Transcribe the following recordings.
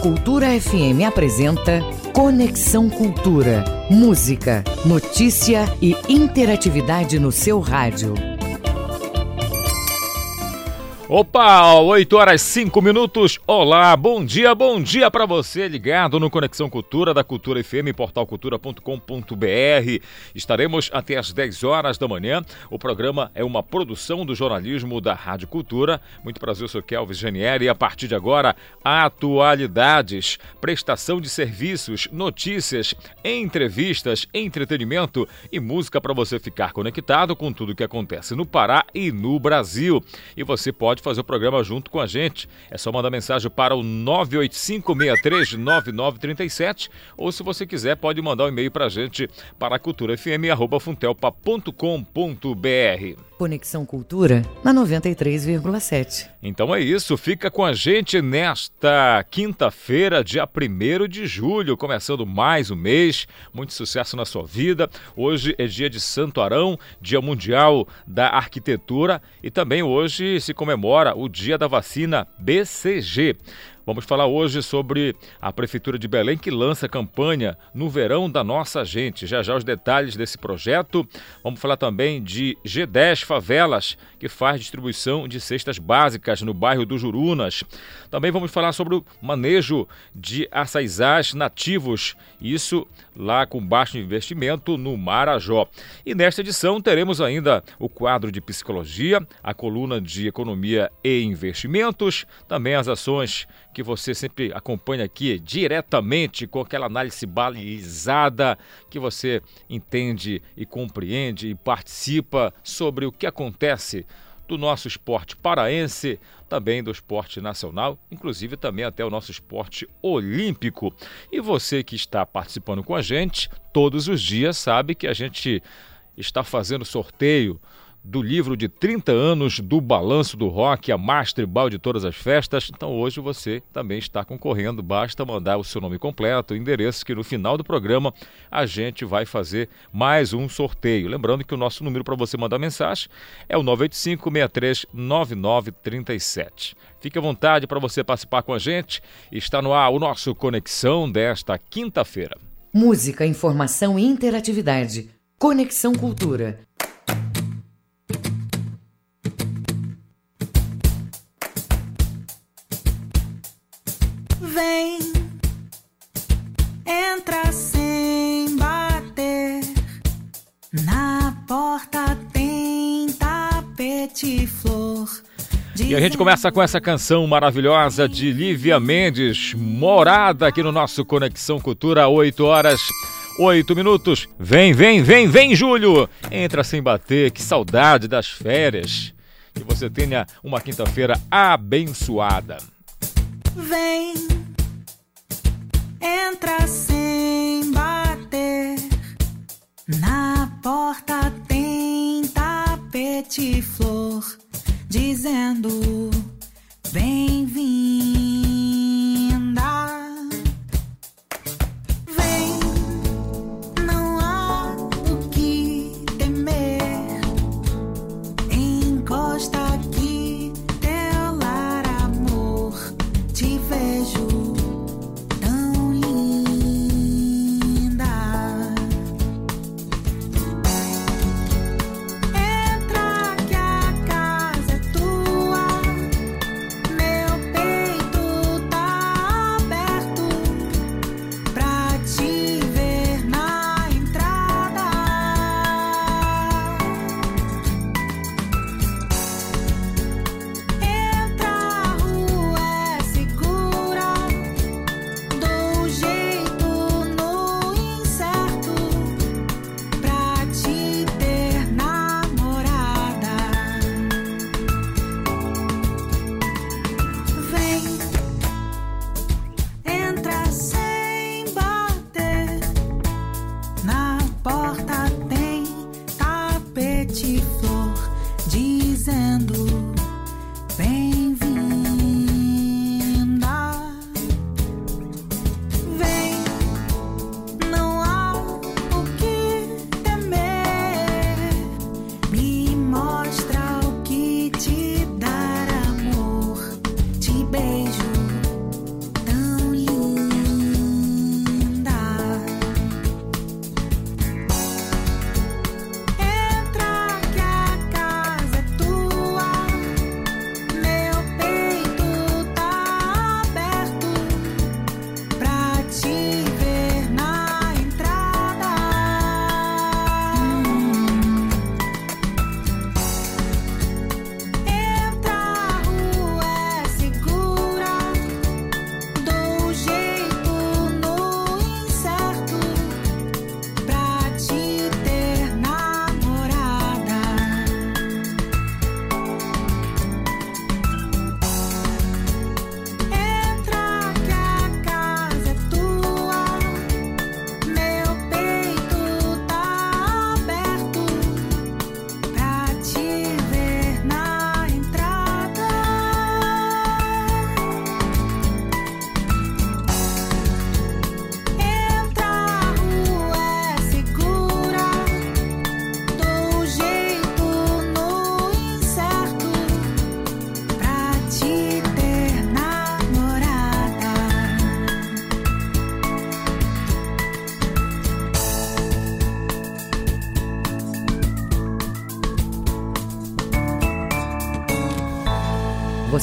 Cultura FM apresenta Conexão Cultura. Música, notícia e interatividade no seu rádio. Opa, 8 horas 5 minutos. Olá, bom dia, bom dia para você ligado no Conexão Cultura da Cultura FM, portalcultura.com.br. Estaremos até às 10 horas da manhã. O programa é uma produção do jornalismo da Rádio Cultura. Muito prazer, eu sou Kelvis Genieri e a partir de agora, atualidades, prestação de serviços, notícias, entrevistas, entretenimento e música para você ficar conectado com tudo que acontece no Pará e no Brasil. E você pode pode fazer o programa junto com a gente. É só mandar mensagem para o 985639937 ou se você quiser pode mandar um e-mail para a gente para culturafm@funtelpa.com.br. Conexão Cultura na 93,7. Então é isso, fica com a gente nesta quinta-feira, dia 1 de julho, começando mais um mês. Muito sucesso na sua vida. Hoje é dia de Santo Arão, Dia Mundial da Arquitetura e também hoje se comemora o Dia da Vacina BCG. Vamos falar hoje sobre a Prefeitura de Belém que lança campanha no verão da nossa gente. Já já os detalhes desse projeto. Vamos falar também de G10 Favelas, que faz distribuição de cestas básicas no bairro do Jurunas. Também vamos falar sobre o manejo de açaizás nativos, isso lá com baixo investimento no Marajó. E nesta edição teremos ainda o quadro de psicologia, a coluna de economia e investimentos, também as ações que você sempre acompanha aqui diretamente com aquela análise balizada que você entende e compreende e participa sobre o que acontece do nosso esporte paraense, também do esporte nacional, inclusive também até o nosso esporte olímpico. E você que está participando com a gente todos os dias sabe que a gente está fazendo sorteio do livro de 30 anos do Balanço do Rock, a mais tribal de todas as festas. Então hoje você também está concorrendo, basta mandar o seu nome completo, o endereço, que no final do programa a gente vai fazer mais um sorteio. Lembrando que o nosso número para você mandar mensagem é o 985 63 9937. Fique à vontade para você participar com a gente. Está no ar o nosso Conexão desta quinta-feira. Música, informação e interatividade. Conexão Cultura. Vem, entra sem bater. Na porta tem tapete flor. E a gente começa com essa canção maravilhosa de Lívia Mendes, morada aqui no nosso Conexão Cultura, 8 horas. 8 minutos. Vem, vem, vem, vem, Júlio! Entra sem bater, que saudade das férias. Que você tenha uma quinta-feira abençoada. Vem, entra sem bater. Na porta tem tapete flor, dizendo bem-vinda.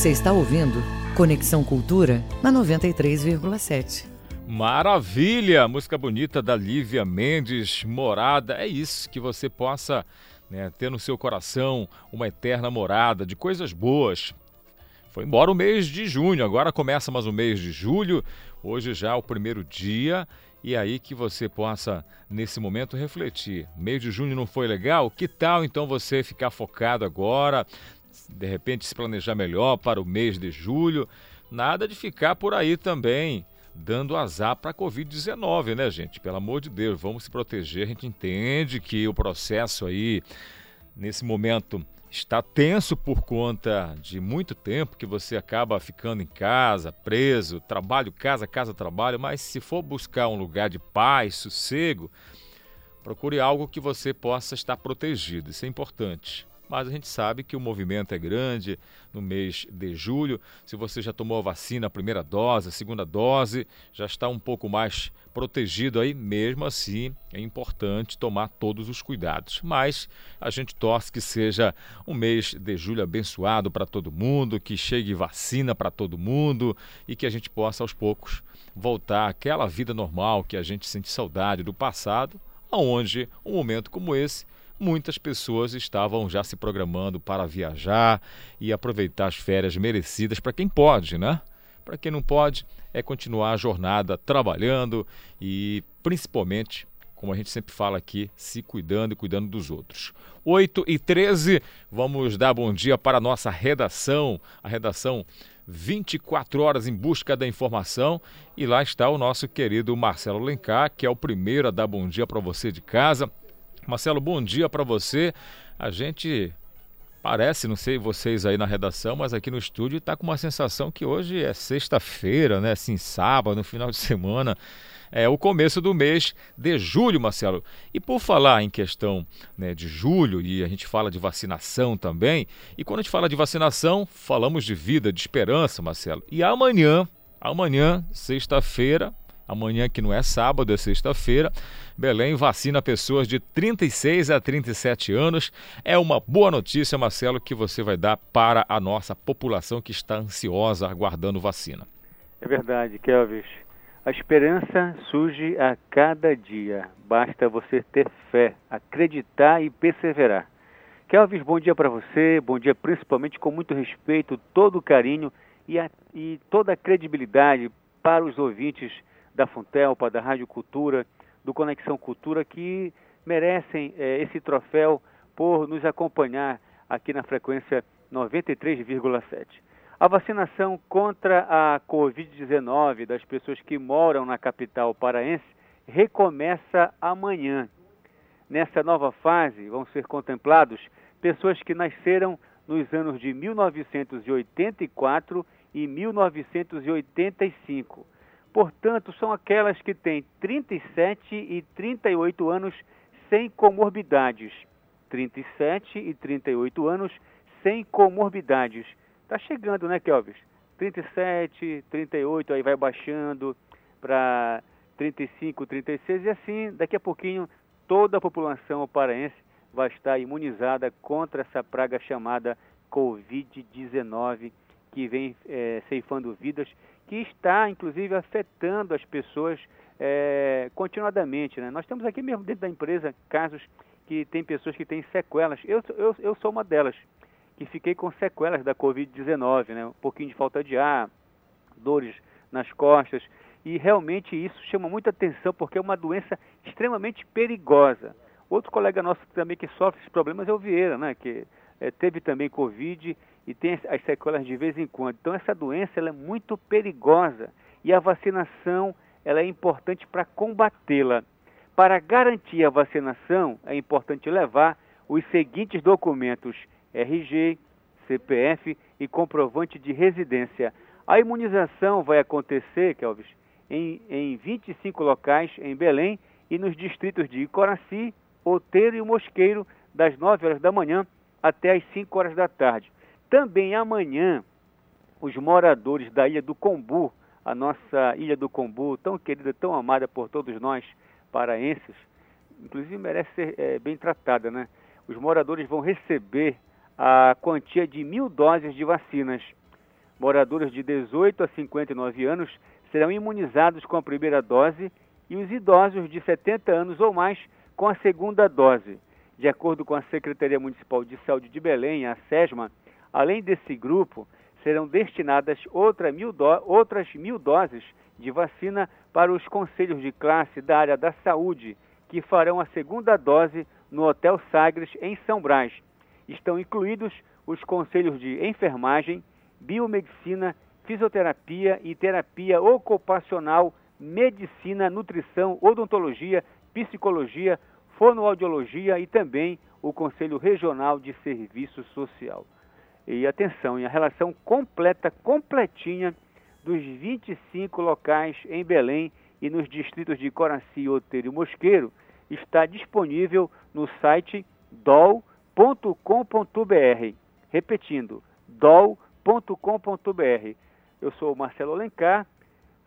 Você está ouvindo Conexão Cultura na 93,7. Maravilha! Música bonita da Lívia Mendes, Morada. É isso, que você possa né, ter no seu coração uma eterna morada de coisas boas. Foi embora o mês de junho, agora começa mais o mês de julho. Hoje já é o primeiro dia e aí que você possa, nesse momento, refletir. Mês de junho não foi legal? Que tal então você ficar focado agora de repente se planejar melhor para o mês de julho. Nada de ficar por aí também dando azar para a Covid-19, né, gente? Pelo amor de Deus, vamos se proteger. A gente entende que o processo aí, nesse momento, está tenso por conta de muito tempo que você acaba ficando em casa, preso, trabalho, casa, casa, trabalho. Mas se for buscar um lugar de paz, sossego, procure algo que você possa estar protegido. Isso é importante mas a gente sabe que o movimento é grande no mês de julho. Se você já tomou a vacina, a primeira dose, a segunda dose, já está um pouco mais protegido aí, mesmo assim é importante tomar todos os cuidados. Mas a gente torce que seja um mês de julho abençoado para todo mundo, que chegue vacina para todo mundo e que a gente possa aos poucos voltar àquela vida normal que a gente sente saudade do passado, aonde um momento como esse muitas pessoas estavam já se programando para viajar e aproveitar as férias merecidas para quem pode, né? Para quem não pode, é continuar a jornada trabalhando e principalmente, como a gente sempre fala aqui, se cuidando e cuidando dos outros. 8 e 13, vamos dar bom dia para a nossa redação, a redação 24 horas em busca da informação. E lá está o nosso querido Marcelo Lencar, que é o primeiro a dar bom dia para você de casa. Marcelo, bom dia para você. A gente parece, não sei vocês aí na redação, mas aqui no estúdio está com uma sensação que hoje é sexta-feira, né? Assim, sábado, no final de semana. É o começo do mês de julho, Marcelo. E por falar em questão né, de julho, e a gente fala de vacinação também, e quando a gente fala de vacinação, falamos de vida, de esperança, Marcelo. E amanhã, amanhã, sexta-feira, amanhã que não é sábado, é sexta-feira, Belém vacina pessoas de 36 a 37 anos. É uma boa notícia, Marcelo, que você vai dar para a nossa população que está ansiosa aguardando vacina. É verdade, Kelvis. A esperança surge a cada dia. Basta você ter fé, acreditar e perseverar. Kelvis, bom dia para você. Bom dia principalmente com muito respeito, todo o carinho e, a, e toda a credibilidade para os ouvintes da Funtelpa, da Rádio Cultura, do Conexão Cultura, que merecem é, esse troféu por nos acompanhar aqui na frequência 93,7. A vacinação contra a Covid-19 das pessoas que moram na capital paraense recomeça amanhã. Nessa nova fase vão ser contemplados pessoas que nasceram nos anos de 1984 e 1985 Portanto, são aquelas que têm 37 e 38 anos sem comorbidades. 37 e 38 anos sem comorbidades. Está chegando, né, Kelvis? 37, 38, aí vai baixando para 35, 36 e assim, daqui a pouquinho, toda a população paraense vai estar imunizada contra essa praga chamada Covid-19, que vem é, ceifando vidas que está, inclusive, afetando as pessoas é, continuadamente. Né? Nós temos aqui mesmo dentro da empresa casos que tem pessoas que têm sequelas. Eu, eu, eu sou uma delas, que fiquei com sequelas da Covid-19, né? um pouquinho de falta de ar, dores nas costas. E realmente isso chama muita atenção porque é uma doença extremamente perigosa. Outro colega nosso também que sofre esses problemas é o Vieira, né? que é, teve também Covid e tem as sequelas de vez em quando. Então essa doença ela é muito perigosa e a vacinação ela é importante para combatê-la. Para garantir a vacinação é importante levar os seguintes documentos: RG, CPF e comprovante de residência. A imunização vai acontecer, Kelvis, em, em 25 locais em Belém e nos distritos de Icoraci, Outeiro e Mosqueiro, das 9 horas da manhã até as 5 horas da tarde. Também amanhã, os moradores da Ilha do Combu, a nossa Ilha do Combu, tão querida, tão amada por todos nós paraenses, inclusive merece ser é, bem tratada, né? Os moradores vão receber a quantia de mil doses de vacinas. Moradores de 18 a 59 anos serão imunizados com a primeira dose e os idosos de 70 anos ou mais com a segunda dose. De acordo com a Secretaria Municipal de Saúde de Belém, a SESMA, além desse grupo, serão destinadas outra mil outras mil doses de vacina para os conselhos de classe da área da saúde, que farão a segunda dose no Hotel Sagres, em São Brás. Estão incluídos os conselhos de enfermagem, biomedicina, fisioterapia e terapia ocupacional, medicina, nutrição, odontologia, psicologia, fonoaudiologia e também o Conselho Regional de Serviço Social. E atenção, em a relação completa, completinha dos 25 locais em Belém e nos distritos de Coraci, Oteiro e Mosqueiro, está disponível no site dol.com.br. Repetindo, dol.com.br. Eu sou o Marcelo Alencar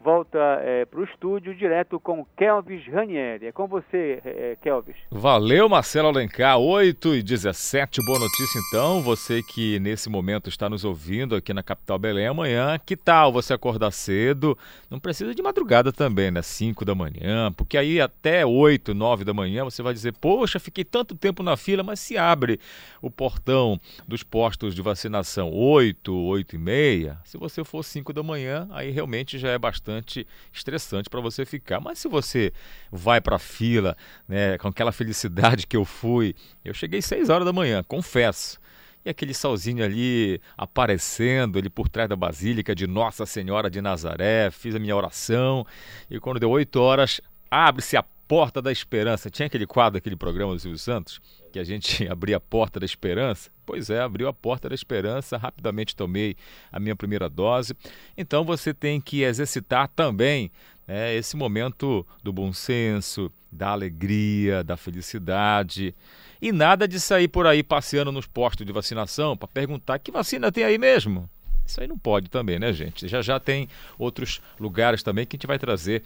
volta é, para o estúdio direto com Kelvis Ranieri. É com você, é, Kelvis. Valeu, Marcelo Alencar, 8 e 17. Boa notícia, então. Você que nesse momento está nos ouvindo aqui na capital Belém amanhã, que tal você acordar cedo? Não precisa de madrugada também, né? 5 da manhã, porque aí até 8, 9 da manhã você vai dizer: Poxa, fiquei tanto tempo na fila, mas se abre o portão dos postos de vacinação 8, 8 e meia. Se você for 5 da manhã, aí realmente já é bastante bastante estressante para você ficar. Mas se você vai para a fila, né, com aquela felicidade que eu fui, eu cheguei 6 horas da manhã, confesso. E aquele solzinho ali aparecendo ali por trás da Basílica de Nossa Senhora de Nazaré, fiz a minha oração e quando deu 8 horas, abre-se a porta da esperança. Tinha aquele quadro, aquele programa do Silvio Santos, que a gente abria a porta da esperança. Pois é, abriu a porta da esperança, rapidamente tomei a minha primeira dose. Então você tem que exercitar também né, esse momento do bom senso, da alegria, da felicidade. E nada de sair por aí passeando nos postos de vacinação para perguntar que vacina tem aí mesmo. Isso aí não pode também, né, gente? Já já tem outros lugares também que a gente vai trazer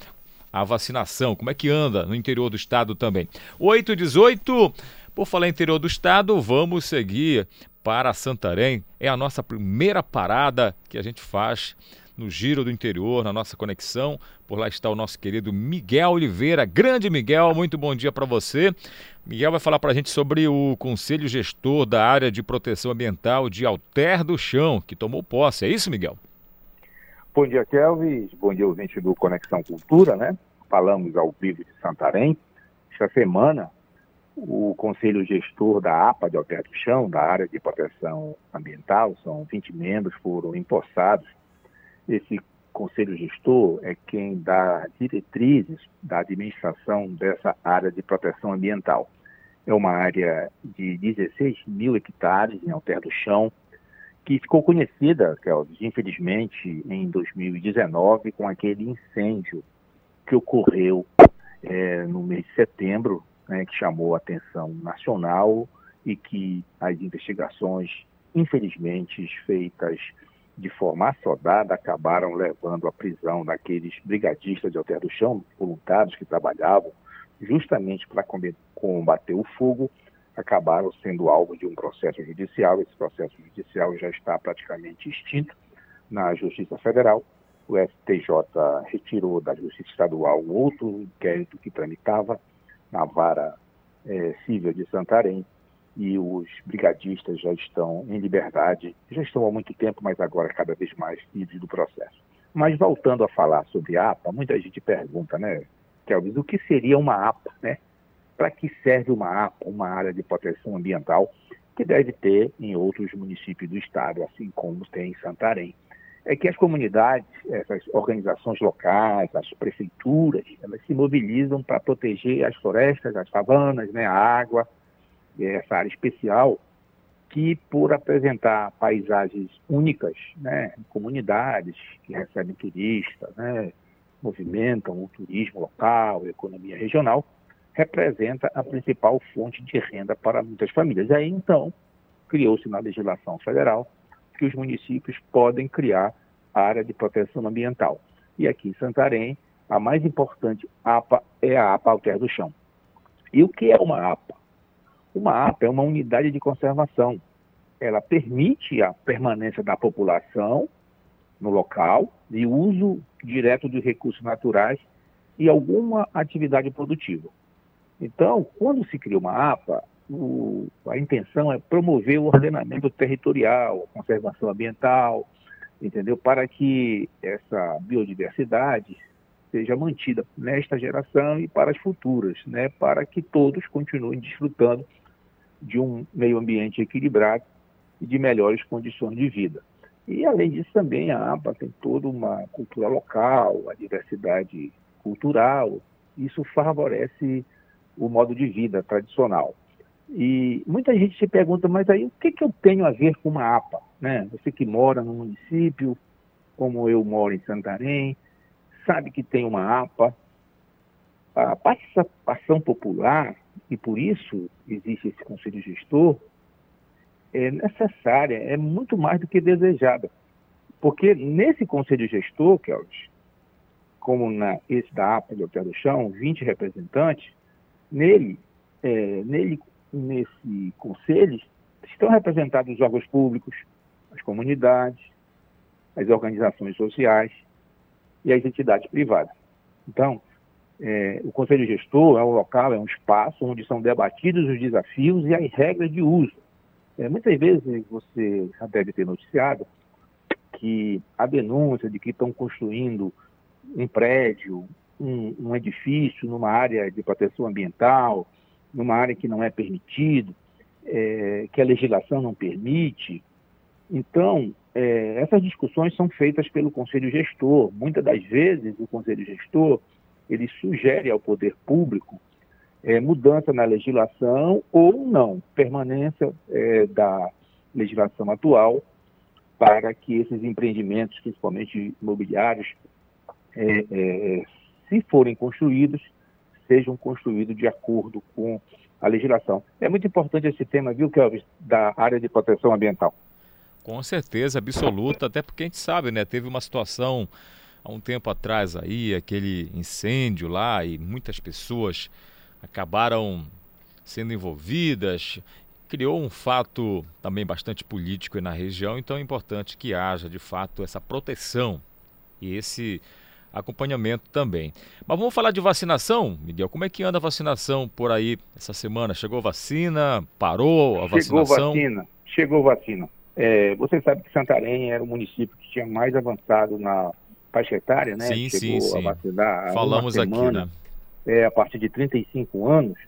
a vacinação. Como é que anda no interior do estado também? 8 e 18. Por falar interior do estado, vamos seguir para Santarém. É a nossa primeira parada que a gente faz no Giro do Interior, na nossa conexão. Por lá está o nosso querido Miguel Oliveira. Grande Miguel, muito bom dia para você. Miguel vai falar para a gente sobre o Conselho Gestor da Área de Proteção Ambiental de Alter do Chão, que tomou posse. É isso, Miguel? Bom dia, Kelvis. Bom dia, ouvinte do Conexão Cultura, né? Falamos ao vivo de Santarém. Esta semana, o Conselho Gestor da APA de Alter do Chão, da área de proteção ambiental, são 20 membros, foram empossados. Esse Conselho Gestor é quem dá diretrizes da administração dessa área de proteção ambiental. É uma área de 16 mil hectares em Alter do Chão, que ficou conhecida, Kelvis, infelizmente, em 2019, com aquele incêndio que ocorreu é, no mês de setembro, né, que chamou a atenção nacional e que as investigações, infelizmente, feitas de forma assodada, acabaram levando à prisão daqueles brigadistas de Alter do Chão, voluntários que trabalhavam justamente para combater o fogo acabaram sendo alvo de um processo judicial. Esse processo judicial já está praticamente extinto na Justiça Federal. O STJ retirou da Justiça Estadual outro inquérito que tramitava na vara é, civil de Santarém e os brigadistas já estão em liberdade, já estão há muito tempo, mas agora cada vez mais livres do processo. Mas voltando a falar sobre a APA, muita gente pergunta, né, Kelvis, o que seria uma APA, né? Para que serve uma uma área de proteção ambiental, que deve ter em outros municípios do estado, assim como tem em Santarém. É que as comunidades, essas organizações locais, as prefeituras, elas se mobilizam para proteger as florestas, as savanas, né, a água, essa área especial, que por apresentar paisagens únicas, né, comunidades que recebem turistas, né, movimentam o turismo local, a economia regional, representa a principal fonte de renda para muitas famílias. Aí, então, criou-se na legislação federal que os municípios podem criar área de proteção ambiental. E aqui em Santarém, a mais importante APA é a APA Alter do Chão. E o que é uma APA? Uma APA é uma unidade de conservação. Ela permite a permanência da população no local e uso direto dos recursos naturais e alguma atividade produtiva. Então, quando se cria uma APA, o, a intenção é promover o ordenamento territorial, a conservação ambiental, entendeu? Para que essa biodiversidade seja mantida nesta geração e para as futuras, né? Para que todos continuem desfrutando de um meio ambiente equilibrado e de melhores condições de vida. E, além disso, também a APA tem toda uma cultura local, a diversidade cultural, isso favorece o modo de vida tradicional. E muita gente se pergunta, mas aí o que, que eu tenho a ver com uma APA? Né? Você que mora no município, como eu moro em Santarém, sabe que tem uma APA. A participação popular, e por isso existe esse conselho gestor, é necessária, é muito mais do que desejada. Porque nesse conselho gestor, Kelvis, como na, esse da APA de Hotel do Chão, 20 representantes, nele, é, nele, nesse conselho, estão representados os órgãos públicos, as comunidades, as organizações sociais e as entidades privadas. Então, é, o Conselho Gestor é um local, é um espaço onde são debatidos os desafios e as regras de uso é, muitas vezes você já deve ter noticiado que a denúncia de que estão construindo um prédio, um, um, edifício numa área de proteção ambiental, numa área que não é permitido, é, que a legislação não permite. Então, é, essas discussões são feitas pelo Conselho Gestor. Muitas das vezes, o Conselho Gestor ele sugere ao poder público é, mudança na legislação ou não, permanência é, da legislação atual para que esses empreendimentos, principalmente imobiliários, é, é, se forem construídos, sejam construídos de acordo com a legislação. É muito importante esse tema, viu, Kelvis, da área de proteção ambiental. Com certeza, absoluta, até porque a gente sabe, né? Teve uma situação há um tempo atrás aí, aquele incêndio lá e muitas pessoas acabaram sendo envolvidas. Criou um fato também bastante político na região, então é importante que haja de fato essa proteção e esse acompanhamento também. Mas vamos falar de vacinação, Miguel. Como é que anda a vacinação por aí essa semana? Chegou vacina? Parou a vacinação? Chegou vacina. Chegou vacina. É, você sabe que Santarém era o município que tinha mais avançado na faixa etária, né? Sim, Chegou sim, sim. a vacinar. Falamos aqui, né? é, a partir de 35 anos,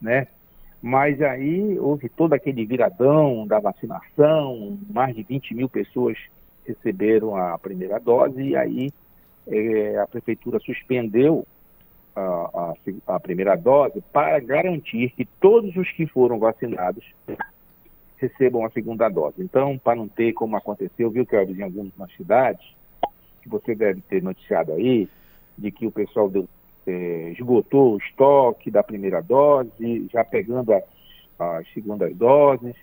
né? Mas aí houve todo aquele viradão da vacinação, mais de 20 mil pessoas receberam a primeira dose e aí é, a prefeitura suspendeu a, a, a, primeira dose para garantir que todos os que foram vacinados recebam a segunda dose. Então, para não ter como aconteceu, viu que em algumas cidades, que você deve ter noticiado aí, de que o pessoal deu é, esgotou o estoque da primeira dose, já pegando as, as segundas doses,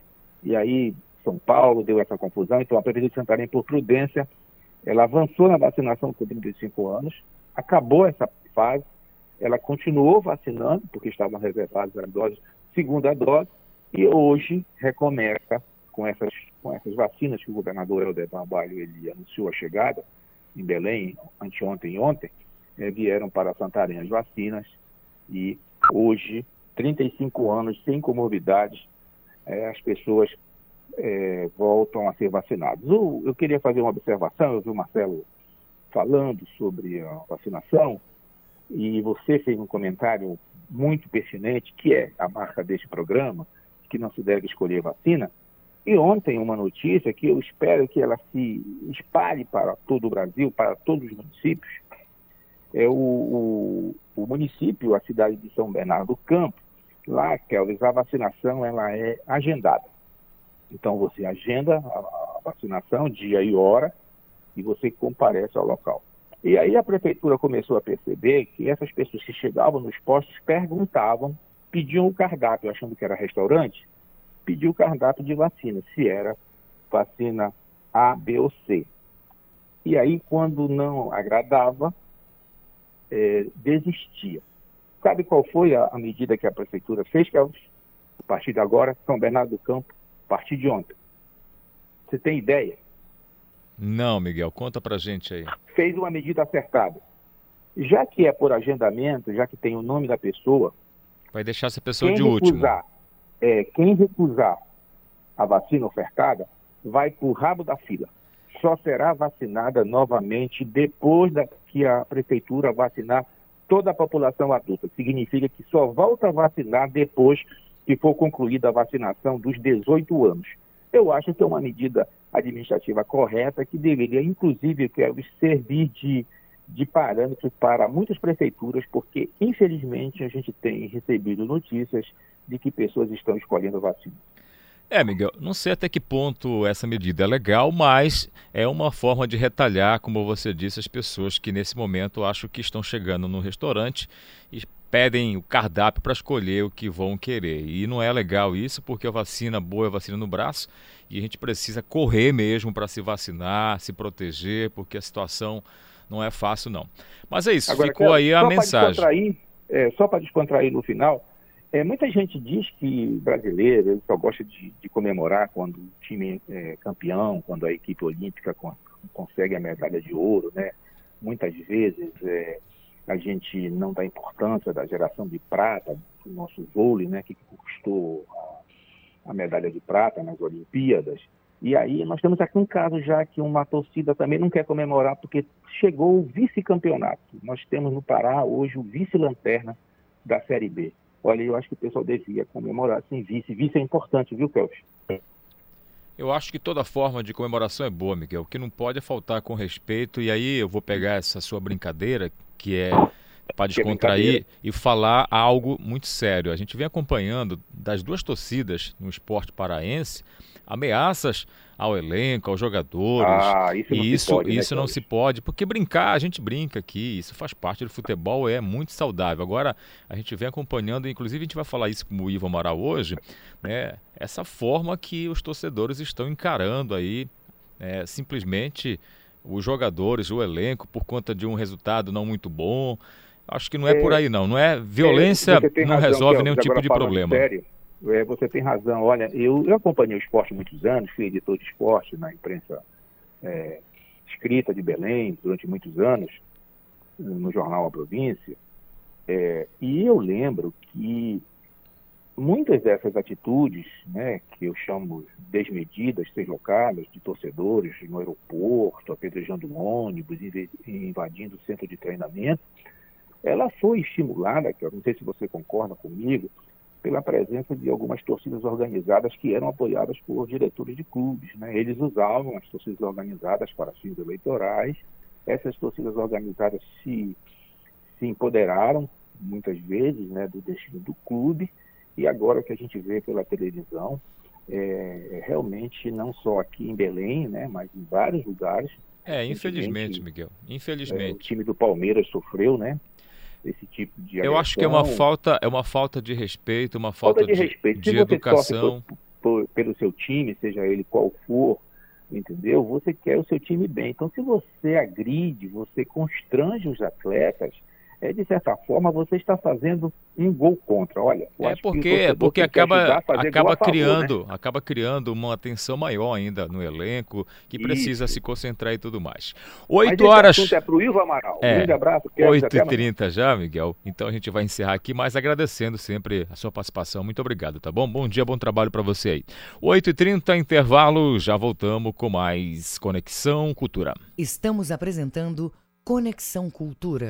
e aí São Paulo deu essa confusão, então a Prefeitura de Santarém, por prudência, ela avançou na vacinação com 35 anos, acabou essa fase, ela continuou vacinando, porque estavam reservadas as doses, segunda dose, e hoje recomeça com essas, com essas vacinas que o governador Helder Barbalho ele anunciou a chegada em Belém, anteontem e ontem, é, vieram para Santarém as vacinas e hoje, 35 anos sem comorbidades, é, as pessoas é, voltam a ser vacinadas. Eu, eu queria fazer uma observação, eu vi o Marcelo falando sobre a vacinação e você fez um comentário muito pertinente, que é a marca deste programa, que não se deve escolher vacina. E ontem uma notícia que eu espero que ela se espalhe para todo o Brasil, para todos os municípios, é o, o, o, município, a cidade de São Bernardo do Campo, lá, Kelvis, a vacinação ela é agendada. Então você agenda a, vacinação, dia e hora, e você comparece ao local. E aí a prefeitura começou a perceber que essas pessoas que chegavam nos postos perguntavam, pediam o cardápio, achando que era restaurante, pediu o cardápio de vacina, se era vacina A, B ou C. E aí, quando não agradava, é, desistia. Sabe qual foi a, a, medida que a prefeitura fez, Kelvis? A partir de agora, São Bernardo do Campo, partir de ontem. Você tem ideia? Não, Miguel, conta pra gente aí. Fez uma medida acertada. Já que é por agendamento, já que tem o nome da pessoa, Vai deixar essa pessoa de último. recusar, é, quem recusar a vacina ofertada vai para o rabo da fila. Só será vacinada novamente depois da, que a prefeitura vacinar toda a população adulta. Significa que só volta a vacinar depois que for concluída a vacinação dos 18 anos. Eu acho que é uma medida administrativa correta que deveria, inclusive, quero servir de, de parâmetro para muitas prefeituras, porque, infelizmente, a gente tem recebido notícias de que pessoas estão escolhendo vacina. É, Miguel, não sei até que ponto essa medida é legal, mas é uma forma de retalhar, como você disse, as pessoas que nesse momento acham que estão chegando no restaurante e pedem o cardápio para escolher o que vão querer. E não é legal isso, porque a vacina boa é a vacina no braço e a gente precisa correr mesmo para se vacinar, se proteger, porque a situação não é fácil, não. Mas é isso, Agora, ficou aí a mensagem. é, só para descontrair no final, é, muita gente diz que brasileiro ele só gosta de, de comemorar quando o time é campeão, quando a equipe olímpica con- consegue a medalha de ouro, né? Muitas vezes é, a gente não dá importância da geração de prata do nosso vôlei, né? Que custou a, a medalha de prata nas Olimpíadas. E aí nós temos aqui um caso já que uma torcida também não quer comemorar porque chegou o vice-campeonato. Nós temos no Pará hoje o vice-lanterna da Série B. Olha, eu acho que o pessoal devia comemorar sem vice. Vice é importante, viu, Kelvin? Eu acho que toda forma de comemoração é boa, Miguel. O que não pode é faltar com respeito. E aí eu vou pegar essa sua brincadeira, que é para descontrair, brincadeira. e falar algo muito sério. A gente vem acompanhando das duas torcidas no esporte paraense ameaças ao elenco, aos jogadores. Ah, isso não e se isso, pode, né, isso não Cláudio? se pode, porque brincar, a gente brinca aqui, isso faz parte do futebol, é muito saudável. Agora, a gente vem acompanhando, inclusive a gente vai falar isso com o Ivo Amaral hoje, né? Essa forma que os torcedores estão encarando aí, né, simplesmente os jogadores, o elenco, por conta de um resultado não muito bom. Acho que não é, É, por aí, não. Não é violência, É, você tem não razão, resolve nenhum tipo de problema. Sério, é, você tem razão. Olha, eu, eu acompanhei o esporte há muitos anos, fui editor de esporte na imprensa é, escrita de Belém durante muitos anos, no jornal A Província. É, e eu lembro que muitas dessas atitudes, né, que eu chamo desmedidas, deslocadas de torcedores no aeroporto, apedrejando ônibus, invadindo o centro de treinamento, ela foi estimulada, que eu não sei se você concorda comigo, pela presença de algumas torcidas organizadas que eram apoiadas por diretores de clubes. Né? Eles usavam as torcidas organizadas para fins eleitorais. Essas torcidas organizadas se, se empoderaram, muitas vezes, né, do destino do clube. E agora o que a gente vê pela televisão é, é realmente não só aqui em Belém, né, mas em vários lugares. É, infelizmente, Infelizmente, Miguel. É, o Infelizmente. time do Palmeiras sofreu, né? Esse tipo de Eu acho que é uma agressão. falta, é uma falta de respeito, uma falta, falta de respeito. de Se você educação. por- pelo seu time, seja ele qual for, entendeu? Você quer o seu time bem. Então, se você agride, você constrange os atletas, é de certa forma você está fazendo um gol contra. Olha, É o porque, porque acaba, acaba favor, né? criando, acaba criando uma atenção maior ainda no elenco, que precisa Isso. se concentrar e tudo mais. Mas 8 esse horas, é para o Ivo Amaral. É. Um grande abraço. Kevin, até amanhã. 8h30 já, Miguel. Então a gente vai encerrar aqui, mas agradecendo sempre a sua participação. Muito obrigado, tá bom? Bom dia, bom trabalho para você aí. 8h30, intervalo, já voltamos com mais Conexão Cultura. Estamos apresentando Conexão Cultura.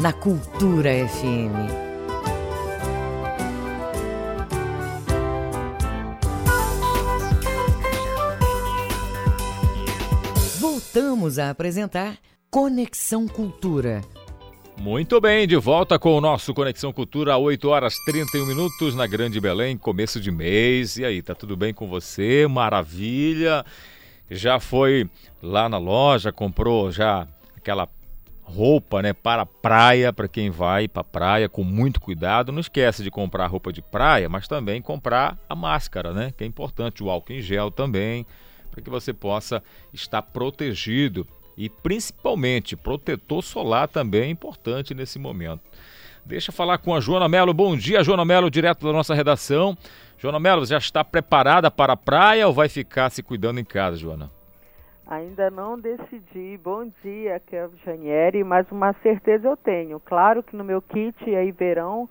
na Cultura FM. Voltamos a apresentar Conexão Cultura. Muito bem, de volta com o nosso Conexão Cultura, 8 horas 31 minutos na Grande Belém, começo de mês. E aí, tá tudo bem com você? Maravilha! Já foi lá na loja, comprou já aquela roupa, né, para praia, para quem vai para praia com muito cuidado. Não esquece de comprar roupa de praia, mas também comprar a máscara, né, que é importante, o álcool em gel também, para que você possa estar protegido e principalmente protetor solar também é importante nesse momento. Deixa eu falar com a Joana Melo. Bom dia, Joana Melo, direto da nossa redação. Joana Melo, já está preparada para a praia ou vai ficar se cuidando em casa, Joana? Ainda não decidi. Bom dia, Kelvin Janieri, mas uma certeza eu tenho. Claro que no meu kit aí verão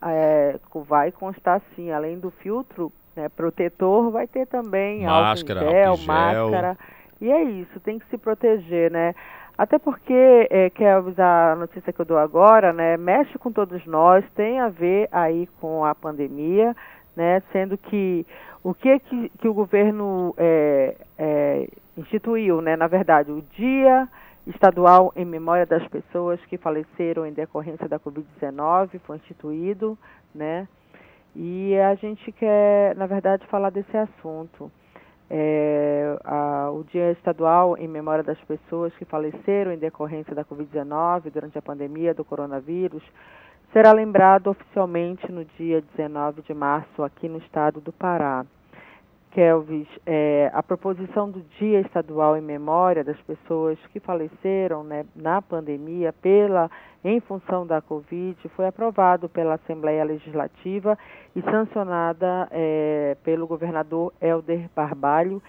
é, vai constar sim, além do filtro né, protetor, vai ter também máscara, álcool gel, álcool gel. máscara. E é isso, tem que se proteger, né? Até porque, é, Kelvis, a notícia que eu dou agora, né, mexe com todos nós, tem a ver aí com a pandemia, né, sendo que o que que, que o governo é, é, instituiu, né, na verdade, o Dia Estadual em Memória das Pessoas que faleceram em decorrência da Covid-19 foi instituído, né, e a gente quer, na verdade, falar desse assunto é, a, o Dia Estadual em memória das pessoas que faleceram em decorrência da Covid-19 durante a pandemia do coronavírus será lembrado oficialmente no dia 19 de março aqui no estado do Pará. Kelvis, é, a proposição do Dia Estadual em Memória das pessoas que faleceram né, na pandemia pela em função da Covid foi aprovado pela Assembleia Legislativa e sancionada é, pelo governador Helder Barbalho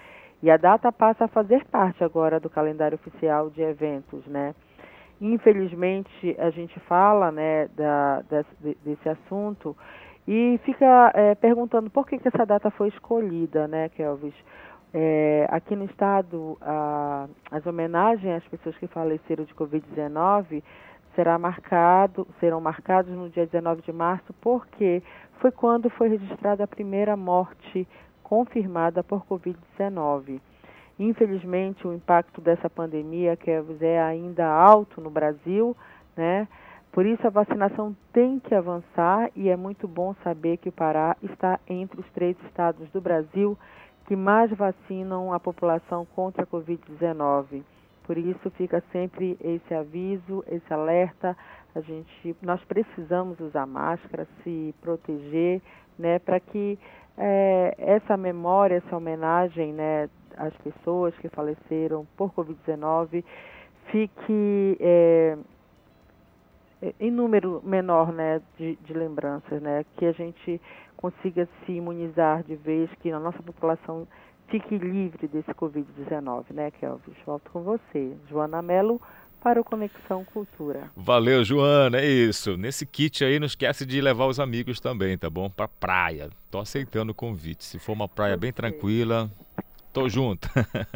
e a data passa a fazer parte agora do calendário oficial de eventos, né? Infelizmente a gente fala, né, da, desse, desse assunto e fica é, perguntando por que, que essa data foi escolhida, né, Kelvis? É, aqui no estado, a, as homenagens às pessoas que faleceram de Covid-19 será marcado, serão marcados no dia 19 de março, porque foi quando foi registrada a primeira morte confirmada por Covid-19. Infelizmente, o impacto dessa pandemia, que é ainda alto no Brasil, né? Por isso, a vacinação tem que avançar e é muito bom saber que o Pará está entre os três estados do Brasil que mais vacinam a população contra a Covid-19. Por isso fica sempre esse aviso, esse alerta. A gente, nós precisamos usar máscara, se proteger, né, para que é, essa memória, essa homenagem, né, às pessoas que faleceram por Covid-19 fique é, em número menor né, de, de, lembranças, né, que a gente consiga se imunizar de vez, que a nossa população fique livre desse Covid-19, né, Kelvis? Volto com você. Joana Mello para o Conexão Cultura. Valeu, Joana, é isso. Nesse kit aí, não esquece de levar os amigos também, tá bom? Pra praia. Tô aceitando o convite. Se for uma praia bem tranquila, tô junto.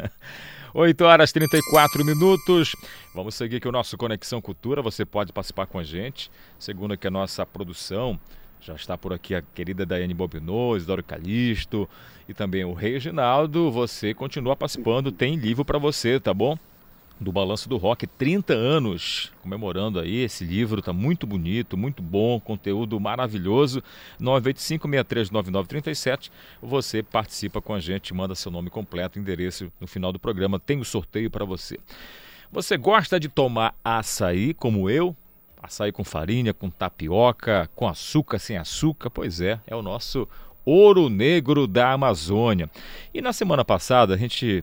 8 horas 34 minutos. Vamos seguir aqui o nosso Conexão Cultura. Você pode participar com a gente. Segundo que a nossa produção já está por aqui a querida Daiane Bobinô, Isidoro Calixto e também o Reginaldo. Você continua participando, tem livro para você, tá bom? Do Balanço do Rock, 30 anos comemorando aí esse livro, tá muito bonito, muito bom, conteúdo maravilhoso. 985639937. Você participa com a gente, manda seu nome completo, endereço no final do programa, tem o um sorteio para você. Você gosta de tomar açaí como eu? Açaí com farinha, com tapioca, com açúcar, sem açúcar? Pois é, é o nosso ouro negro da Amazônia. E na semana passada a gente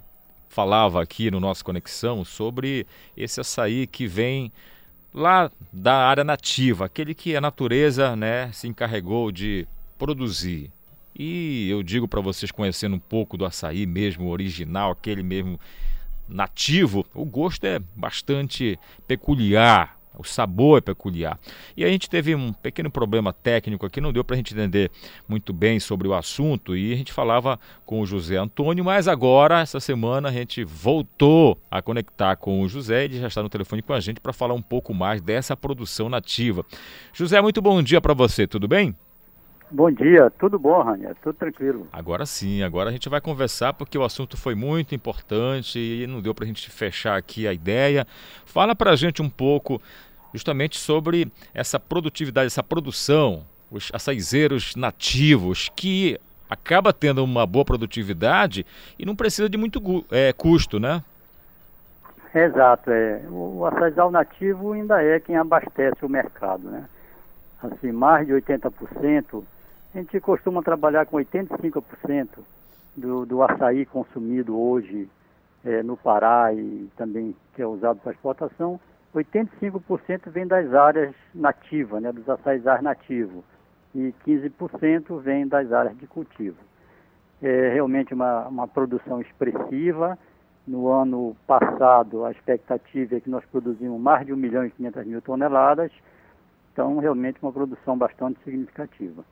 falava aqui no nosso Conexão sobre esse açaí que vem lá da área nativa, aquele que a natureza né, se encarregou de produzir. E eu digo para vocês, conhecendo um pouco do açaí mesmo, original, aquele mesmo nativo, o gosto é bastante peculiar, o sabor é peculiar. E a gente teve um pequeno problema técnico aqui, não deu para a gente entender muito bem sobre o assunto e a gente falava com o José Antônio, mas agora, essa semana, a gente voltou a conectar com o José, ele já está no telefone com a gente para falar um pouco mais dessa produção nativa. José, muito bom dia para você, tudo bem? Bom dia, tudo bom, Rania? Tudo tranquilo. Agora sim, agora a gente vai conversar porque o assunto foi muito importante e não deu para a gente fechar aqui a ideia. Fala para a gente um pouco justamente sobre essa produtividade, essa produção, os açaizeiros nativos, que acaba tendo uma boa produtividade e não precisa de muito é, custo, né? Exato, é. O açaizal nativo ainda é quem abastece o mercado, né? Assim, mais de 80%, a gente costuma trabalhar com 85% do, do açaí consumido hoje é, no Pará e também que é usado para exportação, 85% vem das áreas nativas, né, dos açaizais nativos, e 15% vem das áreas de cultivo. É realmente uma, uma produção expressiva, no ano passado, a expectativa é que nós produzimos mais de 1 milhão e 500 mil toneladas, então realmente uma produção bastante significativa.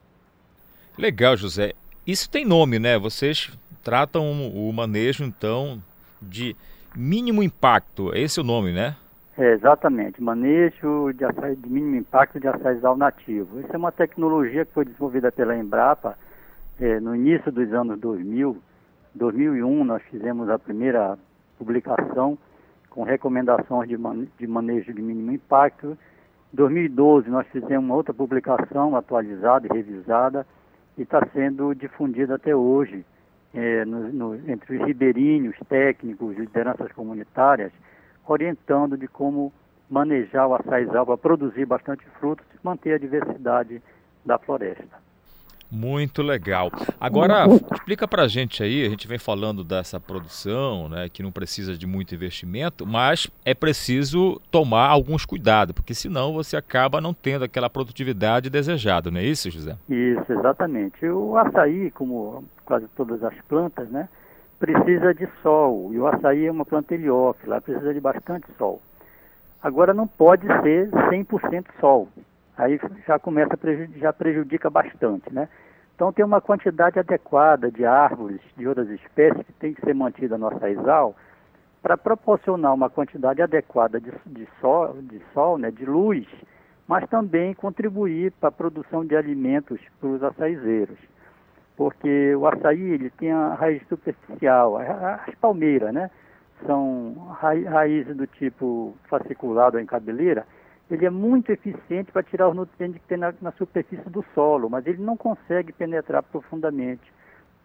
Legal, José. Isso tem nome, né? Vocês tratam o manejo, então, de mínimo impacto. Esse é o nome, né? É, exatamente. Manejo de, açaí, de mínimo impacto de açaizal nativo. Isso é uma tecnologia que foi desenvolvida pela Embrapa é, no início dos anos 2000 2001 nós fizemos a primeira publicação com recomendações de, de manejo de mínimo impacto. Em 2012 nós fizemos outra publicação atualizada e revisada e está sendo difundida até hoje é, no, no, entre os ribeirinhos, técnicos, lideranças comunitárias, orientando de como manejar o açaizal para produzir bastante frutos e manter a diversidade da floresta. Muito legal. Agora, explica pra gente aí, a gente vem falando dessa produção, né, que não precisa de muito investimento, mas é preciso tomar alguns cuidados, porque senão você acaba não tendo aquela produtividade desejada, não é isso, José? Isso, exatamente. O açaí, como quase todas as plantas, né, precisa de sol, e o açaí é uma planta heliófila, precisa de bastante sol. Agora não pode ser 100% sol, aí já começa já prejudica bastante, né? Então tem uma quantidade adequada de árvores de outras espécies que tem que ser mantida no açaizal para proporcionar uma quantidade adequada de, de, sol, de sol, né, de luz, mas também contribuir para a produção de alimentos para os açaizeiros. Porque o açaí ele tem a raiz superficial, as palmeiras, né? São raízes do tipo fasciculado em cabeleira, ele é muito eficiente para tirar os nutrientes que tem na, na, superfície do solo, mas ele não consegue penetrar profundamente.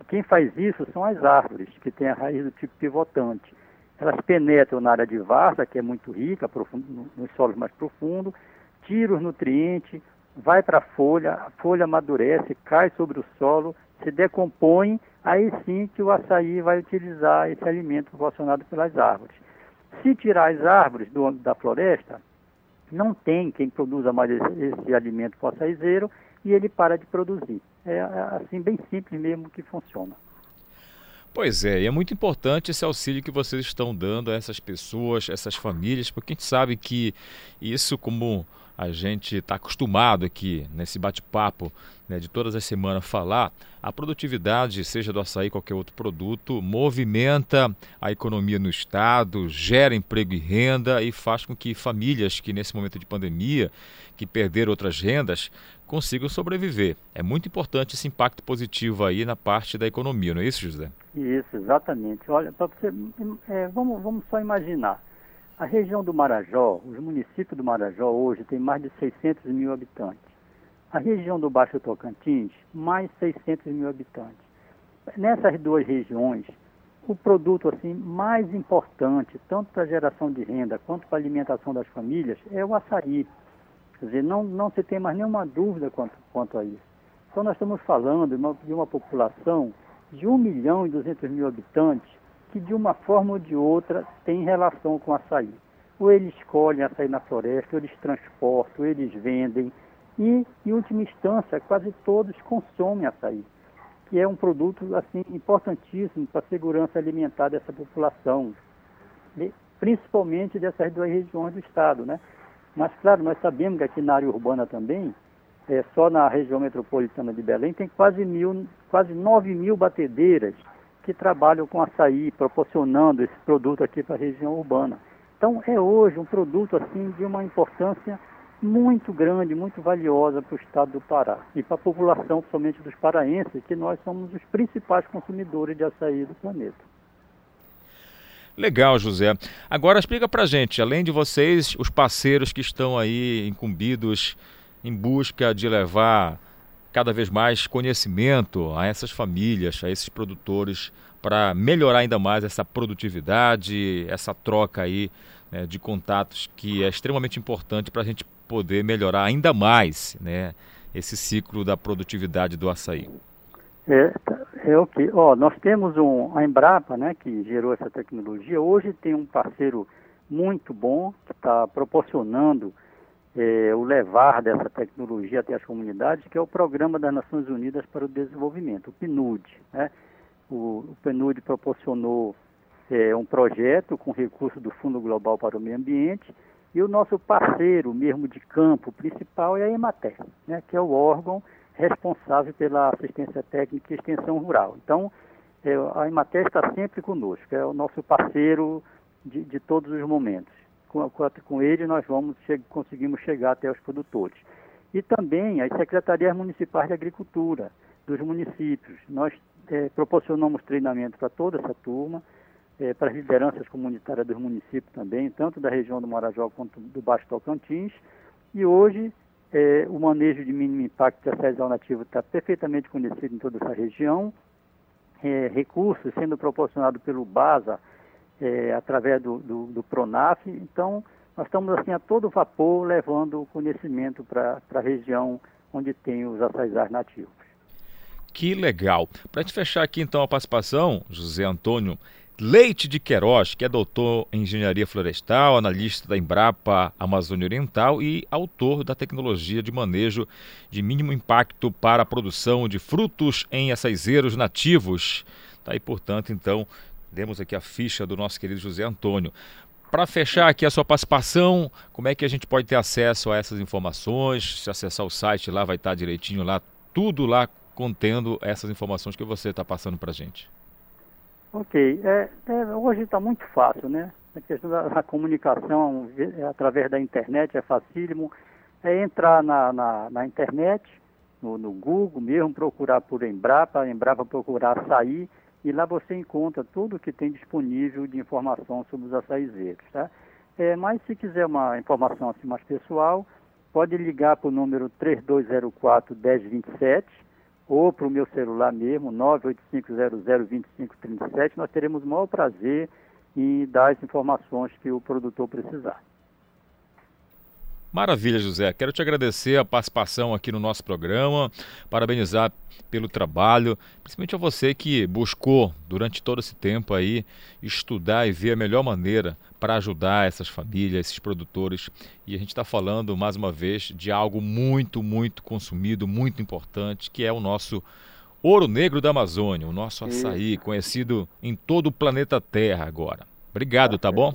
Quem faz isso são as árvores, que têm a raiz do tipo pivotante. Elas penetram na área de varsa, que é muito rica, profundo, nos solos mais profundos, tiram os nutrientes, vai para a folha, a folha amadurece, cai sobre o solo, se decompõe, aí sim que o açaí vai utilizar esse alimento proporcionado pelas árvores. Se tirar as árvores do, da floresta, não tem quem produza mais esse, esse alimento açaizeiro e ele para de produzir. É, é assim bem simples mesmo que funciona. Pois é, e é muito importante esse auxílio que vocês estão dando a essas pessoas, essas famílias, porque a gente sabe que isso, como a gente está acostumado aqui nesse bate-papo né, de todas as semanas falar, a produtividade, seja do açaí qualquer outro produto, movimenta a economia no estado, gera emprego e renda e faz com que famílias que nesse momento de pandemia, que perderam outras rendas, consigam sobreviver. É muito importante esse impacto positivo aí na parte da economia, não é isso, José? Isso, exatamente. Olha, para você, é, vamos, vamos só imaginar. A região do Marajó, os municípios do Marajó hoje tem mais de 600 mil habitantes. A região do Baixo Tocantins, mais 600 mil habitantes. Nessas duas regiões, o produto assim mais importante, tanto para a geração de renda quanto para a alimentação das famílias, é o açaí. Quer dizer, não, não se tem mais nenhuma dúvida quanto, quanto a isso. Então nós estamos falando de uma, de uma população de 1 milhão e 200 mil habitantes que de uma forma ou de outra tem relação com açaí. Ou eles escolhem açaí na floresta, ou eles transportam, ou eles vendem. E, em última instância, quase todos consomem açaí, que é um produto assim importantíssimo para a segurança alimentar dessa população, principalmente dessas duas regiões do estado. Né? Mas, claro, nós sabemos que aqui na área urbana também, é, só na região metropolitana de Belém, tem quase, mil, quase 9 mil batedeiras que trabalham com açaí, proporcionando esse produto aqui para a região urbana. Então é hoje um produto assim de uma importância muito grande, muito valiosa para o estado do Pará e para a população, principalmente dos paraenses, que nós somos os principais consumidores de açaí do planeta. Legal, José. Agora explica pra gente, além de vocês, os parceiros que estão aí incumbidos em busca de levar cada vez mais conhecimento a essas famílias, a esses produtores, para melhorar ainda mais essa produtividade, essa troca aí né, de contatos que é extremamente importante para a gente poder melhorar ainda mais né, esse ciclo da produtividade do açaí. É, é o que, ó, nós temos um, a Embrapa, né, que gerou essa tecnologia. Hoje tem um parceiro muito bom que está proporcionando é, o levar dessa tecnologia até as comunidades, que é o Programa das Nações Unidas para o Desenvolvimento, o PNUD. Né? O, o PNUD proporcionou é, um projeto com recurso do Fundo Global para o Meio Ambiente e o nosso parceiro mesmo de campo principal é a Emater, né, que é o órgão responsável pela assistência técnica e extensão rural. Então, é, a Emater está sempre conosco, é o nosso parceiro de, de todos os momentos. Com, com, ele nós vamos che conseguimos chegar até os produtores. E também as secretarias municipais de agricultura dos municípios. Nós é, proporcionamos treinamento para toda essa turma, é, para as lideranças comunitárias dos municípios também, tanto da região do Marajó quanto do Baixo Tocantins. E hoje é, o manejo de mínimo impacto de açaizal nativo está perfeitamente conhecido em toda essa região. Recursos sendo proporcionados pelo BASA é, através do, do, do, PRONAF. Então, nós estamos assim a todo vapor levando o conhecimento para a região onde tem os açaizais nativos. Que legal. Para gente fechar aqui então a participação, José Antônio Leite de Queiroz, que é doutor em engenharia florestal, analista da Embrapa Amazônia Oriental e autor da tecnologia de manejo de mínimo impacto para a produção de frutos em açaizeiros nativos. Tá aí, portanto, então, demos aqui a ficha do nosso querido José Antônio. Para fechar aqui a sua participação, como é que a gente pode ter acesso a essas informações? Se acessar o site lá, vai estar direitinho lá, tudo lá contendo essas informações que você está passando para a gente. Ok. É, é, hoje está muito fácil, né? A questão da, da comunicação é, através da internet é facílimo. É entrar na, na, na internet, no, no, Google mesmo, procurar por Embrapa, Embrapa procurar açaí, e lá você encontra tudo que tem disponível de informação sobre os açaizeiros, tá? É, mas se quiser uma informação assim mais pessoal, pode ligar para o número 3204 1027 ou para o meu celular mesmo, 985002537, nós teremos o maior prazer em dar as informações que o produtor precisar. Maravilha, José. Quero te agradecer a participação aqui no nosso programa, parabenizar pelo trabalho, principalmente a você que buscou durante todo esse tempo aí estudar e ver a melhor maneira para ajudar essas famílias, esses produtores. E a gente está falando mais uma vez de algo muito, muito consumido, muito importante, que é o nosso ouro negro da Amazônia, o nosso açaí, conhecido em todo o planeta Terra agora. Obrigado, tá, bom?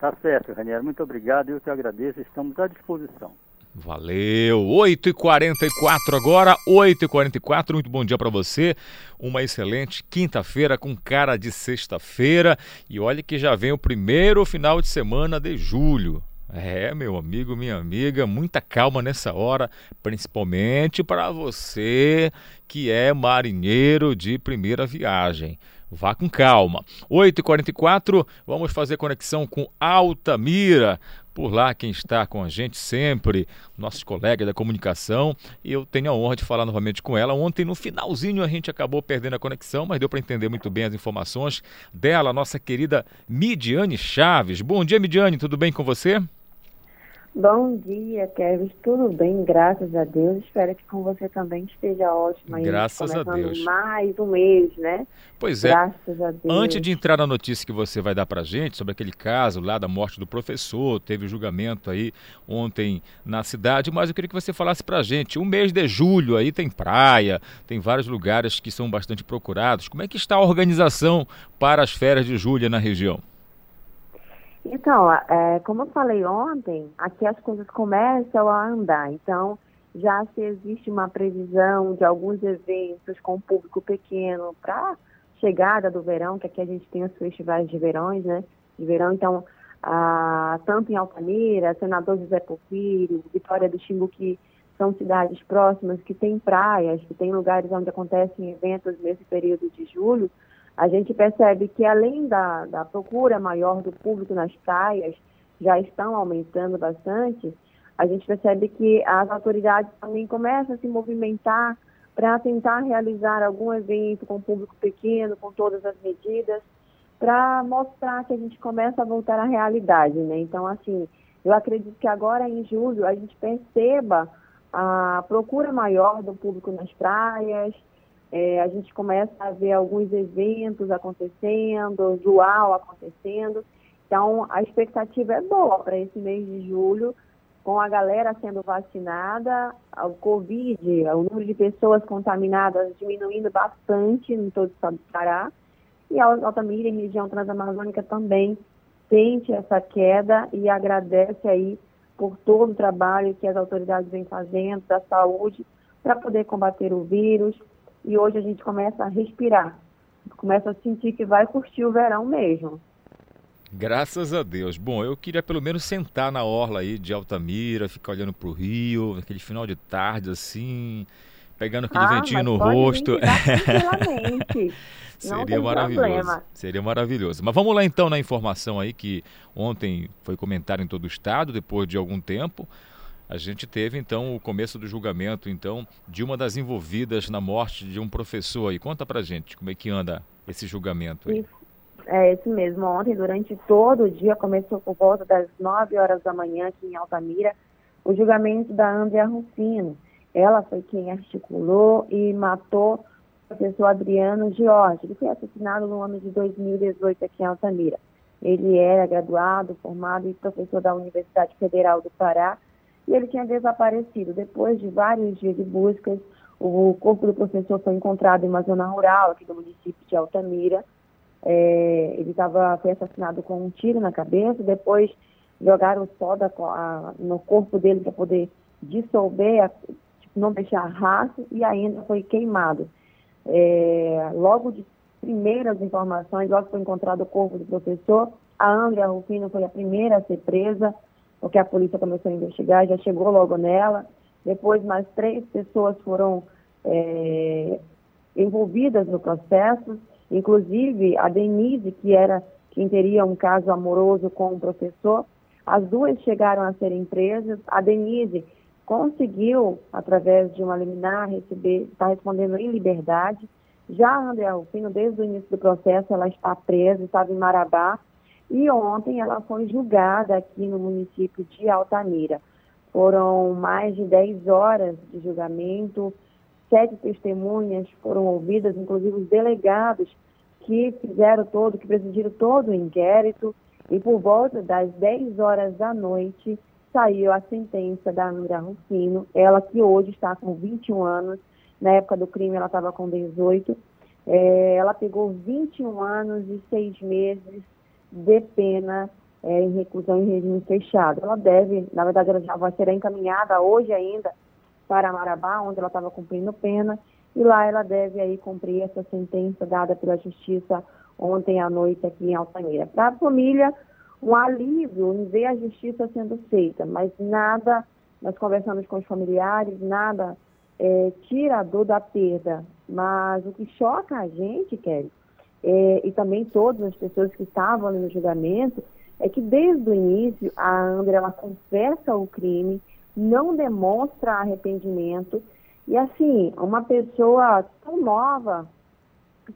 Tá certo, Raniero. Muito obrigado. Eu que agradeço. Estamos à disposição. Valeu! 8h44 agora, 8h44. Muito bom dia para você. Uma excelente quinta-feira com cara de sexta-feira. E olha que já vem o primeiro final de semana de julho. É, meu amigo, minha amiga, muita calma nessa hora, principalmente para você que é marinheiro de primeira viagem. Vá com calma. 8h44, vamos fazer conexão com Altamira. Por lá, quem está com a gente sempre, nossos colegas da comunicação. E eu tenho a honra de falar novamente com ela. Ontem, no finalzinho, a gente acabou perdendo a conexão, mas deu para entender muito bem as informações dela, nossa querida Midiane Chaves. Bom dia, Midiane, tudo bem com você? Bom dia, Kevin. Tudo bem, graças a Deus. Espero que com você também esteja ótimo. Aí, graças a Deus. Mais um mês, né? Pois é. Graças a Deus. Antes de entrar na notícia que você vai dar pra gente sobre aquele caso lá da morte do professor, teve o julgamento aí ontem na cidade, mas eu queria que você falasse pra gente. O mês de julho aí tem praia, tem vários lugares que são bastante procurados. Como é que está a organização para as férias de julho na região? Então, é, como eu falei ontem, aqui as coisas começam a andar. Então, já se existe uma previsão de alguns eventos com público pequeno para chegada do verão, que aqui a gente tem os festivais de verões, né? De verão, então, a, tanto em Altamira, Senador José Porfírio, Vitória do Xingu, que são cidades próximas, que têm praias, que têm lugares onde acontecem eventos nesse período de julho, a gente percebe que além da, da procura maior do público nas praias, já estão aumentando bastante, a gente percebe que as autoridades também começam a se movimentar para tentar realizar algum evento com público pequeno, com todas as medidas, para mostrar que a gente começa a voltar à realidade, né? Então, assim, eu acredito que agora em julho a gente perceba a procura maior do público nas praias, é, a gente começa a ver alguns eventos acontecendo, dual acontecendo. Então, a expectativa é boa para esse mês de julho, com a galera sendo vacinada, o Covid, o número de pessoas contaminadas diminuindo bastante em todo o estado do Pará, e a Altamira e região transamazônica também sente essa queda e agradece aí por todo o trabalho que as autoridades vêm fazendo da saúde para poder combater o vírus. E hoje a gente começa a respirar, começa a sentir que vai curtir o verão mesmo. Graças a Deus. Bom, eu queria pelo menos sentar na orla aí de Altamira, ficar olhando para o rio, aquele final de tarde assim, pegando aquele ah, ventinho no rosto. Seria maravilhoso. Problema. Seria maravilhoso. Mas vamos lá então na informação aí que ontem foi comentado em todo o estado, depois de algum tempo. A gente teve então o começo do julgamento então de uma das envolvidas na morte de um professor aí. Conta pra gente como é que anda esse julgamento aí. Isso. É isso mesmo. Ontem, durante todo o dia, começou por volta das 9 horas da manhã aqui em Altamira, o julgamento da Andrea Rufino. Ela foi quem articulou e matou o professor Adriano Jorge. Ele foi assassinado no ano de 2018 aqui em Altamira. Ele era graduado, formado e professor da Universidade Federal do Pará e ele tinha desaparecido. Depois de vários dias de buscas, o corpo do professor foi encontrado em uma zona rural aqui do município de Altamira. É, ele tava, foi assassinado com um tiro na cabeça, depois jogaram soda a, no corpo dele para poder dissolver, a, tipo, não deixar rastro, e ainda foi queimado. É, logo de primeiras informações, logo foi encontrado o corpo do professor, a Andrea Rufino foi a primeira a ser presa, porque a polícia começou a investigar, já chegou logo nela. Depois, mais três pessoas foram é, envolvidas no processo, inclusive a Denise, que era quem teria um caso amoroso com o professor. As duas chegaram a serem presas. A Denise conseguiu, através de uma liminar, receber, está respondendo em liberdade. Já a Andrea Rufino, desde o início do processo, ela está presa, estava em Marabá, e ontem ela foi julgada aqui no município de Altamira. Foram mais de 10 horas de julgamento, sete testemunhas foram ouvidas, inclusive os delegados que fizeram todo, que presidiram todo o inquérito, e por volta das 10 horas da noite saiu a sentença da Andra Rufino, ela que hoje está com 21 anos, na época do crime ela estava com 18, é, ela pegou 21 anos e 6 meses de pena é, em reclusão em regime fechado. Ela deve, na verdade, ela já vai ser encaminhada hoje ainda para Marabá, onde ela estava cumprindo pena, e lá ela deve aí cumprir essa sentença dada pela Justiça ontem à noite aqui em Altamira. Para a família, um alívio em ver a justiça sendo feita, mas nada, nós conversamos com os familiares, nada é, tira a dor da perda. Mas o que choca a gente, Kelly, é, e também todas as pessoas que estavam ali no julgamento, é que desde o início a André ela confessa o crime, não demonstra arrependimento. E assim, uma pessoa tão nova,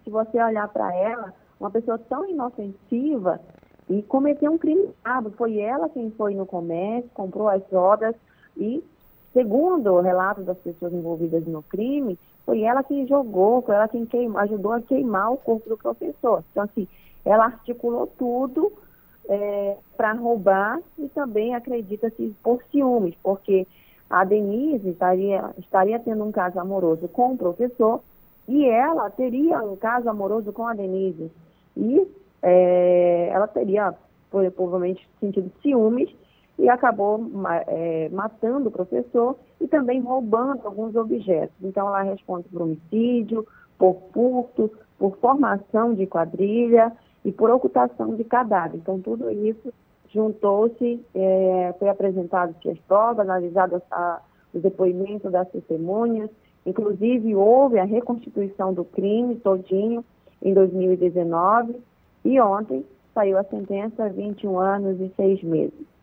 se você olhar para ela, uma pessoa tão inofensiva e cometeu um crime grave, foi ela quem foi no comércio, comprou as drogas e, segundo o relato das pessoas envolvidas no crime, foi ela que jogou, foi ela quem ajudou a queimar o corpo do professor. Então, assim, ela articulou tudo é, para roubar e também acredita-se por ciúmes, porque a Denise estaria, estaria tendo um caso amoroso com o professor e ela teria um caso amoroso com a Denise. E é, ela teria provavelmente sentido ciúmes e acabou é, matando o professor e também roubando alguns objetos. Então, ela responde por homicídio, por furto, por formação de quadrilha e por ocultação de cadáver. Então, tudo isso juntou-se, é, foi apresentado as provas, analisado os depoimentos das testemunhas, inclusive houve a reconstituição do crime todinho, em 2019 e ontem saiu a sentença 21 anos e 6 meses.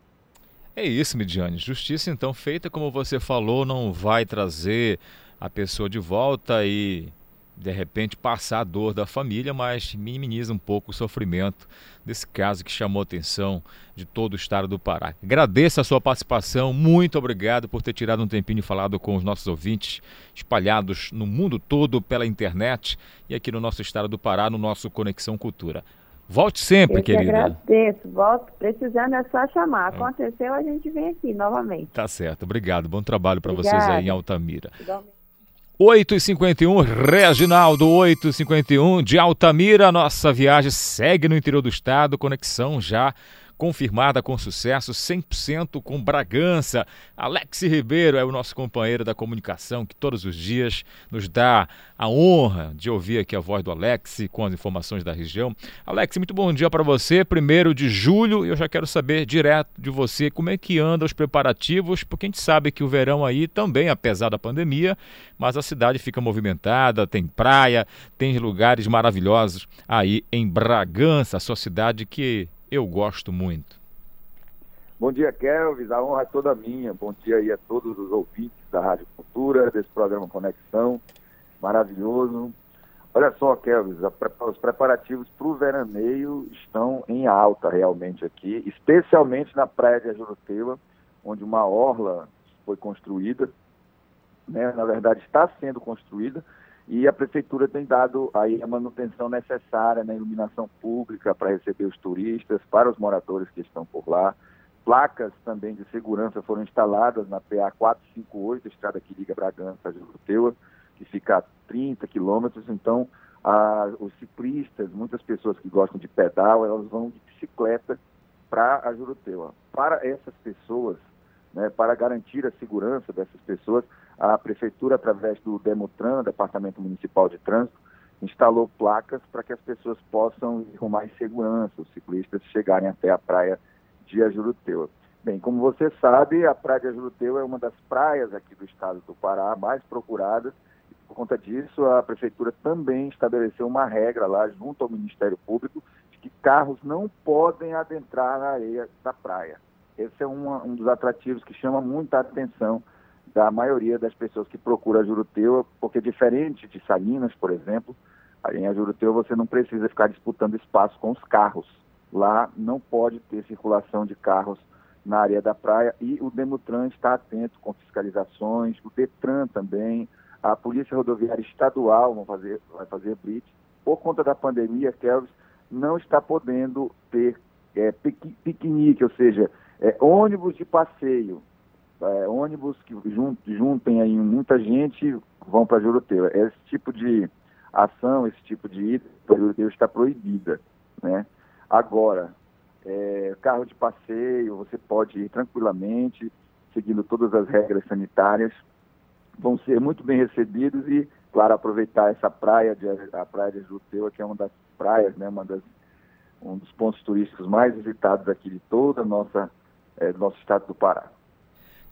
É isso, Midiane. Justiça, então, feita como você falou, não vai trazer a pessoa de volta e de repente passar a dor da família, mas minimiza um pouco o sofrimento desse caso que chamou a atenção de todo o estado do Pará. Agradeço a sua participação, muito obrigado por ter tirado um tempinho e falado com os nossos ouvintes espalhados no mundo todo pela internet e aqui no nosso estado do Pará, no nosso Conexão Cultura. Volte sempre, Eu querida. agradeço, volto. Precisando é só chamar. Aconteceu, a gente vem aqui novamente. Tá certo, obrigado. Bom trabalho para vocês aí em Altamira. Igualmente. 8h51, Reginaldo, 8h51 de Altamira. Nossa viagem segue no interior do estado, conexão já confirmada com sucesso, 100% com Bragança. Alex Ribeiro é o nosso companheiro da comunicação que todos os dias nos dá a honra de ouvir aqui a voz do Alex com as informações da região. Alex, muito bom dia para você. Primeiro de julho, eu já quero saber direto de você como é que andam os preparativos, porque a gente sabe que o verão aí também, apesar da pandemia, mas a cidade fica movimentada, tem praia, tem lugares maravilhosos aí em Bragança, a sua cidade que eu gosto muito. Bom dia, Kelvis. A honra é toda minha. Bom dia aí a todos os ouvintes da Rádio Cultura, desse programa Conexão. Maravilhoso. Olha só, Kelvis, os preparativos para o veraneio estão em alta realmente aqui, especialmente na praia de Ajuruteua, onde uma orla foi construída, né? na verdade está sendo construída, e a prefeitura tem dado aí a manutenção necessária na iluminação pública para receber os turistas, para os moradores que estão por lá. Placas também de segurança foram instaladas na PA 458, estrada que liga Bragança a Juruteua, que fica a 30 quilômetros. Então, a, os ciclistas, muitas pessoas que gostam de pedal, elas vão de bicicleta para a Juruteua. Para essas pessoas, né, para garantir a segurança dessas pessoas, a prefeitura, através do Demutran, Departamento Municipal de Trânsito, instalou placas para que as pessoas possam ir com mais segurança, os ciclistas chegarem até a praia de Ajuruteua. Bem, como você sabe, a praia de Ajuruteua é uma das praias aqui do estado do Pará mais procuradas. E por conta disso, a prefeitura também estabeleceu uma regra lá junto ao Ministério Público de que carros não podem adentrar na areia da praia. Esse é um dos atrativos que chama muita atenção da maioria das pessoas que procuram a Juruteua, porque diferente de Salinas, por exemplo, em a Juruteua você não precisa ficar disputando espaço com os carros. Lá não pode ter circulação de carros na área da praia e o Demutran está atento com fiscalizações, o Detran também, a Polícia Rodoviária Estadual vão fazer, vai fazer blitz. Por conta da pandemia, Kelvis não está podendo ter é, piquenique, ou seja, é, ônibus de passeio, é, ônibus que juntem aí muita gente vão para Juruteua. Esse tipo de ação, esse tipo de ida para Juruteua está proibida, né? Agora, é, carro de passeio, você pode ir tranquilamente, seguindo todas as regras sanitárias, vão ser muito bem recebidos e, claro, aproveitar essa praia, de, a praia de Juruteua, que é uma das praias, né, uma das, um dos pontos turísticos mais visitados aqui de toda a nossa, é, do nosso estado do Pará.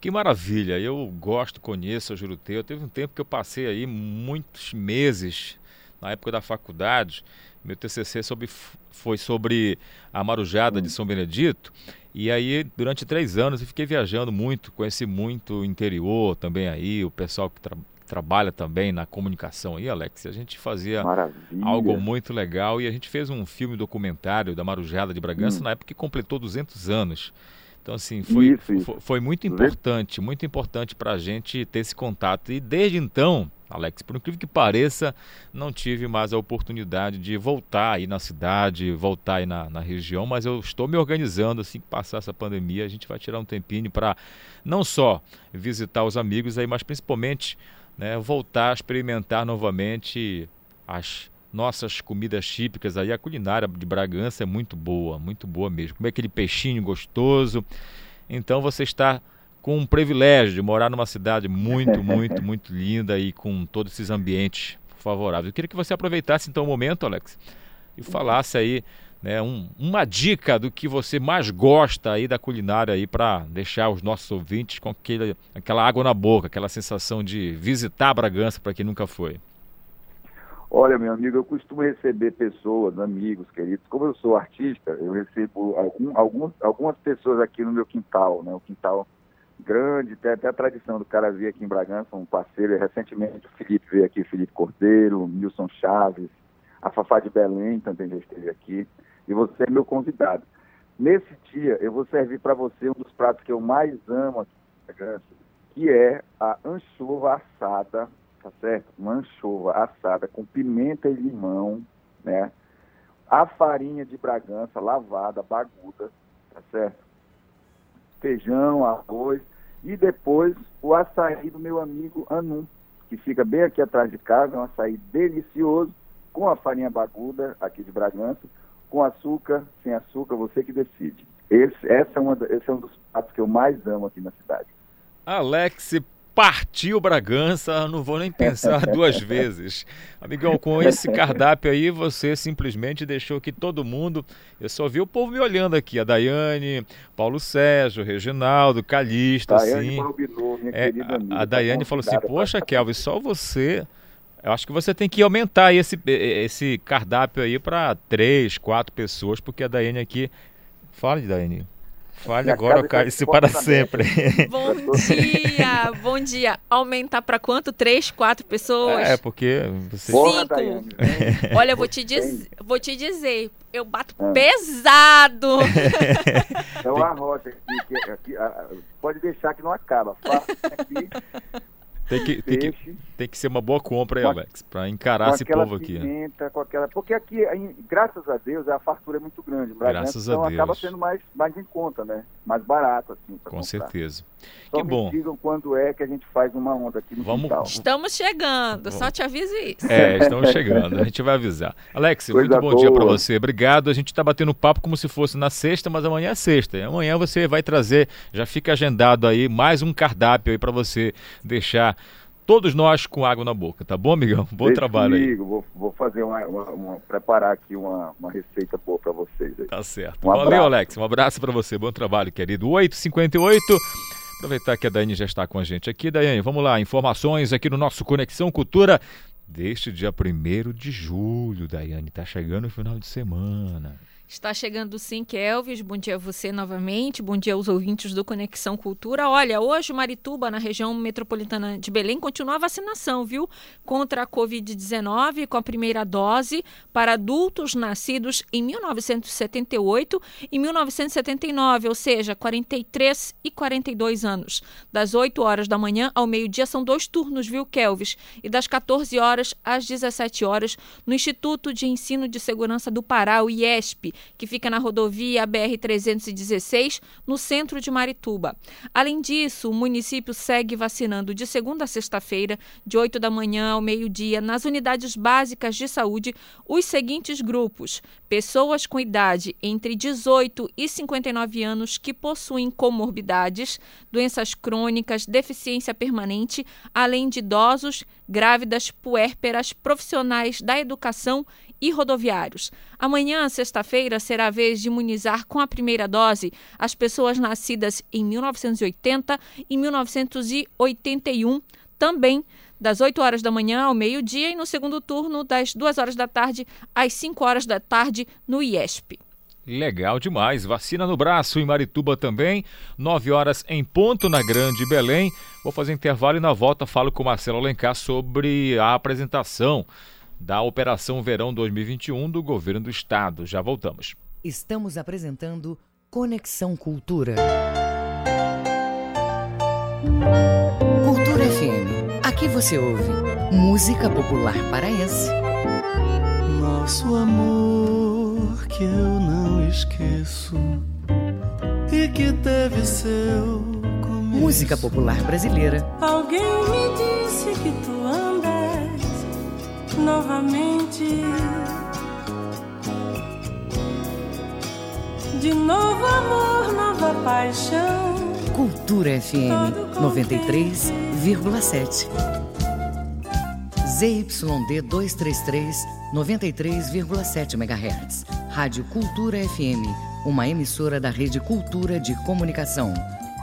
Que maravilha! Eu gosto, conheço a Juruteua. Teve um tempo que eu passei aí muitos meses na época da faculdade. Meu TCC sobre, foi sobre a Marujada de São Benedito. E aí, durante três anos, eu fiquei viajando muito, conheci muito o interior também aí, o pessoal que tra trabalha também na comunicação aí, Alex. A gente fazia Maravilha. algo muito legal e a gente fez um filme documentário da Marujada de Bragança hum. na época que completou 200 anos. Então, assim, foi, isso, isso. foi, muito importante, muito importante para a gente ter esse contato. E desde então, Alex, por incrível que pareça, não tive mais a oportunidade de voltar aí na cidade, voltar aí na, na região, mas eu estou me organizando assim que passar essa pandemia, a gente vai tirar um tempinho para não só visitar os amigos aí, mas principalmente né, voltar a experimentar novamente as nossas comidas típicas aí. A culinária de Bragança é muito boa, muito boa mesmo. Comer aquele peixinho gostoso. Então você está com um privilégio de morar numa cidade muito, muito, muito linda e com todos esses ambientes favoráveis. Eu queria que você aproveitasse então o momento, Alex, e falasse aí né, um, uma dica do que você mais gosta aí da culinária aí para deixar os nossos ouvintes com aquele, aquela água na boca, aquela sensação de visitar Bragança para quem nunca foi. Olha, meu amigo, eu costumo receber pessoas, amigos, queridos. Como eu sou artista, eu recebo algum, algumas pessoas aqui no meu quintal, né? O quintal grande, tem até a tradição do cara vir aqui em Bragança, um parceiro. Recentemente o Felipe veio aqui, Felipe Cordeiro, Nilson Chaves, a Fafá de Belém também já esteve aqui. E você é meu convidado. Nesse dia, eu vou servir para você um dos pratos que eu mais amo aqui em Bragança, que é a anchova assada tá certo? Uma anchova assada com pimenta e limão, né? A farinha de Bragança lavada, baguda, tá certo? Feijão, arroz e depois o açaí do meu amigo Anum, que fica bem aqui atrás de casa, um açaí delicioso, com a farinha baguda aqui de Bragança, com açúcar, sem açúcar, você que decide. Esse, essa é uma, esse é um dos pratos que eu mais amo aqui na cidade. Alex partiu Bragança, não vou nem pensar duas vezes. Amigão, com esse cardápio aí, você simplesmente deixou que todo mundo. Eu só vi o povo me olhando aqui, a Daiane, Paulo Sérgio, Reginaldo, Daiane assim. Minha É, querida amiga, a, a Daiane tá falou assim: convidada Poxa, Kelvin, só você. Eu acho que você tem que aumentar esse, esse cardápio aí para três, quatro pessoas, porque a Daiane aqui. Fale, Daiane. Fale agora, cale-se para sempre. Bom dia, bom dia. Aumentar para quanto? Três, quatro pessoas? É, porque você. Porra, Cinco. Daiane. Olha, eu vou te, diz... vou te dizer, eu bato Ah. pesado. Então a rocha aqui, pode deixar que não acaba. Faça aqui, Tem que, tem, que, tem que ser uma boa compra aí, a- Alex, para encarar com esse povo aqui. né? pimenta, com aquela... Porque aqui, graças a Deus, a fartura é muito grande. Graças a então Deus. acaba sendo mais, mais em conta, né? Mais barato, assim, Com comprar. certeza. Só Que me bom. digam quando é que a gente faz uma onda aqui no Vamos- quintal. Estamos chegando, só te aviso isso. É, estamos chegando, a gente vai avisar. Alex, Coisa muito bom dia para boa. você. Obrigado. A gente está batendo papo como se fosse na sexta, mas amanhã é sexta. E amanhã você vai trazer, já fica agendado aí mais um cardápio aí para você deixar todos nós com água na boca, tá bom, amigão? Bom Deixa trabalho aí. comigo, Vou, vou fazer uma, uma- uma- preparar aqui uma, uma receita boa para vocês. Aí. Tá certo. Um Valeu, abraço. Alex. Um abraço para você. Bom trabalho, querido. 8h58. Aproveitar que a Daiane já está com a gente aqui. Daiane, vamos lá. Informações aqui no nosso Conexão Cultura deste dia 1 de julho. Daiane, tá chegando o final de semana. Está chegando sim, Kelvis. Bom dia a você novamente. Bom dia aos ouvintes do Conexão Cultura. Olha, hoje Marituba, na região metropolitana de Belém, continua a vacinação, viu? Contra a Covid-19, com a primeira dose para adultos nascidos em 1978 e 1979, ou seja, 43 e 42 anos. Das 8 horas da manhã ao meio-dia são dois turnos, viu, Kelvis? E das 14 horas às 17 horas no Instituto de Ensino de Segurança do Pará, o IESP, que fica na rodovia BR-316, no centro de Marituba. Além disso, o município segue vacinando de segunda a sexta-feira, de 8 da manhã ao meio-dia, nas unidades básicas de saúde, os seguintes grupos: pessoas com idade entre 18 e 59 anos que possuem comorbidades, doenças crônicas, deficiência permanente, além de idosos, grávidas, puérperas, profissionais da educação e rodoviários. Amanhã, sexta-feira, será a vez de imunizar com a primeira dose as pessoas nascidas em 1980 e 1981, também das 8 horas da manhã ao meio-dia e no segundo turno das 2 horas da tarde às 5 horas da tarde no IESP. Legal demais. Vacina no braço em Marituba também. 9 horas em ponto na Grande Belém. Vou fazer intervalo e na volta falo com Marcelo Alencar sobre a apresentação da Operação Verão 2021 do governo do estado. Já voltamos. Estamos apresentando Conexão Cultura. Cultura FM. Aqui você ouve música popular paraense. Nosso amor que eu não esqueço e que teve seu começo. Música popular brasileira. Alguém me disse que tu andas novamente. De novo amor, nova paixão. Cultura FM 93,7. ZYD 233, 93,7 MHz. Rádio Cultura FM, uma emissora da Rede Cultura de Comunicação.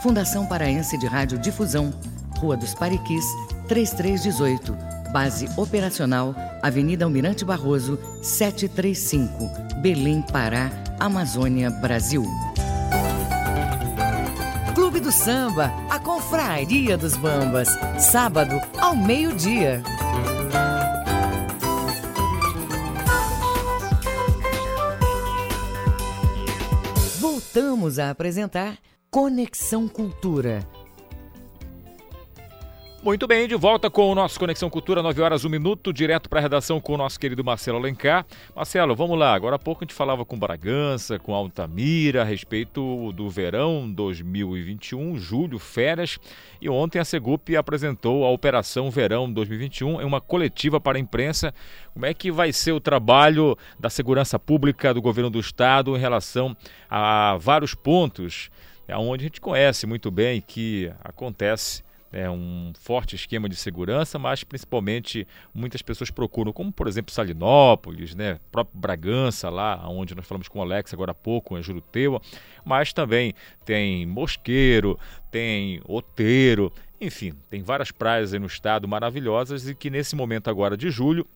Fundação Paraense de Rádio Difusão, Rua dos Pariquis, 3318, Base operacional, Avenida Almirante Barroso, 735, Belém, Pará, Amazônia, Brasil. Clube do Samba, a Confraria dos Bambas, sábado ao meio-dia. Voltamos a apresentar Conexão Cultura muito bem, de volta com o nosso Conexão Cultura, 9 horas, 1 minuto, direto para a redação com o nosso querido Marcelo Alencar. Marcelo, vamos lá. Agora há pouco a gente falava com Bragança, com Altamira, a respeito do verão 2021, julho, férias. E ontem a Segup apresentou a Operação Verão 2021 em uma coletiva para a imprensa. Como é que vai ser o trabalho da segurança pública do governo do estado em relação a vários pontos, onde a gente conhece muito bem que acontece é, um forte esquema de segurança, mas principalmente muitas pessoas procuram, como por exemplo Salinópolis, né, próprio Bragança, lá onde nós falamos com o Alex agora há pouco, em Juruteua, mas também tem Mosqueiro, tem Oteiro, enfim, tem várias praias no estado maravilhosas e que nesse momento agora de julho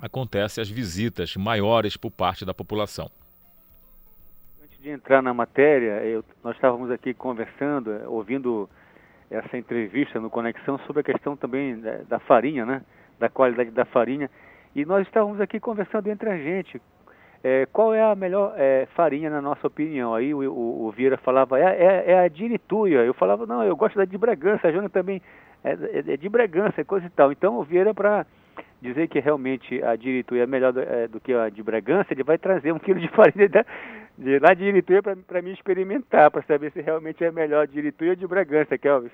acontecem as visitas maiores por parte da população. Antes de entrar na matéria, eu, nós estávamos aqui conversando, ouvindo essa entrevista no Conexão sobre a questão também da, da farinha, né? Da qualidade da farinha. E nós estávamos aqui conversando entre a gente. É, qual é a melhor é, farinha na nossa opinião? Aí o, o, o Vieira falava, é, é, é, a de Irituia. Eu falava, não, eu gosto da de Bragança. A Jônia também é, é, é de Bragança, coisa e tal. Então o Vieira, para dizer que realmente a de Irituia é melhor do, é, do, que a de Bragança, ele vai trazer um quilo de farinha da, de lá de Irituia para mim experimentar, para saber se realmente é melhor de Irituia ou de Bragança, Kelvis.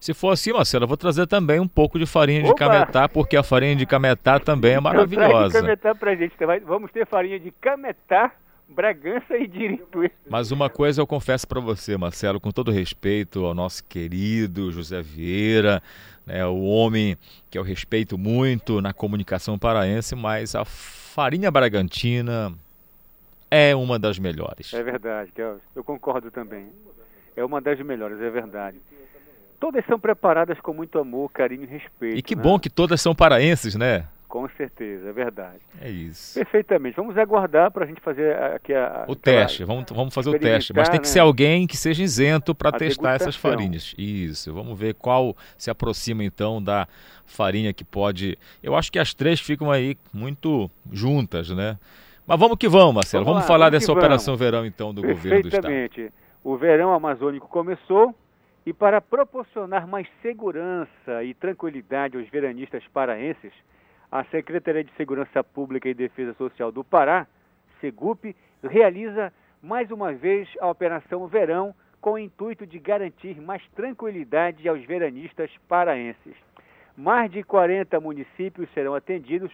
Se for assim, Marcelo, eu vou trazer também um pouco de farinha de Opa! cametá, porque a farinha de cametá também é maravilhosa. De cametá pra gente, vamos ter farinha de cametá, Bragança e de Irituia. Mas uma coisa eu confesso para você, Marcelo, com todo respeito ao nosso querido José Vieira, né, o homem que eu respeito muito na comunicação paraense, mas a farinha bragantina é uma das melhores. É verdade, eu concordo também. É uma das melhores, é verdade. Todas são preparadas com muito amor, carinho e respeito. E que né? bom que todas são paraenses, né? Com certeza, é verdade. É isso. Perfeitamente. Vamos aguardar para a gente fazer aqui a. O teste, vamos, vamos fazer o teste. Mas tem que né? ser alguém que seja isento para testar essas farinhas. Isso. Vamos ver qual se aproxima então da farinha que pode. Eu acho que as três ficam aí muito juntas, né? Mas vamos que vamos, Marcelo. Vamos, vamos falar vamos dessa Operação Verão, então, do governo do Estado. Perfeitamente. O verão amazônico começou e para proporcionar mais segurança e tranquilidade aos veranistas paraenses, a Secretaria de Segurança Pública e Defesa Social do Pará, SEGUP, realiza mais uma vez a Operação Verão com o intuito de garantir mais tranquilidade aos veranistas paraenses. Mais de 40 municípios serão atendidos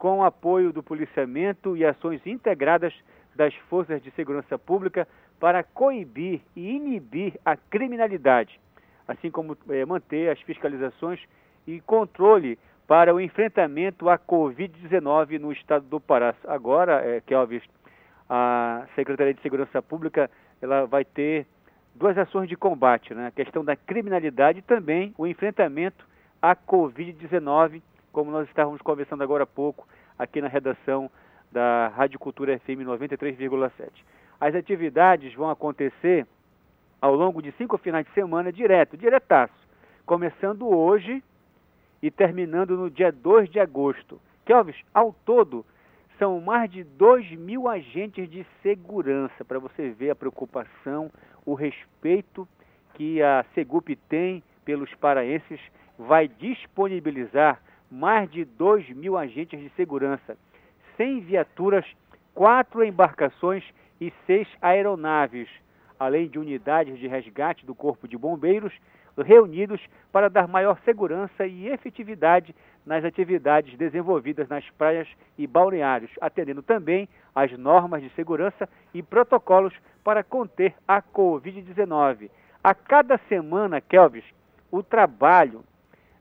com apoio do policiamento e ações integradas das forças de segurança pública para coibir e inibir a criminalidade, assim como é, manter as fiscalizações e controle para o enfrentamento à Covid-19 no estado do Pará. Agora, é, Kelvis, a Secretaria de Segurança Pública ela vai ter duas ações de combate, né? a questão da criminalidade e também o enfrentamento à Covid-19 como nós estávamos conversando agora há pouco aqui na redação da Rádio Cultura FM 93,7. As atividades vão acontecer ao longo de cinco finais de semana direto, diretaço, começando hoje e terminando no dia 2 de agosto. Kelvis, ao todo, são mais de 2 mil agentes de segurança, para você ver a preocupação, o respeito que a Segup tem pelos paraenses, vai disponibilizar mais de 2 mil agentes de segurança, 100 viaturas, quatro embarcações e seis aeronaves, além de unidades de resgate do Corpo de Bombeiros, reunidos para dar maior segurança e efetividade nas atividades desenvolvidas nas praias e balneários, atendendo também às normas de segurança e protocolos para conter a Covid-19. A cada semana, Kelvis, o trabalho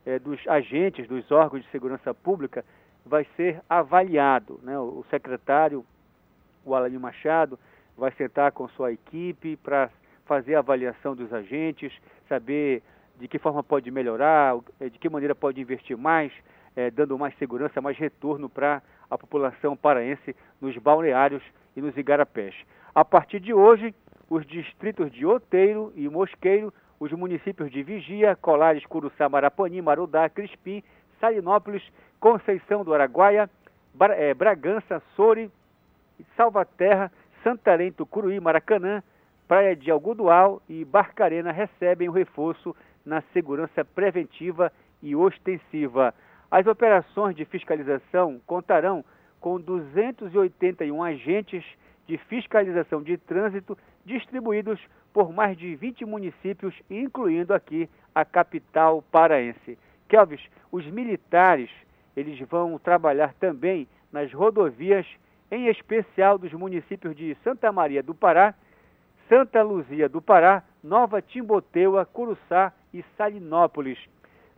é, dos agentes dos órgãos de segurança pública vai ser avaliado. Né? O secretário, o Alain Machado, vai sentar com sua equipe para fazer a avaliação dos agentes, saber de que forma pode melhorar, de que maneira pode investir mais é, dando mais segurança, mais retorno para a população paraense nos balneários e nos igarapés. A partir de hoje, os distritos de Oteiro e Mosqueiro, os municípios de Vigia, Colares, Curuçá, Marapani, Marudá, Crispim, Salinópolis, Conceição do Araguaia, é, Bragança, Sori, Salvaterra, Santarém, Tucuruí, Maracanã, Praia de Algodual e Barcarena recebem o reforço na segurança preventiva e ostensiva. As operações de fiscalização contarão com 281 agentes de fiscalização de trânsito distribuídos por mais de 20 municípios, incluindo aqui a capital paraense. Kelvis, os militares, eles vão trabalhar também nas rodovias, em especial dos municípios de Santa Maria do Pará, Santa Luzia do Pará, Nova Timboteua, Curuçá e Salinópolis.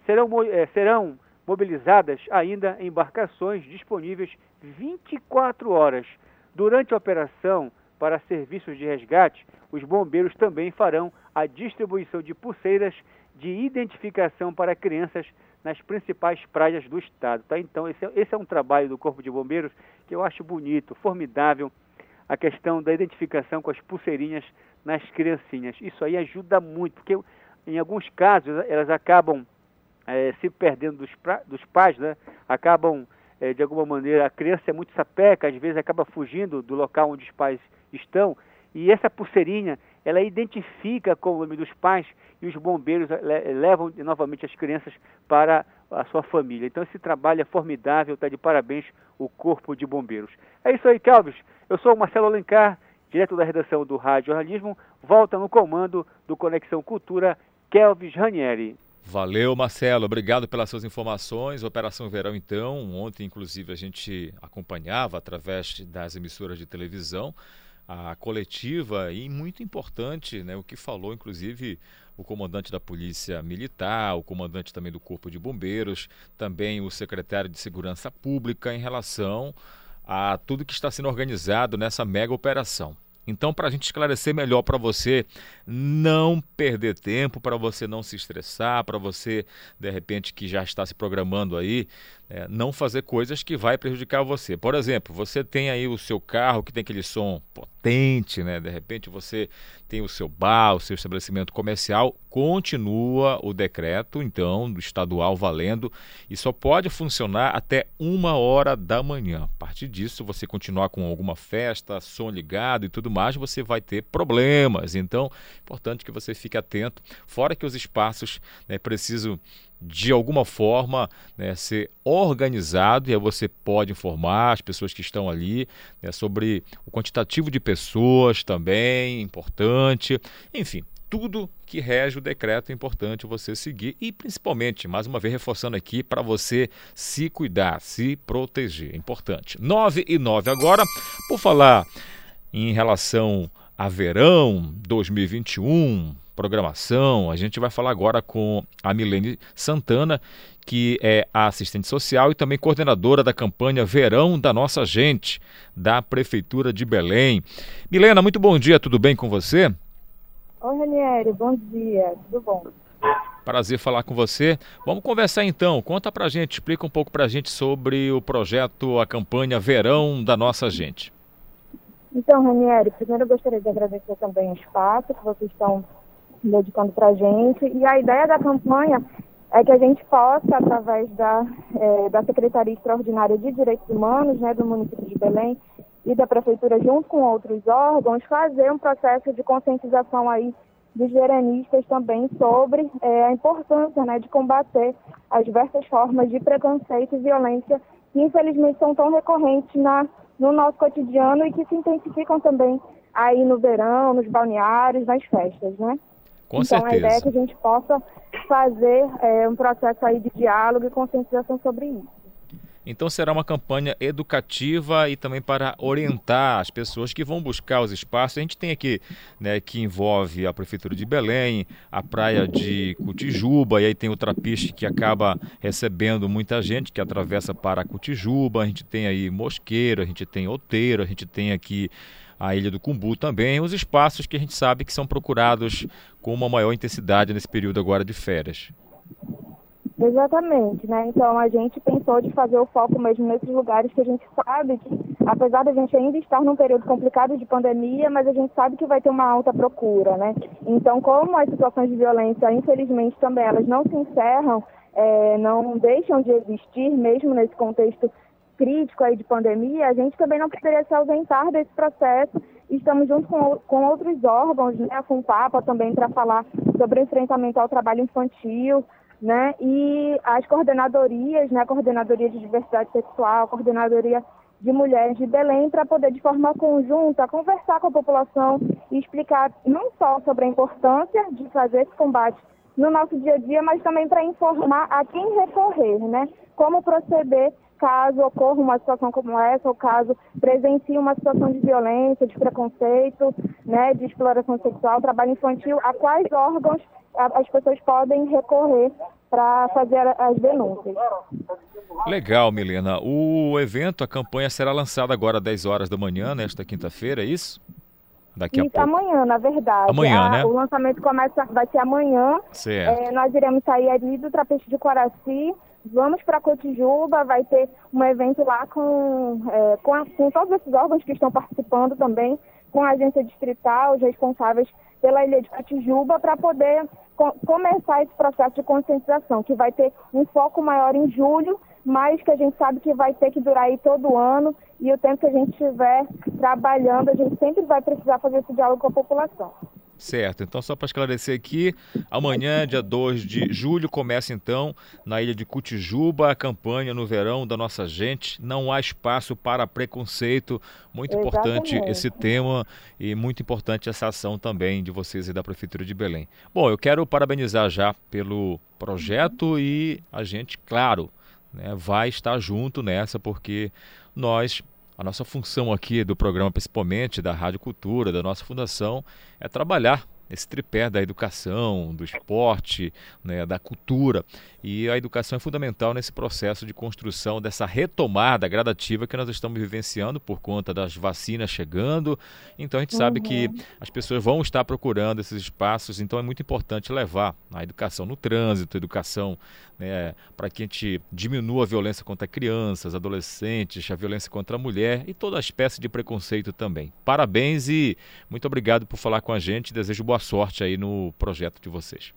Serão, é, serão mobilizadas ainda embarcações disponíveis 24 horas. Durante a operação para serviços de resgate, os bombeiros também farão a distribuição de pulseiras de identificação para crianças nas principais praias do estado. Tá? Então, esse é, esse é um trabalho do Corpo de Bombeiros que eu acho bonito, formidável, a questão da identificação com as pulseirinhas nas criancinhas. Isso aí ajuda muito, porque em alguns casos elas acabam é, se perdendo dos, pra, dos pais, né? acabam, é, de alguma maneira, a criança é muito sapeca, às vezes acaba fugindo do local onde os pais estão, e essa pulseirinha, ela identifica com o nome dos pais e os bombeiros levam novamente as crianças para a sua família. Então esse trabalho é formidável, está de parabéns o Corpo de Bombeiros. É isso aí, Calves. Eu sou o Marcelo Alencar, direto da redação do Rádio Jornalismo, volta no comando do Conexão Cultura, Kelvis Ranieri. Valeu, Marcelo. Obrigado pelas suas informações. Operação Verão, então. Ontem, inclusive, a gente acompanhava através das emissoras de televisão a coletiva e muito importante, né, o que falou, inclusive, o comandante da Polícia Militar, o comandante também do Corpo de Bombeiros, também o secretário de Segurança Pública em relação a tudo que está sendo organizado nessa mega operação. Então, para a gente esclarecer melhor para você não perder tempo, para você não se estressar, para você, de repente, que já está se programando aí, é, não fazer coisas que vai prejudicar você. Por exemplo, você tem aí o seu carro que tem aquele som potente, né? De repente você tem o seu bar, o seu estabelecimento comercial, continua o decreto, então, do estadual valendo e só pode funcionar até uma hora da manhã. A partir disso, você continuar com alguma festa, som ligado e tudo mais, você vai ter problemas. Então, importante que você fique atento. Fora que os espaços né, precisam de alguma forma né, ser organizado e aí você pode informar as pessoas que estão ali né, sobre o quantitativo de pessoas também, importante, enfim. Tudo que rege o decreto é importante você seguir e, principalmente, mais uma vez reforçando aqui, para você se cuidar, se proteger. É importante. 9 e 9 agora, por falar em relação a verão 2021, programação. A gente vai falar agora com a Milene Santana, que é a assistente social e também coordenadora da campanha Verão da Nossa Gente, da Prefeitura de Belém. Milena, muito bom dia, tudo bem com você? Oi, Ranieri, bom dia, tudo bom? Prazer falar com você. Vamos conversar então. Conta pra gente, explica um pouco pra gente sobre o projeto, a campanha Verão da Nossa Gente. Então, Ranieri, primeiro eu gostaria de agradecer também o espaço que vocês estão dedicando para a gente. E a ideia da campanha é que a gente possa, através da, é, da Secretaria Extraordinária de Direitos Humanos, né, do município de Belém e da Prefeitura, junto com outros órgãos, fazer um processo de conscientização aí dos veranistas também sobre é, a importância né, de combater as diversas formas de preconceito e violência que infelizmente são tão recorrentes na, no nosso cotidiano e que se intensificam também aí no verão, nos balneários, nas festas, né? Com então, certeza. a ideia é que a gente possa fazer é, um processo aí de diálogo e conscientização sobre isso. Então será uma campanha educativa e também para orientar as pessoas que vão buscar os espaços. A gente tem aqui, né, que envolve a Prefeitura de Belém, a praia de Cutijuba, e aí tem o Trapiche que acaba recebendo muita gente que atravessa para Cutijuba. A gente tem aí Mosqueiro, a gente tem Outeiro, a gente tem aqui a Ilha do Cumbu também, os espaços que a gente sabe que são procurados com uma maior intensidade nesse período agora de férias. Exatamente, né? Então a gente pensou de fazer o foco mesmo nesses lugares que a gente sabe que, apesar da gente ainda estar num período complicado de pandemia, mas a gente sabe que vai ter uma alta procura, né? Então, como as situações de violência, infelizmente, também elas não se encerram, é, não deixam de existir, mesmo nesse contexto crítico aí de pandemia, a gente também não poderia se ausentar desse processo. Estamos junto com, com outros órgãos, né, a FUNPAPA também, para falar sobre o enfrentamento ao trabalho infantil, né? E as coordenadorias, né? Coordenadoria de diversidade sexual, coordenadoria de mulheres de Belém, para poder de forma conjunta conversar com a população e explicar não só sobre a importância de fazer esse combate no nosso dia a dia, mas também para informar a quem recorrer, né? Como proceder caso ocorra uma situação como essa, ou caso presencie uma situação de violência, de preconceito, né, de exploração sexual, trabalho infantil, a quais órgãos as pessoas podem recorrer para fazer as denúncias. Legal, Milena. O evento, a campanha será lançada agora às 10 horas da manhã, nesta quinta-feira, é isso? Daqui a isso, pouco. amanhã, na verdade. Amanhã, a, né? O lançamento começa, vai ser amanhã. Certo. É, nós iremos sair ali do Trapeço de Coraci, vamos para Cotijuba, vai ter um evento lá com, é, com, com todos esses órgãos que estão participando também, com a agência distrital, os responsáveis pela Ilha de Cotijuba, para poder co começar esse processo de conscientização, que vai ter um foco maior em julho, mas que a gente sabe que vai ter que durar aí todo ano, e o tempo que a gente estiver trabalhando, a gente sempre vai precisar fazer esse diálogo com a população. Certo, então só para esclarecer aqui, amanhã, dia 2 de julho, começa então na ilha de Cutijuba a campanha no verão da nossa gente. Não há espaço para preconceito. Muito Exatamente. importante esse tema e muito importante essa ação também de vocês e da Prefeitura de Belém. Bom, eu quero parabenizar já pelo projeto e a gente, claro, né, vai estar junto nessa porque nós a nossa função aqui do programa, principalmente da Rádio Cultura, da nossa fundação, é trabalhar esse tripé da educação, do esporte, né, da cultura. E a educação é fundamental nesse processo de construção dessa retomada gradativa que nós estamos vivenciando por conta das vacinas chegando. Então a gente uhum. sabe que uhum. as pessoas vão estar procurando esses espaços, então é muito importante levar a educação no trânsito, educação né, para que a gente diminua a violência contra crianças, adolescentes, a violência contra a mulher e toda espécie de preconceito também. Parabéns e muito obrigado por falar com a gente. Desejo boa sorte aí no projeto de vocês.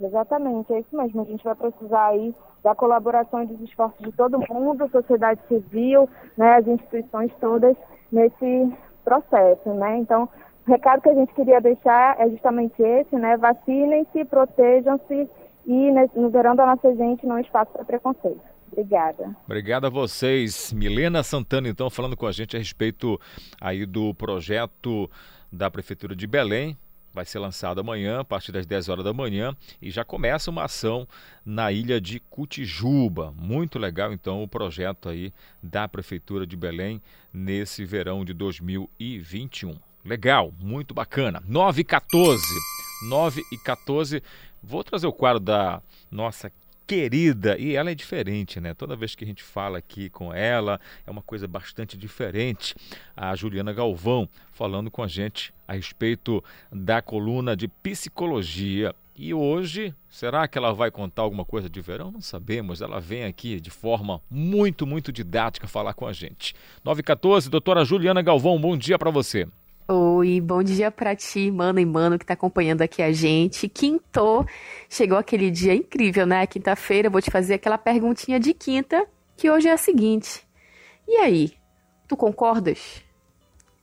Exatamente, é isso mesmo. A gente vai precisar aí da colaboração e dos esforços de todo mundo, sociedade civil, né, as instituições todas nesse processo, né? Então, o recado que a gente queria deixar é justamente esse, né? Vacinem-se, protejam-se e no verão da nossa gente não espaço para preconceito. Obrigada. Obrigado a vocês. Milena Santana, então, falando com a gente a respeito aí do projeto da Prefeitura de Belém, vai ser lançado amanhã, a partir das 10 horas da manhã, e já começa uma ação na ilha de Cutijuba. Muito legal, então, o projeto aí da Prefeitura de Belém nesse verão de 2021. Legal, muito bacana. 9 e 14. 9 e 14. Vou trazer o quadro da nossa querida, e ela é diferente, né? Toda vez que a gente fala aqui com ela, é uma coisa bastante diferente. A Juliana Galvão falando com a gente a respeito da coluna de psicologia. E hoje, será que ela vai contar alguma coisa de verão? Não sabemos. Ela vem aqui de forma muito, muito didática falar com a gente. 914, doutora Juliana Galvão, bom dia para você. Oi, bom dia para ti, mano e mano que tá acompanhando aqui a gente. Quinto, chegou aquele dia incrível, né? Quinta-feira, vou te fazer aquela perguntinha de quinta, que hoje é a seguinte. E aí, tu concordas?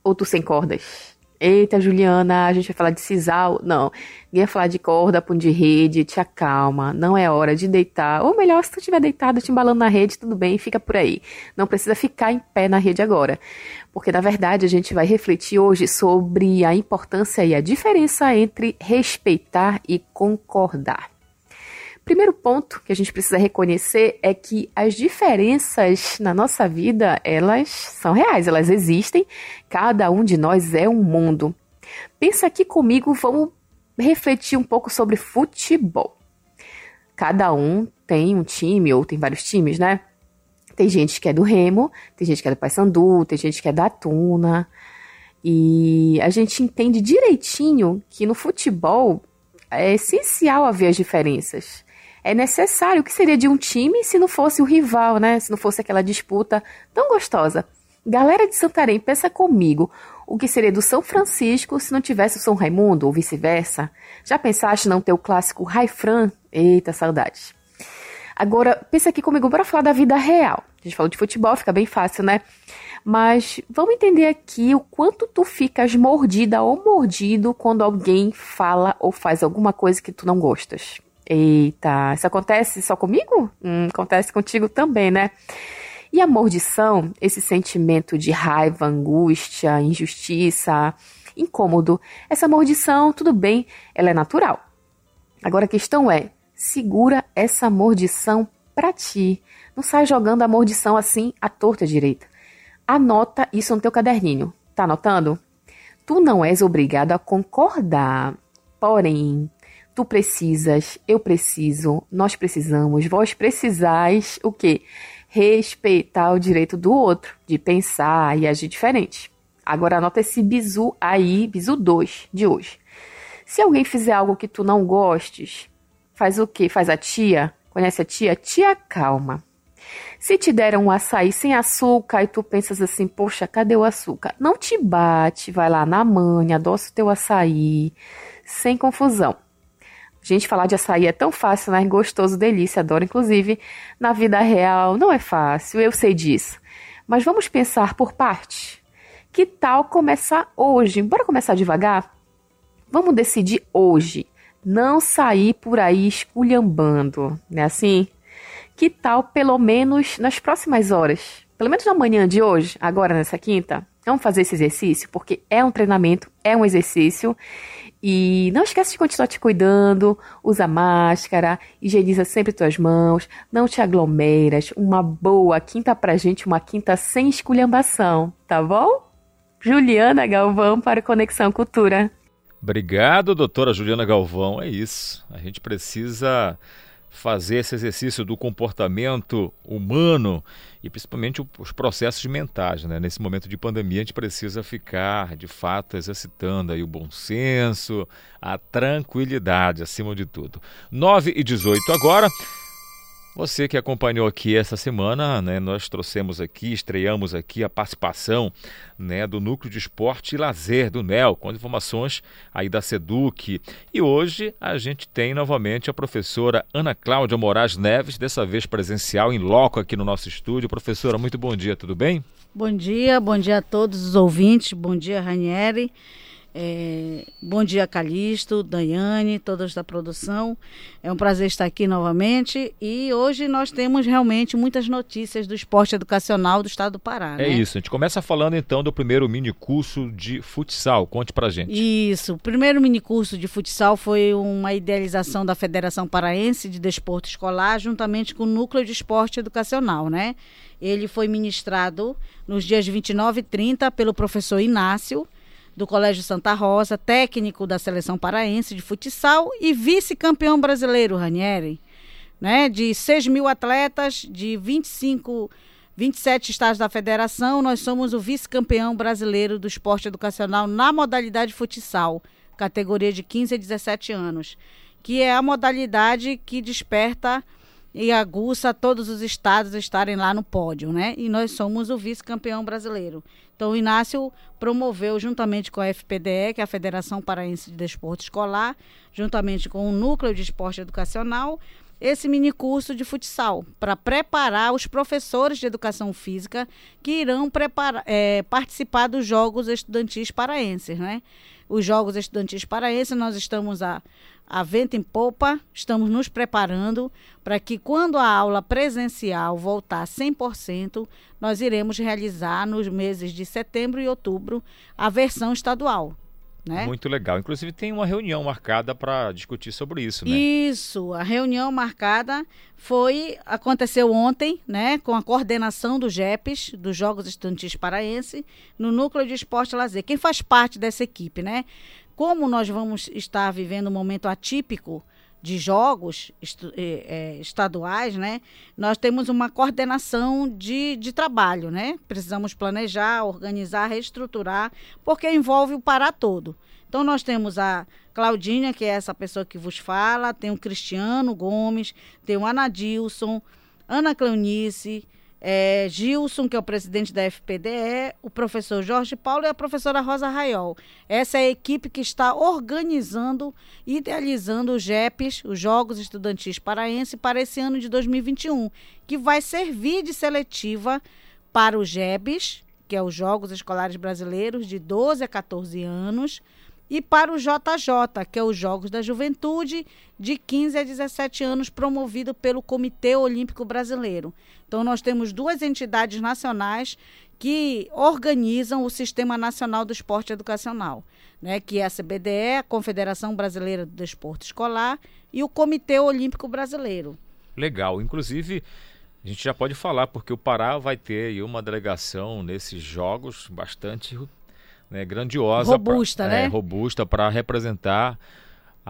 Ou tu sem cordas? Eita, Juliana, a gente vai falar de sisal. Não, ninguém vai falar de corda, pão de rede, te acalma. Não é hora de deitar. Ou melhor, se tu estiver deitado, te embalando na rede, tudo bem, fica por aí. Não precisa ficar em pé na rede agora. Porque, na verdade, a gente vai refletir hoje sobre a importância e a diferença entre respeitar e concordar. Primeiro ponto que a gente precisa reconhecer é que as diferenças na nossa vida, elas são reais, elas existem. Cada um de nós é um mundo. Pensa aqui comigo, vamos refletir um pouco sobre futebol. Cada um tem um time ou tem vários times, né? Tem gente que é do Remo, tem gente que é do Paysandu, tem gente que é da Tuna. E a gente entende direitinho que no futebol é essencial haver as diferenças. É necessário. O que seria de um time se não fosse o rival, né? Se não fosse aquela disputa tão gostosa. Galera de Santarém, pensa comigo. O que seria do São Francisco se não tivesse o São Raimundo ou vice-versa? Já pensaste não ter o clássico Raifran? Eita, saudade. Agora, pensa aqui comigo, bora falar da vida real. A gente falou de futebol, fica bem fácil, né? Mas vamos entender aqui o quanto tu ficas mordida ou mordido quando alguém fala ou faz alguma coisa que tu não gostas. Eita, isso acontece só comigo? Hum, acontece contigo também, né? E a mordição, esse sentimento de raiva, angústia, injustiça, incômodo, essa mordição, tudo bem, ela é natural. Agora a questão é, segura essa mordição para ti. Não sai jogando a mordição assim à torta direita. Anota isso no teu caderninho. Tá anotando? Tu não és obrigado a concordar. Porém, tu precisas, eu preciso, nós precisamos, vós precisais o quê? Respeitar o direito do outro, de pensar e agir diferente. Agora anota esse bizu aí, bizu 2 de hoje. Se alguém fizer algo que tu não gostes, Faz o quê? Faz a tia? Conhece a tia? Tia calma. Se te deram um açaí sem açúcar e tu pensas assim, poxa, cadê o açúcar? Não te bate, vai lá na mãe, adoça o teu açaí, sem confusão. Gente, falar de açaí é tão fácil, né? Gostoso, delícia, adoro. Inclusive, na vida real não é fácil, eu sei disso. Mas vamos pensar por parte. Que tal começar hoje? Bora começar devagar? Vamos decidir hoje não sair por aí esculhambando, né assim? Que tal pelo menos nas próximas horas, pelo menos na manhã de hoje, agora nessa quinta, vamos fazer esse exercício, porque é um treinamento, é um exercício. E não esquece de continuar te cuidando, usa máscara, higieniza sempre tuas mãos, não te aglomeras. Uma boa quinta pra gente, uma quinta sem esculhambação, tá bom? Juliana Galvão para Conexão Cultura. Obrigado, doutora Juliana Galvão. É isso. A gente precisa fazer esse exercício do comportamento humano e principalmente os processos mentais. Né? Nesse momento de pandemia, a gente precisa ficar, de fato, exercitando aí o bom senso, a tranquilidade, acima de tudo. 9 e 18 agora. Você que acompanhou aqui essa semana, né, nós trouxemos aqui, estreamos aqui a participação né, do Núcleo de Esporte e Lazer do NEL, com informações aí da SEDUC. E hoje a gente tem novamente a professora Ana Cláudia Moraes Neves, dessa vez presencial em loco aqui no nosso estúdio. Professora, muito bom dia, tudo bem? Bom dia, bom dia a todos os ouvintes, bom dia Ranieri. É, bom dia, Calixto, Daiane, todos da produção. É um prazer estar aqui novamente e hoje nós temos realmente muitas notícias do esporte educacional do estado do Pará. É né? isso, a gente começa falando então do primeiro mini curso de futsal. Conte pra gente. Isso, o primeiro mini curso de futsal foi uma idealização da Federação Paraense de Desporto Escolar, juntamente com o Núcleo de Esporte Educacional, né? Ele foi ministrado nos dias 29 e 30 pelo professor Inácio do Colégio Santa Rosa, técnico da seleção paraense de futsal e vice-campeão brasileiro, Ranieri. Né? De 6 mil atletas, de 25, 27 estados da federação, nós somos o vice-campeão brasileiro do esporte educacional na modalidade futsal, categoria de 15 a 17 anos, que é a modalidade que desperta e aguça todos os estados estarem lá no pódio, né? E nós somos o vice-campeão brasileiro. Então, o Inácio promoveu, juntamente com a FPDE, que é a Federação Paraense de Desporto Escolar, juntamente com o Núcleo de Esporte Educacional, esse mini curso de futsal para preparar os professores de educação física que irão preparar, é, participar dos Jogos Estudantis Paraenses, né? Os Jogos Estudantis Paraenses, nós estamos a a vento em popa, estamos nos preparando para que quando a aula presencial voltar 100%, nós iremos realizar nos meses de setembro e outubro a versão estadual. Né? Muito legal. Inclusive tem uma reunião marcada para discutir sobre isso, né? Isso, a reunião marcada foi aconteceu ontem, né, com a coordenação do JEPES, dos Jogos Estudantis Paraense, no Núcleo de Esporte e Lazer. Quem faz parte dessa equipe, né? como nós vamos estar vivendo um momento atípico de jogos é, estaduais, né? Nós temos uma coordenação de, de trabalho, né? Precisamos planejar, organizar, reestruturar, porque envolve o Pará todo. Então nós temos a Claudinha, que é essa pessoa que vos fala, tem o Cristiano Gomes, tem o Anadilson, Ana Cleonice, é, Gilson, que é o presidente da FPDE, o professor Jorge Paulo e a professora Rosa Raiol. Essa é a equipe que está organizando e idealizando os JEPs, os Jogos Estudantis Paraense, para esse ano de 2021, que vai servir de seletiva para os JEBs, que é os Jogos Escolares Brasileiros, de 12 a 14 anos, e para o JJ, que é os Jogos da Juventude, de 15 a 17 anos, promovido pelo Comitê Olímpico Brasileiro. Então, nós temos duas entidades nacionais que organizam o Sistema Nacional do Esporte Educacional, né, que é a CBDE, a Confederação Brasileira do Desporto Escolar, e o Comitê Olímpico Brasileiro. Legal. Inclusive, a gente já pode falar, porque o Pará vai ter uma delegação nesses jogos bastante né, grandiosa. Robusta, pra, né? É, robusta para representar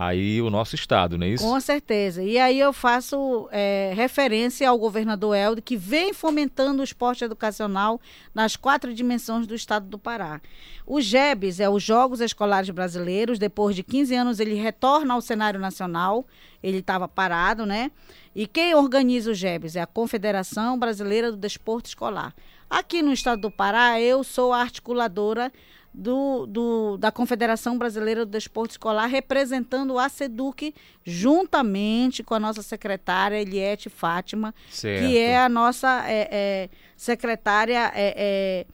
aí o nosso estado, não é isso? Com certeza. E aí eu faço é, referência ao governador Helder, que vem fomentando o esporte educacional nas quatro dimensões do estado do Pará. O GEBS é os Jogos Escolares Brasileiros. Depois de 15 anos, ele retorna ao cenário nacional. Ele estava parado, né? E quem organiza o GEBS é a Confederação Brasileira do Desporto Escolar. Aqui no estado do Pará, eu sou a articuladora do, do, da Confederação Brasileira do Desporto Escolar, representando a SEDUC, juntamente com a nossa secretária Eliette Fátima, Certo. que é a nossa é, é, secretária. É, é,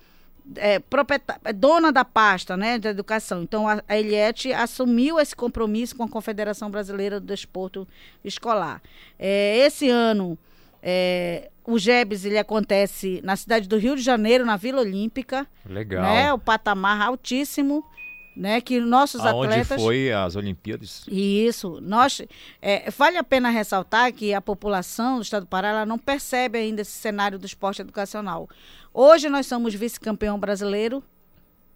é, é dona da pasta né, da educação. Então, a, a Eliette assumiu esse compromisso com a Confederação Brasileira do Desporto Escolar. Esse ano, é, o GEBS ele acontece na cidade do Rio de Janeiro, na Vila Olímpica. Legal. Né, o patamar altíssimo, né, que nossos Aonde atletas... foi as Olimpíadas? Isso. Nós, é, vale a pena ressaltar que a população do estado do Pará não percebe ainda esse cenário do esporte educacional. Hoje nós somos vice-campeão brasileiro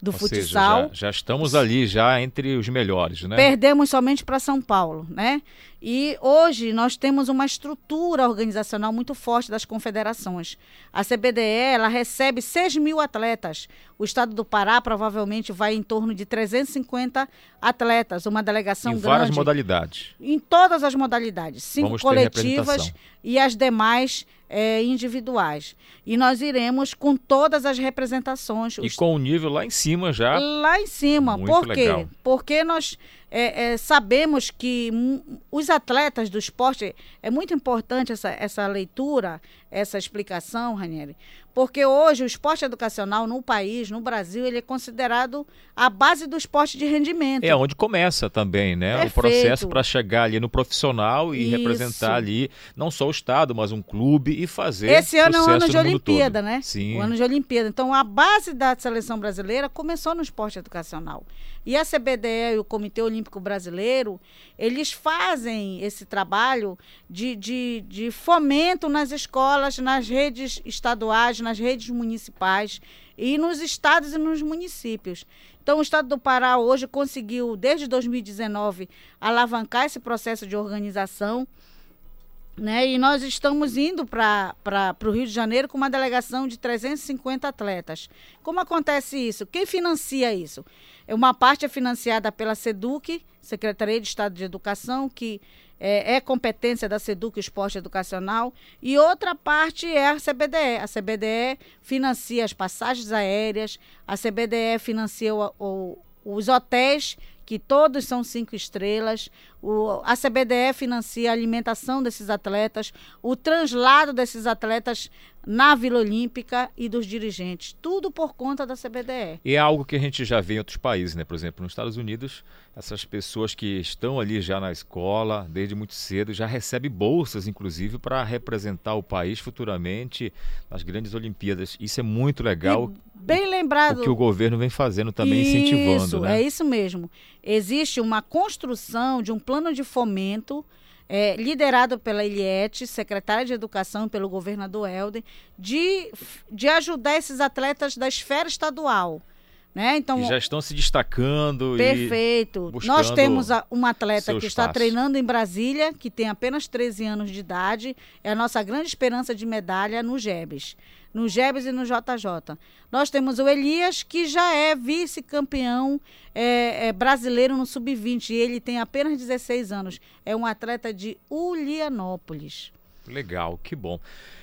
do Ou seja, futsal. já, já estamos ali, já entre os melhores, né? Perdemos somente para São Paulo, né? E hoje nós temos uma estrutura organizacional muito forte das confederações. A CBDE ela recebe 6 mil atletas. O estado do Pará provavelmente vai em torno de 350 atletas, uma delegação em grande. várias modalidades. Em todas as modalidades, cinco Vamos coletivas e as demais eh, individuais. E nós iremos com todas as representações. E os com o nível lá em cima já. Lá em cima. Muito Por quê? legal. Porque nós é, é, sabemos que os atletas do esporte, é muito importante essa, essa leitura, essa explicação, Ranieri, porque hoje o esporte educacional no país, no Brasil, ele é considerado a base do esporte de rendimento. É onde começa também, né? O Perfeito. processo para chegar ali no profissional e Isso. representar ali não só o estado, mas um clube e fazer Esse ano é o ano de Olimpíada, todo. né? Sim. O ano de Olimpíada. Então, a base da seleção brasileira começou no esporte educacional. E a CBDE e o Comitê Olímpico Brasileiro, eles fazem esse trabalho de, de, de fomento nas escolas, nas redes estaduais, nas redes municipais e nos estados e nos municípios. Então, o estado do Pará hoje conseguiu, desde 2019, alavancar esse processo de organização né? E nós estamos indo para o Rio de Janeiro com uma delegação de 350 atletas. Como acontece isso? Quem financia isso? É Uma parte é financiada pela SEDUC, Secretaria de Estado de Educação, que é, é competência da SEDUC Esporte Educacional, e outra parte é a CBDE. A CBDE financia as passagens aéreas, a CBDE financia o- o- os hotéis que todos são cinco estrelas. O, a CBDE financia a alimentação desses atletas, o translado desses atletas na Vila Olímpica e dos dirigentes. Tudo por conta da CBDE. E é algo que a gente já vê em outros países, né? Por exemplo, nos Estados Unidos, essas pessoas que estão ali já na escola, desde muito cedo, já recebem bolsas, inclusive, para representar o país futuramente nas grandes Olimpíadas. Isso é muito legal. Bem lembrado. O que o governo vem fazendo também, isso, incentivando, né? É isso mesmo. Existe uma construção de um plano de fomento é, liderado pela Eliette, secretária de Educação, pelo governador Helder, de, de ajudar esses atletas da esfera estadual. Né? Então, que já estão se destacando Perfeito. e Nós temos a, uma atleta que está espaço. treinando em Brasília, que tem apenas 13 anos de idade, é a nossa grande esperança de medalha no GEBS. No Gebes e no JJ. Nós temos o Elias, que já é vice-campeão é, é, brasileiro no Sub-20, e ele tem apenas 16 anos. É um atleta de Ulianópolis. Legal, que bom.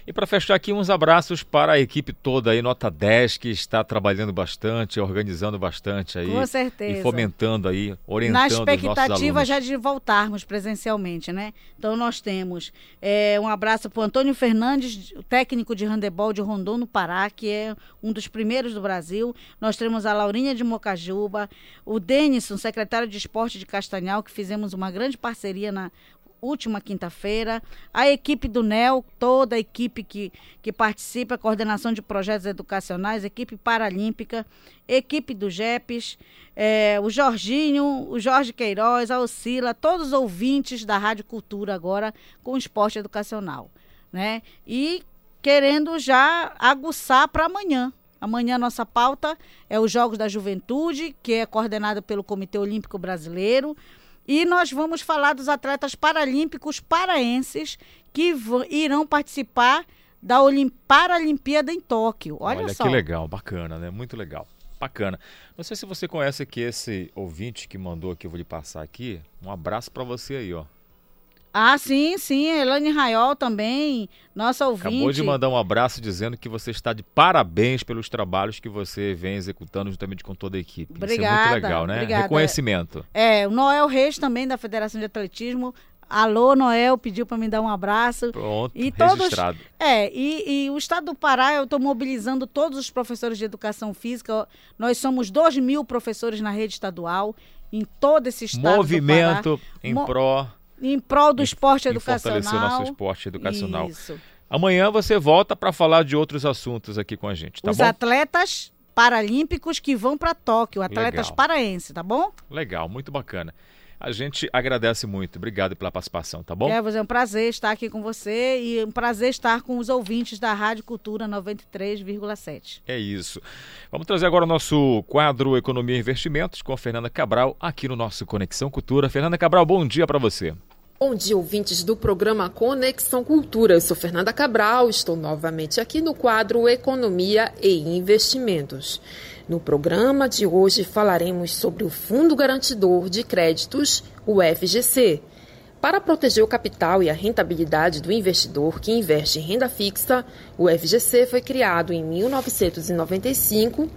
E para fechar aqui, uns abraços para a equipe toda aí, nota 10, que está trabalhando bastante, organizando bastante aí. Com certeza. E fomentando aí, orientando Na expectativa já de voltarmos presencialmente, né? Então nós temos é, um abraço para o Antônio Fernandes, técnico de handebol de Rondon, no Pará, que é um dos primeiros do Brasil. Nós temos a Laurinha de Mocajuba, o Denison, secretário de esporte de Castanhal, que fizemos uma grande parceria na última quinta-feira, a equipe do NEL, toda a equipe que, que participa, coordenação de projetos educacionais, equipe paralímpica, equipe do GEPES, eh, o Jorginho, o Jorge Queiroz, a Oscila, todos os ouvintes da Rádio Cultura agora com esporte educacional, né? E querendo já aguçar para amanhã. Amanhã nossa pauta é os Jogos da Juventude, que é coordenado pelo Comitê Olímpico Brasileiro. E nós vamos falar dos atletas paralímpicos paraenses que irão participar da Olim Paralimpíada em Tóquio. Olha, Olha só. que legal, bacana, né? Muito legal. Bacana. Não sei se você conhece aqui esse ouvinte que mandou aqui, eu vou lhe passar aqui. Um abraço para você aí, ó. Ah, sim, sim. Elane Raiol também, nossa ouvinte. Acabou de mandar um abraço dizendo que você está de parabéns pelos trabalhos que você vem executando juntamente com toda a equipe. Isso é Obrigada, muito legal, né? obrigada. Reconhecimento. É, o Noel Reis também da Federação de Atletismo. Alô, Noel, pediu para me dar um abraço. Pronto, E todos, registrado. É, e, e o Estado do Pará, eu estou mobilizando todos os professores de educação física. Nós somos 2 mil professores na rede estadual, em todo esse estado Movimento do Pará. em Mo- pró Em prol do esporte educacional. fortalecer o nosso esporte educacional. Isso. Amanhã você volta para falar de outros assuntos aqui com a gente, tá Os bom? atletas paralímpicos que vão para Tóquio, atletas Legal. paraenses, tá bom? Legal, muito bacana. A gente agradece muito. Obrigado pela participação, tá bom? Kevin, é um prazer estar aqui com você e um prazer estar com os ouvintes da Rádio Cultura 93,7. É isso. Vamos trazer agora o nosso quadro Economia e Investimentos com a Fernanda Cabral aqui no nosso Conexão Cultura. Fernanda Cabral, bom dia para você. Bom dia, ouvintes do programa Conexão Cultura. Eu sou Fernanda Cabral, estou novamente aqui no quadro Economia e Investimentos. No programa de hoje falaremos sobre o Fundo Garantidor de Créditos, o FGC. Para proteger o capital e a rentabilidade do investidor que investe em renda fixa, o FGC foi criado em 1995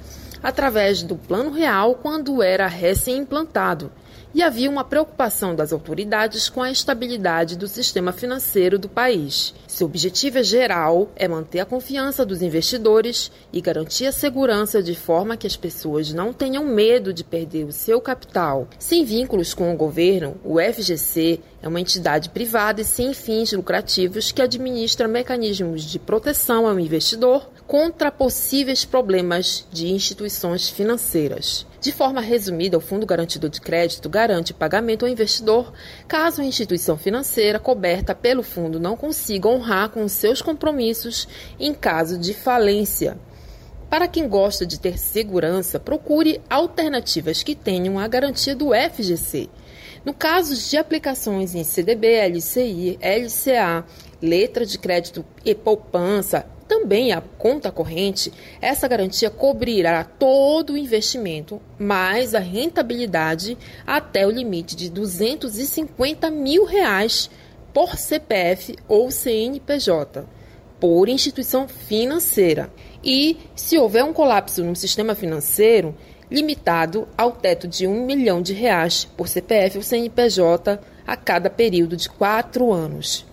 através do Plano Real quando era recém-implantado e havia uma preocupação das autoridades com a estabilidade do sistema financeiro do país. Seu objetivo geral é manter a confiança dos investidores e garantir a segurança de forma que as pessoas não tenham medo de perder o seu capital. Sem vínculos com o governo, o FGC é uma entidade privada e sem fins lucrativos que administra mecanismos de proteção ao investidor contra possíveis problemas de instituições financeiras. De forma resumida, o Fundo Garantidor de Crédito garante pagamento ao investidor caso a instituição financeira coberta pelo fundo não consiga honrar com seus compromissos em caso de falência. Para quem gosta de ter segurança, procure alternativas que tenham a garantia do FGC. No caso de aplicações em CDB, LCI, LCA, letra de crédito e poupança, também a conta corrente, essa garantia cobrirá todo o investimento, mais a rentabilidade até o limite de 250 mil reais por CPF ou CNPJ, por instituição financeira. E, se houver um colapso no sistema financeiro, limitado ao teto de um milhão de reais por CPF ou CNPJ a cada período de quatro anos.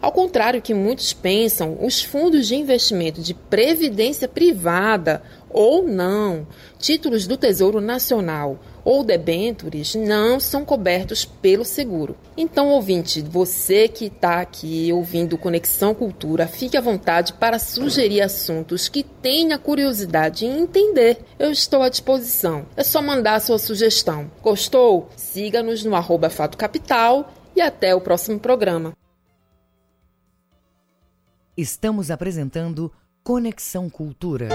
Ao contrário que muitos pensam, os fundos de investimento de previdência privada ou não, títulos do Tesouro Nacional ou debêntures não são cobertos pelo seguro. Então, ouvinte, você que está aqui ouvindo Conexão Cultura, fique à vontade para sugerir assuntos que tenha curiosidade em entender. Eu estou à disposição. É só mandar a sua sugestão. Gostou? Siga-nos no arroba Fato Capital e até o próximo programa. Estamos apresentando Conexão Cultura.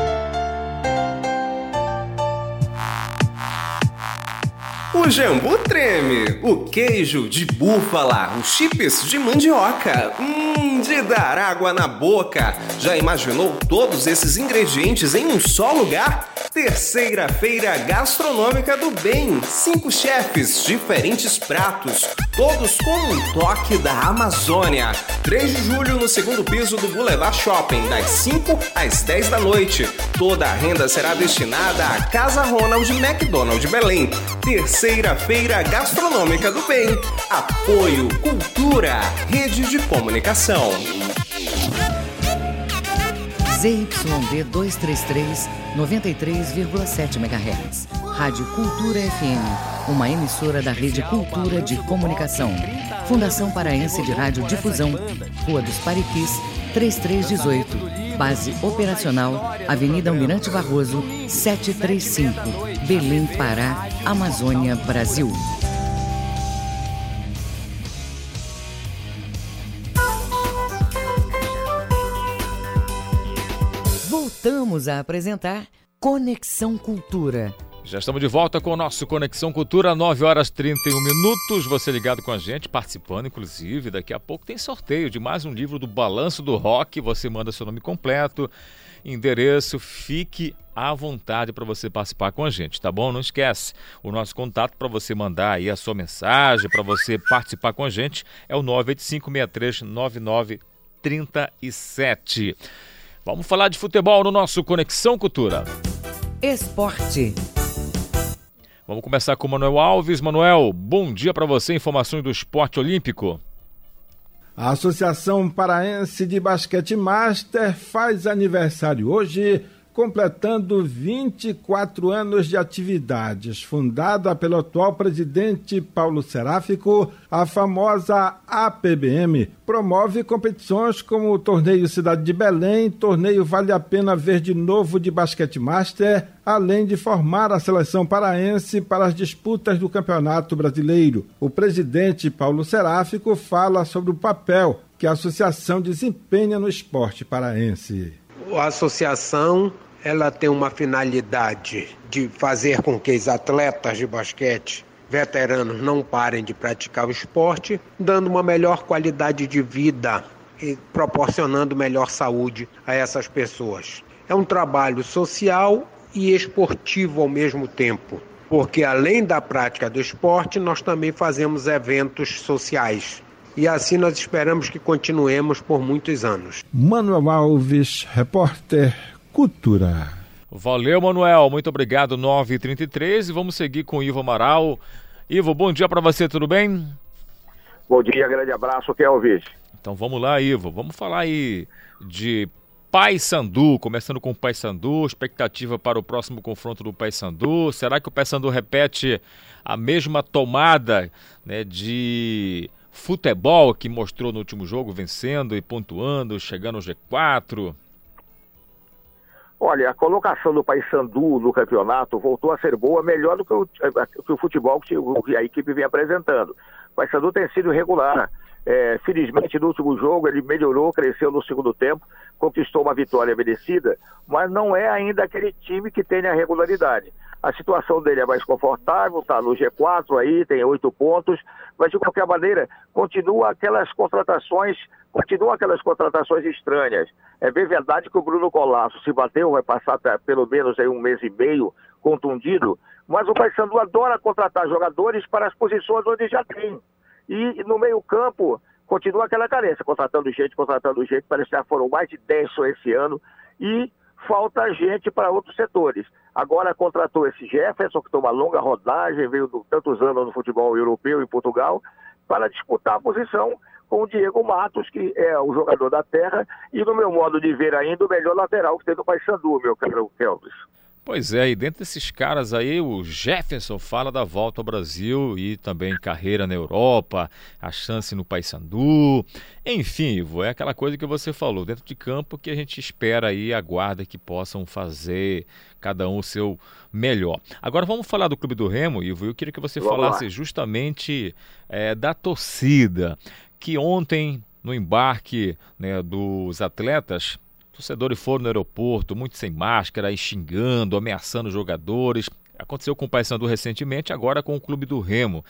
O jambu treme, o queijo de búfala, os chips de mandioca. Hum, de dar água na boca. Já imaginou todos esses ingredientes em um só lugar? Terceira Feira Gastronômica do Bem. Cinco chefes, diferentes pratos, todos com um toque da Amazônia. 3 de julho no segundo piso do Boulevard Shopping, das 5 às 10 da noite. Toda a renda será destinada à Casa Ronald McDonald Belém. Terceira Feira Gastronômica do Bem. Apoio Cultura, Rede de Comunicação. ZYD 233, 93,7 MHz. Rádio Cultura FM, uma emissora da Rede Cultura de Comunicação. Fundação Paraense de Rádio Difusão, Rua dos Pariquis, 3318. Base operacional, Avenida Almirante Barroso, 735, Belém, Pará, Amazônia, Brasil. Voltamos a apresentar Conexão Cultura. Já estamos de volta com o nosso Conexão Cultura, 9 horas 31 minutos. Você ligado com a gente, participando, inclusive. Daqui a pouco tem sorteio de mais um livro do Balanço do Rock. Você manda seu nome completo, endereço, fique à vontade para você participar com a gente, tá bom? Não esquece, o nosso contato para você mandar aí a sua mensagem, para você participar com a gente, é o 985639937. Vamos falar de futebol no nosso Conexão Cultura. Esporte. Vamos começar com o Manuel Alves. Manuel, bom dia para você. Informações do esporte olímpico. A Associação Paraense de Basquete Master faz aniversário hoje completando 24 anos de atividades. Fundada pelo atual presidente Paulo Seráfico, a famosa APBM promove competições como o Torneio Cidade de Belém, Torneio Vale a Pena Ver de Novo de Basquete Master, além de formar a seleção paraense para as disputas do Campeonato Brasileiro. O presidente Paulo Seráfico fala sobre o papel que a associação desempenha no esporte paraense. A associação ela tem uma finalidade de fazer com que os atletas de basquete veteranos não parem de praticar o esporte, dando uma melhor qualidade de vida e proporcionando melhor saúde a essas pessoas. É um trabalho social e esportivo ao mesmo tempo, porque além da prática do esporte, nós também fazemos eventos sociais. E assim nós esperamos que continuemos por muitos anos. Manuel Alves, repórter Cultura. Valeu, Manuel. Muito obrigado, 9h33. E vamos seguir com o Ivo Amaral. Ivo, bom dia para você, tudo bem? Bom dia, grande abraço, Kelvis. Então vamos lá, Ivo. Vamos falar aí de Paysandu, começando com o Paysandu, expectativa para o próximo confronto do Paysandu. Será que o Paysandu repete a mesma tomada né, de futebol que mostrou no último jogo, vencendo e pontuando, chegando ao G4? Olha, a colocação do Paysandu no campeonato voltou a ser boa, melhor do que o, eh, que o futebol que a equipe vem apresentando. O Paysandu tem sido irregular. É, felizmente, no último jogo, ele melhorou, cresceu no segundo tempo, conquistou uma vitória merecida, mas não é ainda aquele time que tem a regularidade. A situação dele é mais confortável, está no G4 aí, tem oito pontos, mas de qualquer maneira, continua aquelas contratações continuam aquelas contratações estranhas. É bem verdade que o Bruno Colasso se bateu, vai passar pelo menos aí um mês e meio contundido, mas o Paysandu adora contratar jogadores para as posições onde já tem. E no meio campo continua aquela carência, contratando gente, contratando gente, parece que já foram mais de 10 só esse ano, e falta gente para outros setores. Agora contratou esse Jefferson, que tem uma longa rodagem, veio de tantos anos no futebol europeu em Portugal, para disputar a posição com o Diego Matos, que é o jogador da terra, e no meu modo de ver ainda, o melhor lateral que tem no Paysandu, meu caro Kelvis. Pois é, e dentre esses caras aí, o Jefferson fala da volta ao Brasil e também carreira na Europa, a chance no Paysandu. Enfim, Ivo, é aquela coisa que você falou, dentro de campo que a gente espera aí, aguarda que possam fazer cada um o seu melhor. Agora vamos falar do Clube do Remo, Ivo, eu queria que você vamos falasse lá. justamente é, da torcida que ontem, no embarque né, dos atletas, torcedores foram no aeroporto, muito sem máscara, aí xingando, ameaçando jogadores. Aconteceu com o Paysandu recentemente, agora com o Clube do Remo.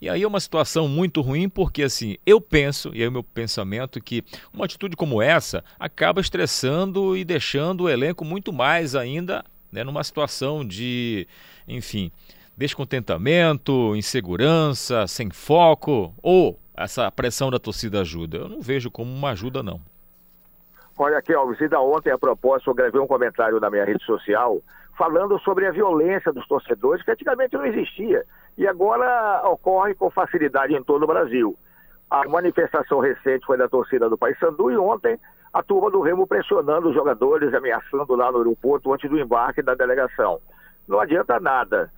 E aí é uma situação muito ruim porque assim, eu penso, e aí o meu pensamento é que uma atitude como essa acaba estressando e deixando o elenco muito mais ainda, né, numa situação de, enfim, descontentamento, insegurança, sem foco, ou essa pressão da torcida ajuda? Eu não vejo como uma ajuda, não. Olha aqui, Alves, da ontem, a propósito, eu gravei um comentário na minha rede social falando sobre a violência dos torcedores, que antigamente não existia, e agora ocorre com facilidade em todo o Brasil. A manifestação recente foi da torcida do Paysandu e ontem a turma do Remo pressionando os jogadores, ameaçando lá no aeroporto antes do embarque da delegação. Não adianta nada.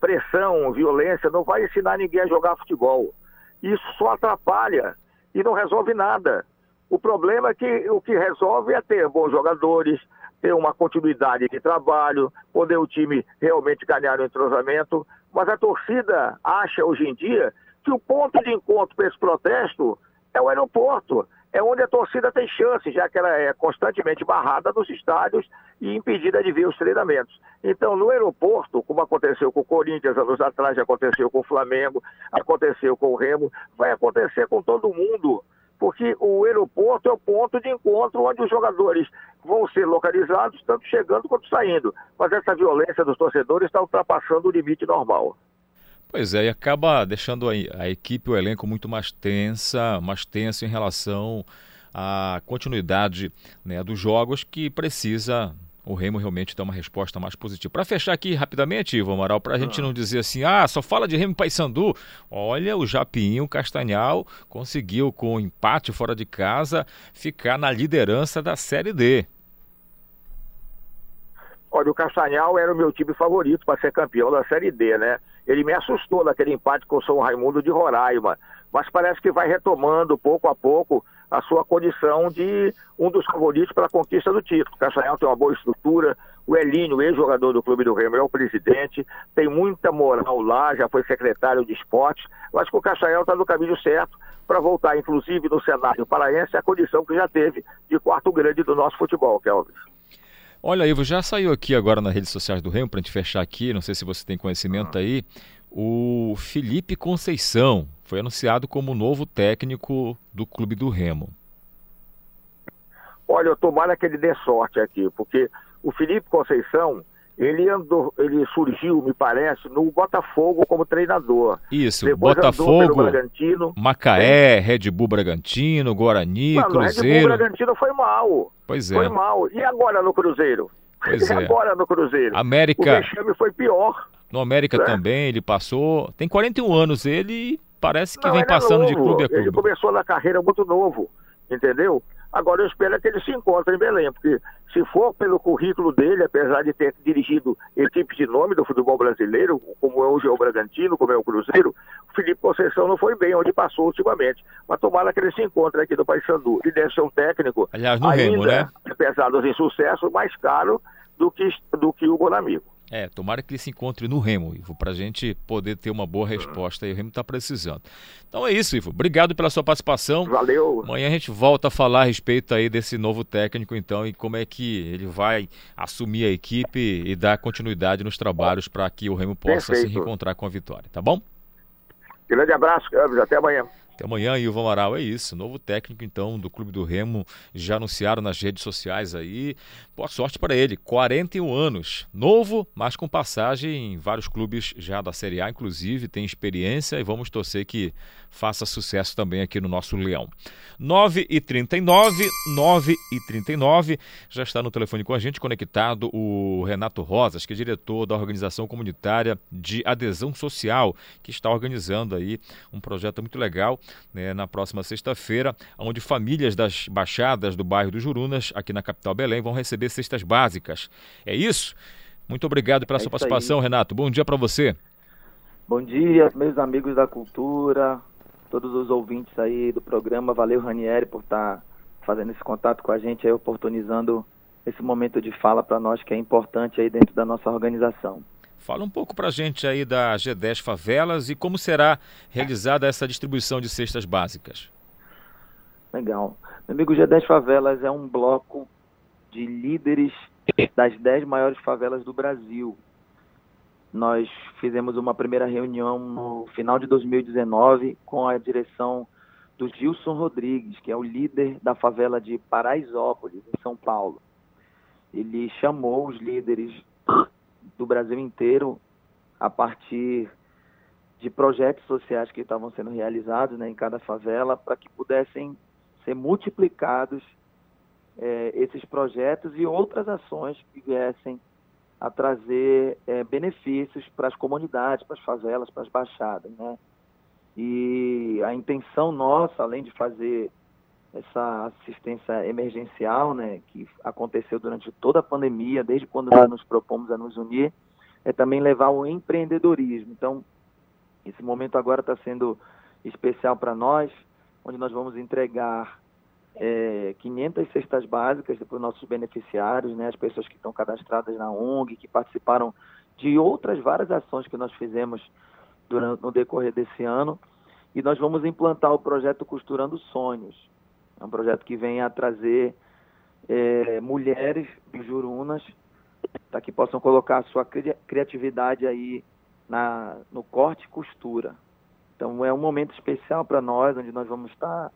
Pressão, violência não vai ensinar ninguém a jogar futebol. Isso só atrapalha e não resolve nada. O problema é que o que resolve é ter bons jogadores, ter uma continuidade de trabalho, poder o time realmente ganhar o entrosamento. Mas a torcida acha hoje em dia que o ponto de encontro para esse protesto é o aeroporto. É onde a torcida tem chance, já que ela é constantemente barrada nos estádios e impedida de ver os treinamentos. Então, no aeroporto, como aconteceu com o Corinthians anos atrás, aconteceu com o Flamengo, aconteceu com o Remo, vai acontecer com todo mundo porque o aeroporto é o ponto de encontro onde os jogadores vão ser localizados, tanto chegando quanto saindo. Mas essa violência dos torcedores está ultrapassando o limite normal. Pois é, e acaba deixando a, a equipe, o elenco muito mais tensa, mais tenso em relação à continuidade né, dos jogos que precisa o Remo realmente dá uma resposta mais positiva. Para fechar aqui rapidamente, Ivo Amaral, para a ah. gente não dizer assim, ah, só fala de Remo e Paysandu. Olha, o Japinho Castanhal conseguiu, com o empate fora de casa, ficar na liderança da Série D. Olha, o Castanhal era o meu time favorito para ser campeão da Série D, né? Ele me assustou naquele empate com o São Raimundo de Roraima, mas parece que vai retomando pouco a pouco a sua condição de um dos favoritos para a conquista do título. O Castanhal tem uma boa estrutura, o Elinho, ex-jogador do Clube do Remo, é o presidente, tem muita moral lá, já foi secretário de esportes. Eu acho que o Castanhal está no caminho certo para voltar, inclusive, no cenário paraense, a condição que já teve de quarto grande do nosso futebol, Kelvin. Olha, Ivo, já saiu aqui agora nas redes sociais do Remo, para a gente fechar aqui, não sei se você tem conhecimento ah. aí, o Felipe Conceição foi anunciado como novo técnico do clube do Remo. Olha, tomara que ele dê sorte aqui, porque o Felipe Conceição, ele andou, ele surgiu, me parece, no Botafogo como treinador. Isso, Depois Botafogo, Macaé, Red Bull Bragantino, Guarani, Mano, Cruzeiro. Red Bull Bragantino foi mal. Pois é. Foi mal. E agora no Cruzeiro? Pois e é. agora no Cruzeiro? América. O vexame foi pior. No América é. também, ele passou. Tem 41 anos, ele parece que Não, vem passando novo. de clube a clube. Ele começou na carreira muito novo, entendeu? Agora eu espero que ele se encontre em Belém, porque se for pelo currículo dele, apesar de ter dirigido equipes de nome do futebol brasileiro, como é hoje é o Bragantino, como é o Cruzeiro, o Felipe Conceição não foi bem onde passou ultimamente. Mas tomara que ele se encontre aqui no Paysandu. Ele deve ser um técnico, Aliás, no ainda, Remo, né? apesar dos insucessos, mais caro do que, do que o Bonamigo. É, tomara que ele se encontre no Remo, Ivo, para a gente poder ter uma boa resposta aí. O Remo está precisando. Então é isso, Ivo. Obrigado pela sua participação. Valeu. Amanhã a gente volta a falar a respeito aí desse novo técnico, então, e como é que ele vai assumir a equipe e dar continuidade nos trabalhos para que o Remo possa Perfeito. se reencontrar com a vitória, tá bom? Grande abraço, Campos. Até amanhã. Até amanhã, Ivo Amaral. É isso. Novo técnico, então, do Clube do Remo. Já anunciaram nas redes sociais aí. Boa sorte para ele. 41 anos. Novo, mas com passagem em vários clubes já da Série A, inclusive. Tem experiência e vamos torcer que faça sucesso também aqui no nosso Leão. 9 e 39 9 e 39 Já está no telefone com a gente conectado o Renato Rosas, que é diretor da Organização Comunitária de Adesão Social, que está organizando aí um projeto muito legal né, na próxima sexta-feira, onde famílias das baixadas do bairro dos Jurunas, aqui na capital Belém, vão receber cestas básicas. É isso? Muito obrigado pela é sua participação, aí. Renato. Bom dia para você. Bom dia, meus amigos da cultura, todos os ouvintes aí do programa. Valeu, Ranieri, por estar tá fazendo esse contato com a gente aí, oportunizando esse momento de fala para nós que é importante aí dentro da nossa organização. Fala um pouco para a gente aí da G10 Favelas e como será realizada essa distribuição de cestas básicas. Legal. Meu amigo, G10 Favelas é um bloco de líderes das 10 maiores favelas do Brasil. Nós fizemos uma primeira reunião no final de 2019 com a direção do Gilson Rodrigues, que é o líder da favela de Paraisópolis, em São Paulo. Ele chamou os líderes do Brasil inteiro a partir de projetos sociais que estavam sendo realizados né, em cada favela para que pudessem ser multiplicados é, esses projetos e outras ações que viessem a trazer é, benefícios para as comunidades, para as favelas, para as baixadas, né? E a intenção nossa, além de fazer essa assistência emergencial, né, que aconteceu durante toda a pandemia, desde quando nós nos propomos a nos unir, é também levar o empreendedorismo. Então, esse momento agora está sendo especial para nós, onde nós vamos entregar é, 500 cestas básicas para os nossos beneficiários, né, as pessoas que estão cadastradas na ONG, que participaram de outras várias ações que nós fizemos durante, no decorrer desse ano. E nós vamos implantar o projeto Costurando Sonhos. É um projeto que vem a trazer é, mulheres de Jurunas para que possam colocar a sua cri criatividade aí na, no corte e costura. Então é um momento especial para nós, onde nós vamos estar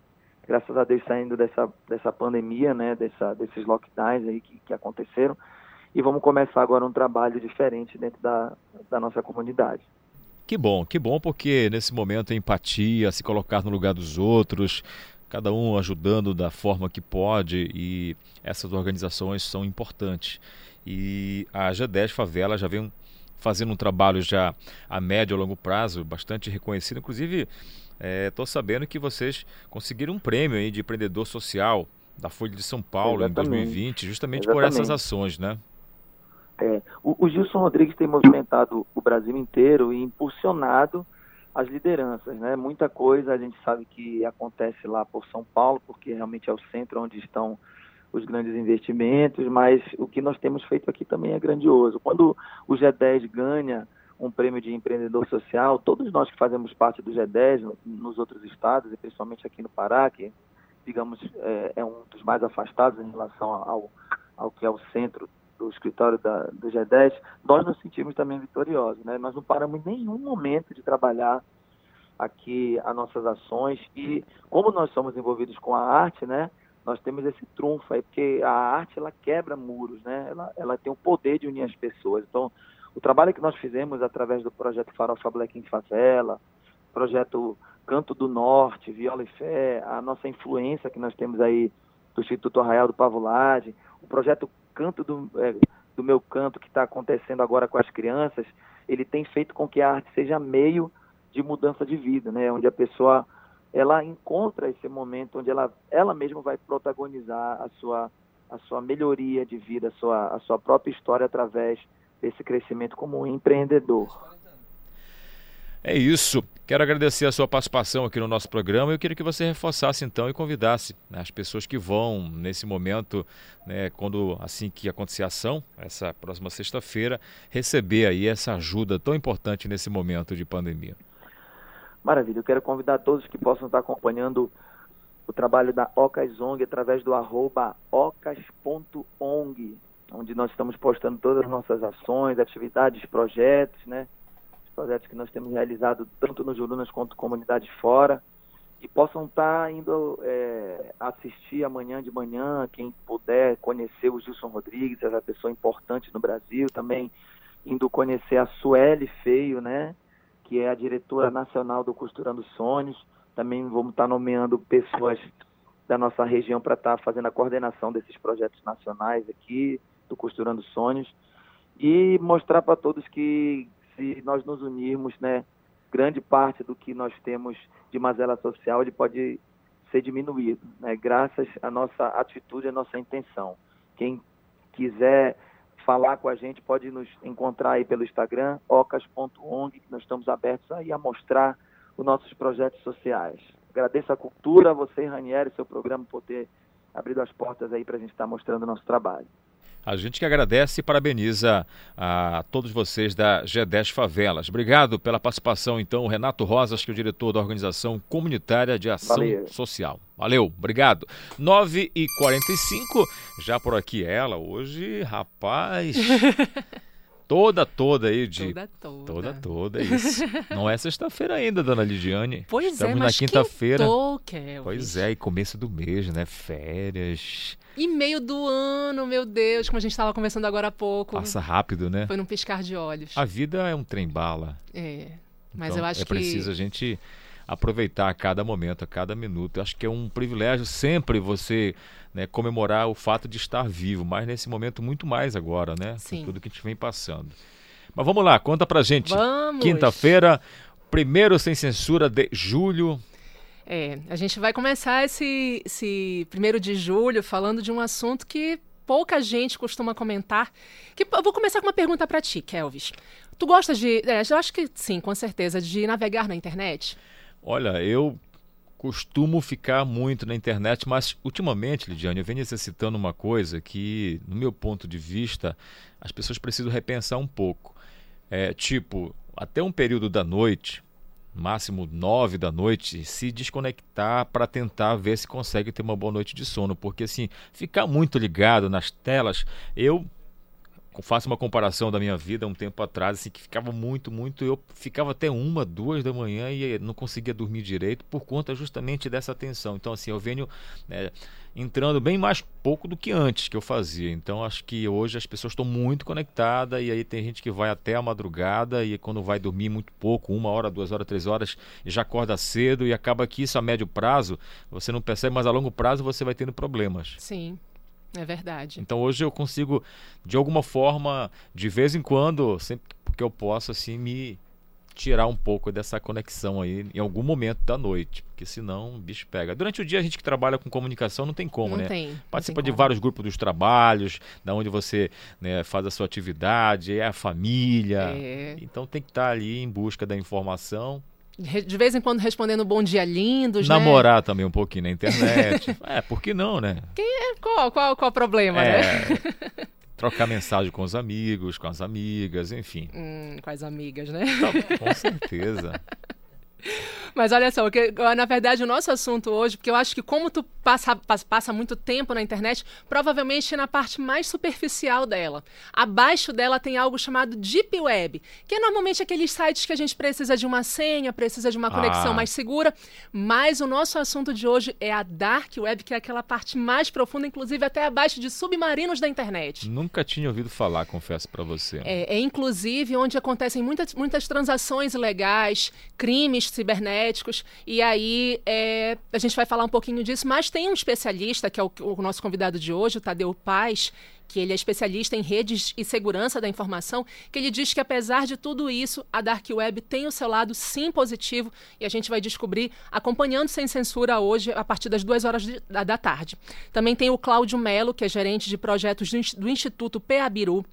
graças a Deus saindo dessa, dessa pandemia, né, dessa, desses lockdowns aí que, que aconteceram, e vamos começar agora um trabalho diferente dentro da, da nossa comunidade. Que bom, que bom, porque nesse momento a empatia, se colocar no lugar dos outros, cada um ajudando da forma que pode, e essas organizações são importantes. E a G10 Favela já vem fazendo um trabalho já a médio e longo prazo, bastante reconhecido, inclusive Estou é, sabendo que vocês conseguiram um prêmio aí de empreendedor social da Folha de São Paulo Exatamente. em 2020, justamente Exatamente. por essas ações, né? É, o, o, Gilson Rodrigues tem movimentado o Brasil inteiro e impulsionado as lideranças, né? Muita coisa a gente sabe que acontece lá por São Paulo, porque realmente é o centro onde estão os grandes investimentos, mas o que nós temos feito aqui também é grandioso. Quando o G10 ganha um prêmio de empreendedor social. Todos nós que fazemos parte do G10 nos outros estados, e principalmente aqui no Pará, que, digamos, é, é um dos mais afastados em relação ao, ao que é o centro do escritório da, do G10, nós nos sentimos também vitoriosos. Né? Nós não paramos em nenhum momento de trabalhar aqui as nossas ações e como nós somos envolvidos com a arte, né, nós temos esse trunfo aí, porque a arte ela quebra muros, né, ela, ela tem o poder de unir as pessoas. Então, o trabalho que nós fizemos através do projeto Farofa Black em Favela, projeto Canto do Norte, Viola e Fé, a nossa influência que nós temos aí do Instituto Arraial do Pavulagem, o projeto Canto do, é, do Meu Canto que está acontecendo agora com as crianças, ele tem feito com que a arte seja meio de mudança de vida, né? Onde a pessoa ela encontra esse momento onde ela ela mesma vai protagonizar a sua a sua melhoria de vida, a sua a sua própria história através esse crescimento como um empreendedor. É isso. Quero agradecer a sua participação aqui no nosso programa. Eu queria que você reforçasse então e convidasse né, as pessoas que vão nesse momento, né, quando assim que acontecer a ação, essa próxima sexta-feira, receber aí essa ajuda tão importante nesse momento de pandemia. Maravilha. Eu quero convidar todos que possam estar acompanhando o trabalho da Ocas ONG através do arroba ocas.ong onde nós estamos postando todas as nossas ações, atividades, projetos, né? Os projetos que nós temos realizado tanto nos Jurunas quanto comunidades fora. E possam estar indo é, assistir amanhã de manhã, quem puder conhecer o Gilson Rodrigues, essa pessoa importante no Brasil, também indo conhecer a Sueli Feio, né? Que é a diretora nacional do Costurando Sonhos. Também vamos estar nomeando pessoas da nossa região para estar fazendo a coordenação desses projetos nacionais aqui do Costurando Sonhos e mostrar para todos que se nós nos unirmos, né, grande parte do que nós temos de mazela social ele pode ser diminuído, né, graças à nossa atitude, à nossa intenção. Quem quiser falar com a gente pode nos encontrar aí pelo Instagram, ocas.ong, que nós estamos abertos aí a mostrar os nossos projetos sociais. Agradeço a cultura, você, Ranieri, seu programa, por ter abrido as portas aí para a gente estar mostrando o nosso trabalho. A gente que agradece e parabeniza a todos vocês da G10 Favelas. Obrigado pela participação, então, Renato Rosas, que é o diretor da Organização Comunitária de Ação Valeu. Social. Valeu, obrigado. 9h45, já por aqui ela, hoje, rapaz. toda, toda aí de. Toda, toda. Toda, toda, é isso. Não é sexta-feira ainda, dona Lidiane. Pois é, Estamos mas na quinta-feira. Pois é, e começo do mês, né? Férias. E meio do ano, meu Deus, como a gente estava conversando agora há pouco. Passa rápido, né? Foi num piscar de olhos. A vida é um trem-bala. É. Mas Então, eu acho é que. preciso a gente aproveitar a cada momento, a cada minuto. Eu acho que é um privilégio sempre você né, comemorar o fato de estar vivo, mas nesse momento muito mais agora, né? Sim. Com tudo que a gente vem passando. Mas vamos lá, conta pra gente. Vamos! Quinta-feira, primeiro sem censura de julho. É, a gente vai começar esse, esse primeiro de julho falando de um assunto que pouca gente costuma comentar. Que, eu vou começar com uma pergunta para ti, Kelvis. Tu gostas de. É, eu acho que sim, com certeza, de navegar na internet? Olha, eu costumo ficar muito na internet, mas ultimamente, Lidiane, eu venho necessitando uma coisa que, no meu ponto de vista, as pessoas precisam repensar um pouco. É, tipo, até um período da noite, máximo nove da noite, se desconectar para tentar ver se consegue ter uma boa noite de sono, porque assim, ficar muito ligado nas telas, eu faço uma comparação da minha vida um tempo atrás, assim, que ficava muito, muito. Eu ficava até uma, duas da manhã e não conseguia dormir direito por conta justamente dessa tensão. Então, assim, eu venho né, entrando bem mais pouco do que antes que eu fazia. Então, acho que hoje as pessoas estão muito conectadas e aí tem gente que vai até a madrugada e quando vai dormir muito pouco, uma hora, duas horas, três horas, já acorda cedo e acaba que isso a médio prazo você não percebe, mas a longo prazo você vai tendo problemas. Sim. É verdade. Então hoje eu consigo, de alguma forma, de vez em quando, sempre que eu posso, assim, me tirar um pouco dessa conexão aí em algum momento da noite, porque senão o bicho pega. Durante o dia a gente que trabalha com comunicação não tem como, Não né? tem, Participa tem de como. vários grupos dos trabalhos, da onde você né, faz a sua atividade, é a família. É. Então tem que estar ali em busca da informação. De vez em quando respondendo bom dia lindos, né? Namorar também um pouquinho na internet. é, por que não, né? Quem é? Qual, qual, qual o problema, É. né? Trocar mensagem com os amigos, com as amigas, enfim. Hum, com as amigas, né? Com certeza. Mas olha só, que, na verdade o nosso assunto hoje, porque eu acho que como tu passa, passa, muito tempo na internet, provavelmente é na parte mais superficial dela. Abaixo dela tem algo chamado Deep Web, que é normalmente aqueles sites que a gente precisa de uma senha, precisa de uma conexão Ah. mais segura. Mas o nosso assunto de hoje é a Dark Web, que é aquela parte mais profunda, inclusive até abaixo de submarinos da internet. Nunca tinha ouvido falar, confesso pra você. É, é, inclusive onde acontecem muitas, muitas transações ilegais, crimes cibernéticos, e aí é, a gente vai falar um pouquinho disso, mas tem um especialista, que é o, o nosso convidado de hoje, o Tadeu Paz, que ele é especialista em redes e segurança da informação, que ele diz que apesar de tudo isso, a Dark Web tem o seu lado sim positivo, e a gente vai descobrir acompanhando Sem Censura hoje, a partir das duas horas de- da, da tarde. Também tem o Cláudio Melo, que é gerente de projetos do, do Instituto PABIRU,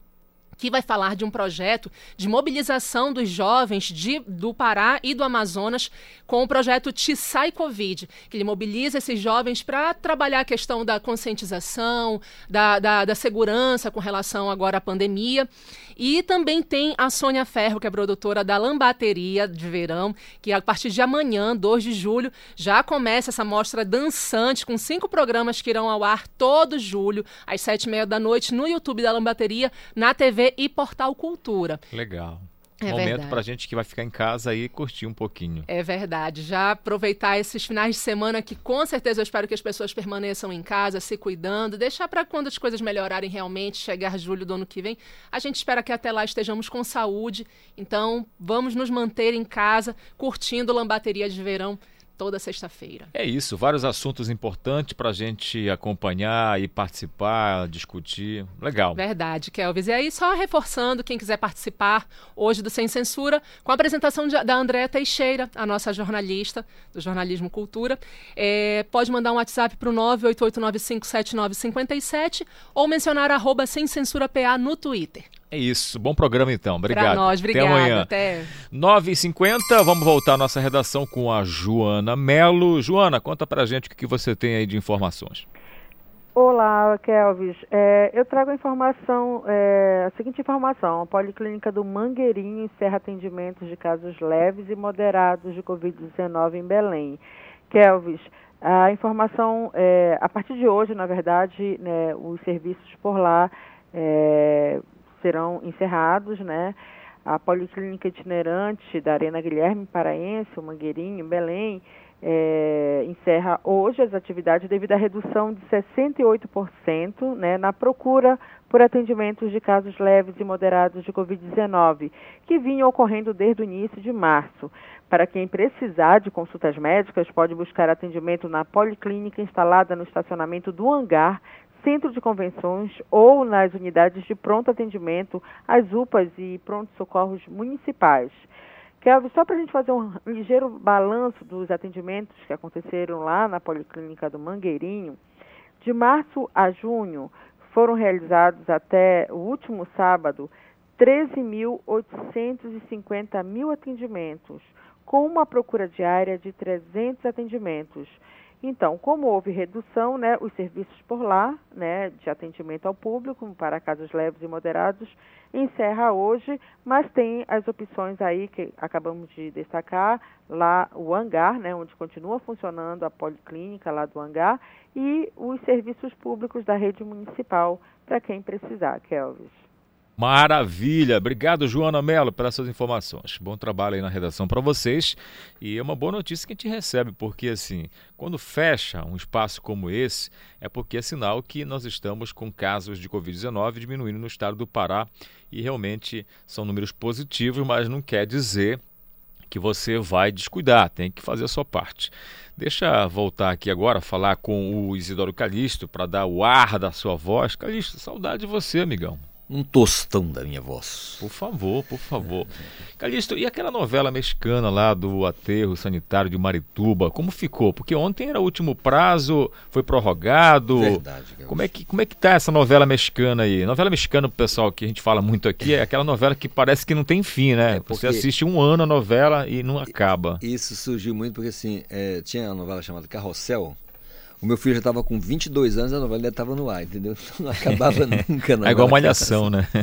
que vai falar de um projeto de mobilização dos jovens de, do Pará e do Amazonas com o projeto Tisai Covid, que ele mobiliza esses jovens para trabalhar a questão da conscientização, da, da, da segurança com relação agora à pandemia. E também tem a Sônia Ferro, que é produtora da Lambateria de Verão, que a partir de amanhã, 2 de julho, já começa essa mostra dançante com cinco programas que irão ao ar todo julho, às sete e meia da noite, no YouTube da Lambateria, na TV e Portal Cultura. Legal. É Momento pra gente que vai ficar em casa aí e curtir um pouquinho. É verdade. Já aproveitar esses finais de semana que com certeza eu espero que as pessoas permaneçam em casa, se cuidando, deixar para quando as coisas melhorarem realmente, chegar julho do ano que vem. A gente espera que até lá estejamos com saúde. Então, vamos nos manter em casa, curtindo Lambateria de Verão toda sexta-feira. É isso, vários assuntos importantes pra gente acompanhar e participar, discutir. Legal. Verdade, Kelvis. E aí, só reforçando, quem quiser participar hoje do Sem Censura, com a apresentação de- da Andréa Teixeira, a nossa jornalista do Jornalismo Cultura, é, pode mandar um WhatsApp para o 988957957 ou mencionar arroba Sem Censura PA no Twitter. É isso, bom programa então. Obrigado. Pra nós, Até obrigada. amanhã. Até. 9h50, vamos voltar à nossa redação com a Joana Melo. Joana, conta pra gente o que que você tem aí de informações. Olá, Kelvis. É, eu trago a informação, é, a seguinte informação: a Policlínica do Mangueirinho encerra atendimentos de casos leves e moderados de Covid-19 em Belém. Kelvis, a informação, é, a partir de hoje, na verdade, né, os serviços por lá é, serão encerrados, né? A Policlínica Itinerante da Arena Guilherme Paraense, o Mangueirinho, Belém, é, encerra hoje as atividades devido à redução de 68% né, na procura por atendimentos de casos leves e moderados de Covid-19, que vinham ocorrendo desde o início de março. Para quem precisar de consultas médicas, pode buscar atendimento na policlínica instalada no estacionamento do hangar, centro de convenções ou nas unidades de pronto atendimento, as UPAs e pronto-socorros municipais. Kelvin, só para a gente fazer um ligeiro balanço dos atendimentos que aconteceram lá na Policlínica do Mangueirinho, de março a junho foram realizados até o último sábado 13.850 mil atendimentos, com uma procura diária de 300 atendimentos. Então, como houve redução, né, os serviços por lá, né, de atendimento ao público para casos leves e moderados, encerra hoje, mas tem as opções aí que acabamos de destacar, lá o hangar, né, onde continua funcionando a policlínica lá do hangar, e os serviços públicos da rede municipal para quem precisar, Kelvis. Maravilha! Obrigado, Joana Mello, pelas suas informações. Bom trabalho aí na redação para vocês. E é uma boa notícia que a gente recebe, porque assim, quando fecha um espaço como esse, é porque é sinal que nós estamos com casos de Covid-19 diminuindo no estado do Pará. E realmente são números positivos, mas não quer dizer que você vai descuidar, tem que fazer a sua parte. Deixa voltar aqui agora, falar com o Isidoro Calixto para dar o ar da sua voz. Calixto, saudade de você, amigão um tostão da minha voz. Por favor, por favor. Calixto, e aquela novela mexicana lá do aterro sanitário de Marituba, como ficou? Porque ontem era o último prazo, foi prorrogado. Verdade. Como é que como é que tá essa novela mexicana aí? Novela mexicana, pessoal, que a gente fala muito aqui, é aquela novela que parece que não tem fim, né? É Você assiste um ano a novela e não acaba. Isso surgiu muito porque assim, é, tinha a novela chamada Carrossel, o meu filho já estava com 22 anos, a novela ainda estava no ar, entendeu? Então não acabava nunca. é igual malhação, né?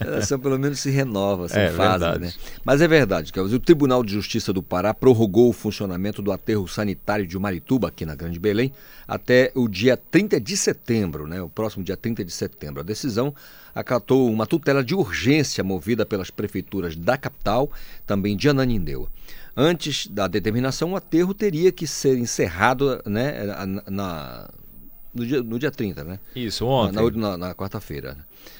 A malhação pelo menos se renova, se é, fase, né? Mas é verdade, que o Tribunal de Justiça do Pará prorrogou o funcionamento do aterro sanitário de Marituba, aqui na Grande Belém, até o dia 30 de setembro, né? O próximo dia 30 de setembro. A decisão acatou uma tutela de urgência movida pelas prefeituras da capital, também de Ananindeua. Antes da determinação, o aterro teria que ser encerrado né, na, na no, dia, no dia 30, né? Isso, ontem. Na, na, na quarta-feira.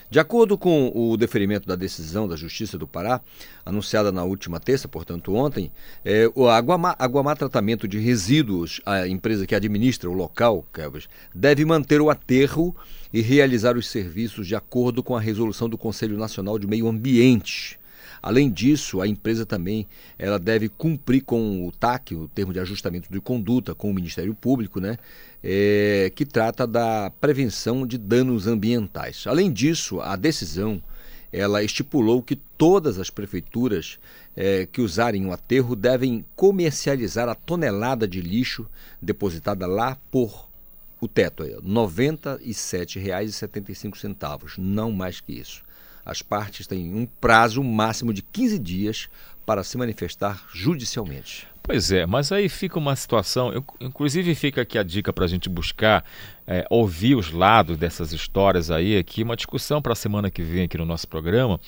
De acordo com o deferimento da decisão da Justiça do Pará, anunciada na última terça, portanto ontem, é, o Aguamar, Aguamar Tratamento de Resíduos, a empresa que administra o local, Kelvas, deve manter o aterro e realizar os serviços de acordo com a resolução do Conselho Nacional de Meio Ambiente Além disso, a empresa também ela deve cumprir com o TAC, o termo de ajustamento de conduta, com o Ministério Público, né, é, que trata da prevenção de danos ambientais. Além disso, a decisão ela estipulou que todas as prefeituras é, que usarem o aterro devem comercializar a tonelada de lixo depositada lá por o teto, R$ 97,75, não mais que isso. As partes têm um prazo máximo de 15 dias para se manifestar judicialmente. Pois é, mas aí fica uma situação. Eu, inclusive, fica aqui a dica para a gente buscar é, ouvir os lados dessas histórias aí, aqui, uma discussão para a semana que vem aqui no nosso programa,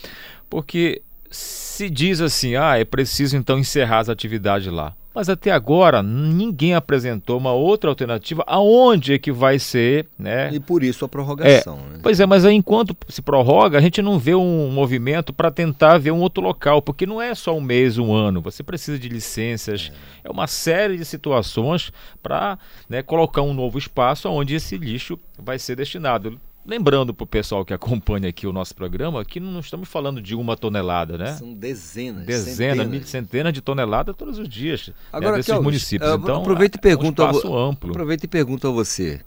porque se diz assim, ah, é preciso então encerrar as atividades lá. Mas até agora ninguém apresentou uma outra alternativa aonde é que vai ser, né? E por isso a prorrogação. É, né? Pois é, mas aí, enquanto se prorroga, a gente não vê um movimento para tentar ver um outro local, porque não é só um mês, um ano. Você precisa de licenças, é, é uma série de situações para né, colocar um novo espaço onde esse lixo vai ser destinado. Lembrando para o pessoal que acompanha aqui o nosso programa que não estamos falando de uma tonelada, né? São dezenas, dezenas, centenas, centenas de toneladas todos os dias né, Agora, né, desses aqui, municípios. Então, aproveita e pergunta é um espaço amplo. Aproveita e pergunta a você.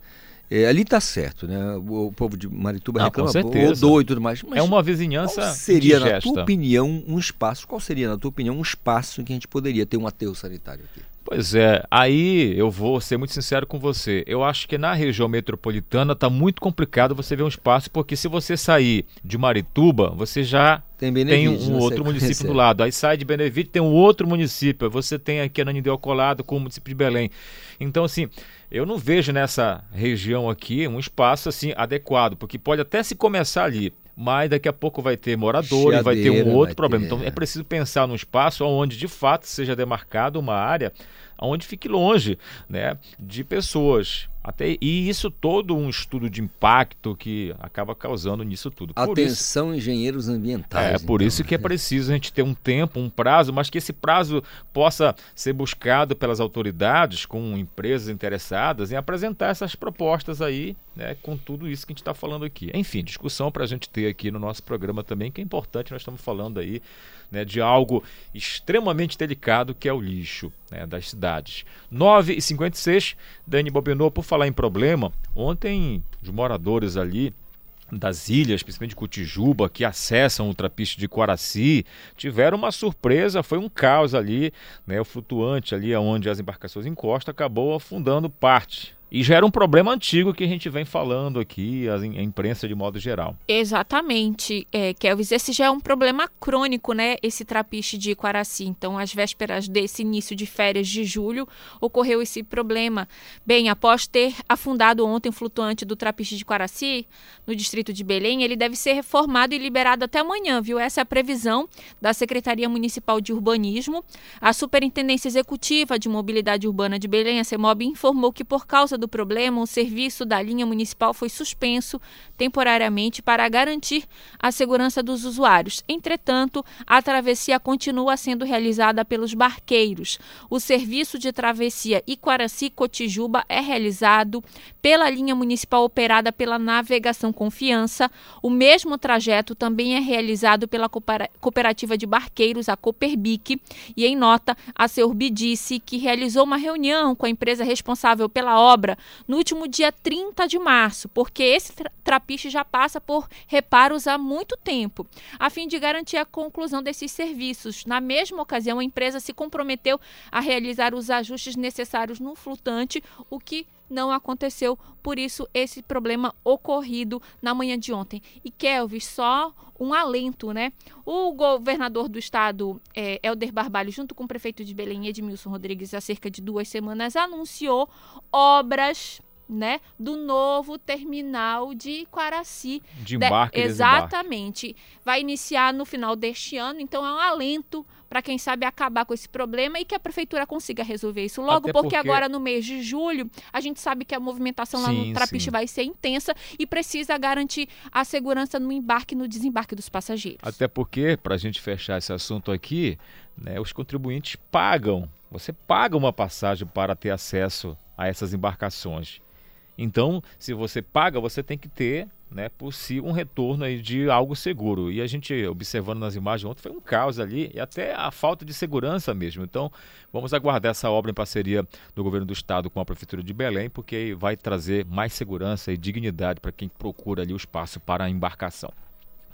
É, ali está certo, né? O, o, povo de Marituba não, reclama, rodou e tudo mais. é uma vizinhança qual seria, na tua opinião, um espaço? Qual seria, na tua opinião, um espaço em que a gente poderia ter um aterro sanitário aqui? Pois é, aí eu vou ser muito sincero com você. Eu acho que na região metropolitana está muito complicado você ver um espaço, porque se você sair de Marituba, você já tem, tem um outro município do lado. Aí sai de Benevite, tem um outro município. Você tem aqui Ananindeu colado com o município de Belém. Então, assim, eu não vejo nessa região aqui um espaço assim adequado, porque pode até se começar ali, mas daqui a pouco vai ter moradores, vai ter um outro problema. ter, Então é. é preciso pensar num espaço onde de fato seja demarcada uma área onde fique longe né, de pessoas. Até, e isso todo um estudo de impacto que acaba causando nisso tudo. Por isso- Atenção, engenheiros ambientais. é, por isso que é preciso a gente ter um tempo, um prazo, mas que esse prazo possa ser buscado pelas autoridades, com empresas interessadas, em apresentar essas propostas aí, né, com tudo isso que a gente está falando aqui. Enfim, discussão para a gente ter aqui no nosso programa também, que é importante, nós estamos falando aí né, de algo extremamente delicado, que é o lixo né, das cidades. 9h56, Dani Bobinou, por falar em problema, ontem os moradores ali das ilhas, principalmente de Cotijuba, que acessam o trapiche de Quaraci, tiveram uma surpresa, foi um caos ali, né? O flutuante ali onde as embarcações encostam acabou afundando parte. E já era um problema antigo que a gente vem falando aqui, a, imprensa de modo geral. Exatamente, é, Kelvis. Esse já é um problema crônico, né? Esse trapiche de Quaraci. Então, às vésperas desse início de férias de julho, ocorreu esse problema. Bem, após ter afundado ontem o flutuante do trapiche de Quaraci, no distrito de Belém, ele deve ser reformado e liberado até amanhã, viu? Essa é a previsão da Secretaria Municipal de Urbanismo. A Superintendência Executiva de Mobilidade Urbana de Belém, a CEMOB, informou que, por causa do problema, o serviço da linha municipal foi suspenso temporariamente para garantir a segurança dos usuários. Entretanto, a travessia continua sendo realizada pelos barqueiros. O serviço de travessia Iquaraci-Cotijuba é realizado pela linha municipal operada pela Navegação Confiança. O mesmo trajeto também é realizado pela coopera- cooperativa de barqueiros, a Cooperbic. E em nota, a Seurbi disse que realizou uma reunião com a empresa responsável pela obra no último dia 30 de março, porque esse tra trapiche já passa por reparos há muito tempo, a fim de garantir a conclusão desses serviços. Na mesma ocasião, a empresa se comprometeu a realizar os ajustes necessários no flutante, o que não aconteceu, por isso esse problema ocorrido na manhã de ontem. E Kelvis, só um alento, né? O governador do estado, é, Helder Barbalho, junto com o prefeito de Belém, Edmilson Rodrigues, há cerca de duas semanas, anunciou obras né, do novo terminal de Quaraci. De embarque e Exatamente. Vai iniciar no final deste ano, então é um alento para quem sabe acabar com esse problema e que a prefeitura consiga resolver isso logo, porque, porque- agora no mês de julho a gente sabe que a movimentação lá Sim, no Trapiche sim. vai ser intensa e precisa garantir a segurança no embarque e no desembarque dos passageiros. Até porque, para a gente fechar esse assunto aqui, né, os contribuintes pagam. Você paga uma passagem para ter acesso a essas embarcações. Então, se você paga, você tem que ter, né, por si, um retorno aí de algo seguro. E a gente, observando nas imagens ontem, foi um caos ali e até a falta de segurança mesmo. Então, vamos aguardar essa obra em parceria do governo do estado com a prefeitura de Belém, porque vai trazer mais segurança e dignidade para quem procura ali o espaço para a embarcação.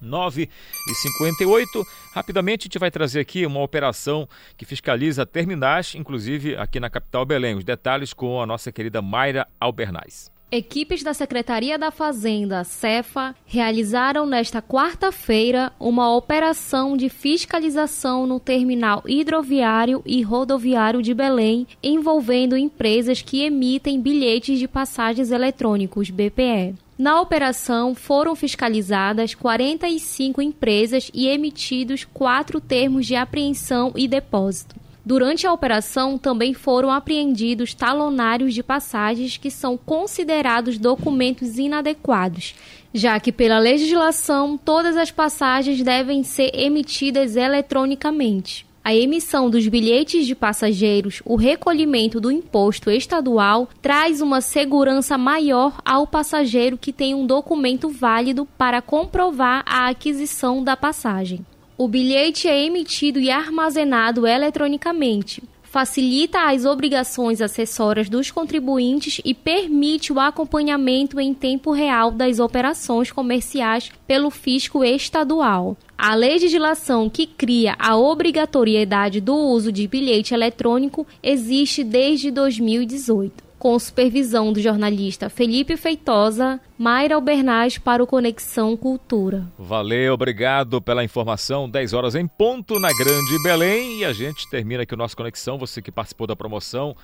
9 e 58. Rapidamente a gente vai trazer aqui uma operação que fiscaliza terminais, inclusive aqui na capital Belém. Os detalhes com a nossa querida Mayra Albernaz. Equipes da Secretaria da Fazenda, CEFA, realizaram nesta quarta-feira uma operação de fiscalização no terminal hidroviário e rodoviário de Belém, envolvendo empresas que emitem bilhetes de passagens eletrônicos, BPE. Na operação foram fiscalizadas 45 empresas e emitidos quatro termos de apreensão e depósito. Durante a operação, também foram apreendidos talonários de passagens que são considerados documentos inadequados, já que, pela legislação, todas as passagens devem ser emitidas eletronicamente. A emissão dos bilhetes de passageiros, o recolhimento do imposto estadual traz uma segurança maior ao passageiro que tem um documento válido para comprovar a aquisição da passagem. O bilhete é emitido e armazenado eletronicamente. Facilita as obrigações acessórias dos contribuintes e permite o acompanhamento em tempo real das operações comerciais pelo fisco estadual. A legislação que cria a obrigatoriedade do uso de bilhete eletrônico existe desde 2018 com supervisão do jornalista Felipe Feitosa, Mayra Albernaz para o Conexão Cultura. Valeu, obrigado pela informação. 10 horas em ponto na Grande Belém. E a gente termina aqui o nosso Conexão. Você que participou da promoção,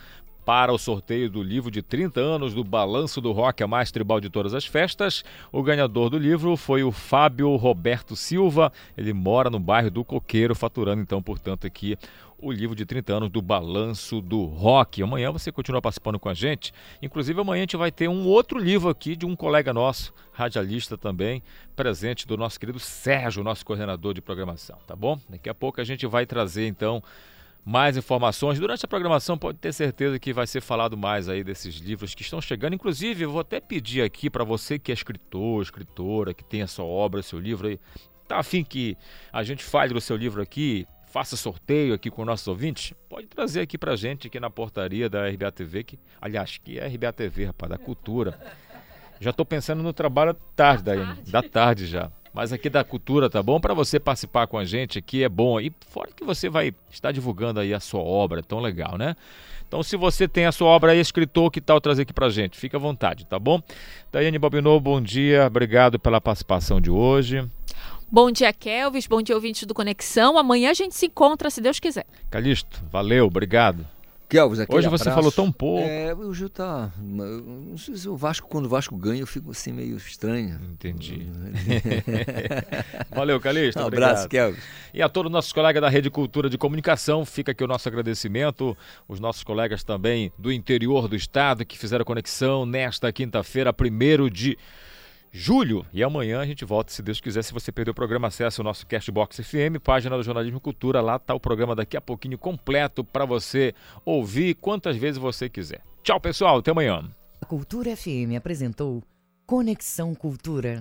para o sorteio do livro de 30 anos do Balanço do Rock, a mais tribal de todas as festas. O ganhador do livro foi o Fábio Roberto Silva. Ele mora no bairro do Coqueiro, faturando então, portanto, aqui o livro de 30 anos do Balanço do Rock. Amanhã você continua participando com a gente. Inclusive, amanhã a gente vai ter um outro livro aqui de um colega nosso, radialista também, presente do nosso querido Sérgio, nosso coordenador de programação, tá bom? Daqui a pouco a gente vai trazer então mais informações. Durante a programação, pode ter certeza que vai ser falado mais aí desses livros que estão chegando. Inclusive, eu vou até pedir aqui para você que é escritor, escritora, que tem a sua obra, seu livro aí, tá afim que a gente fale do seu livro aqui, faça sorteio aqui com nossos ouvintes, pode trazer aqui pra gente aqui na portaria da RBA TV, que, aliás, que é RBA TV, rapaz, da cultura. Já estou pensando no trabalho tarde, Daiane, da tarde já. Mas aqui da cultura, tá bom? Para você participar com a gente aqui é bom. E fora que você vai estar divulgando aí a sua obra, é tão legal, né? Então, se você tem a sua obra aí, escritor, que tal trazer aqui pra gente? Fica à vontade, tá bom? Daiane Bobinou, bom dia. Obrigado pela participação de hoje. Bom dia, Kelvis. Bom dia, ouvintes do Conexão. Amanhã a gente se encontra, se Deus quiser. Calixto, valeu, obrigado. Kelvis, aquele Hoje você abraço. falou tão pouco. É, o Gil tá. Não sei se o Vasco, quando o Vasco ganha, eu fico assim meio estranho. Entendi. Valeu, Calixto. Um obrigado. abraço, Kelvis. E a todos os nossos colegas da Rede Cultura de Comunicação, fica aqui o nosso agradecimento. Os nossos colegas também do interior do estado que fizeram conexão nesta quinta-feira, 1 de julho. E amanhã a gente volta, se Deus quiser. Se você perdeu o programa, acesse o nosso Castbox FM, página do Jornalismo Cultura. Lá está o programa daqui a pouquinho completo para você ouvir quantas vezes você quiser. Tchau, pessoal. Até amanhã. A Cultura FM apresentou Conexão Cultura.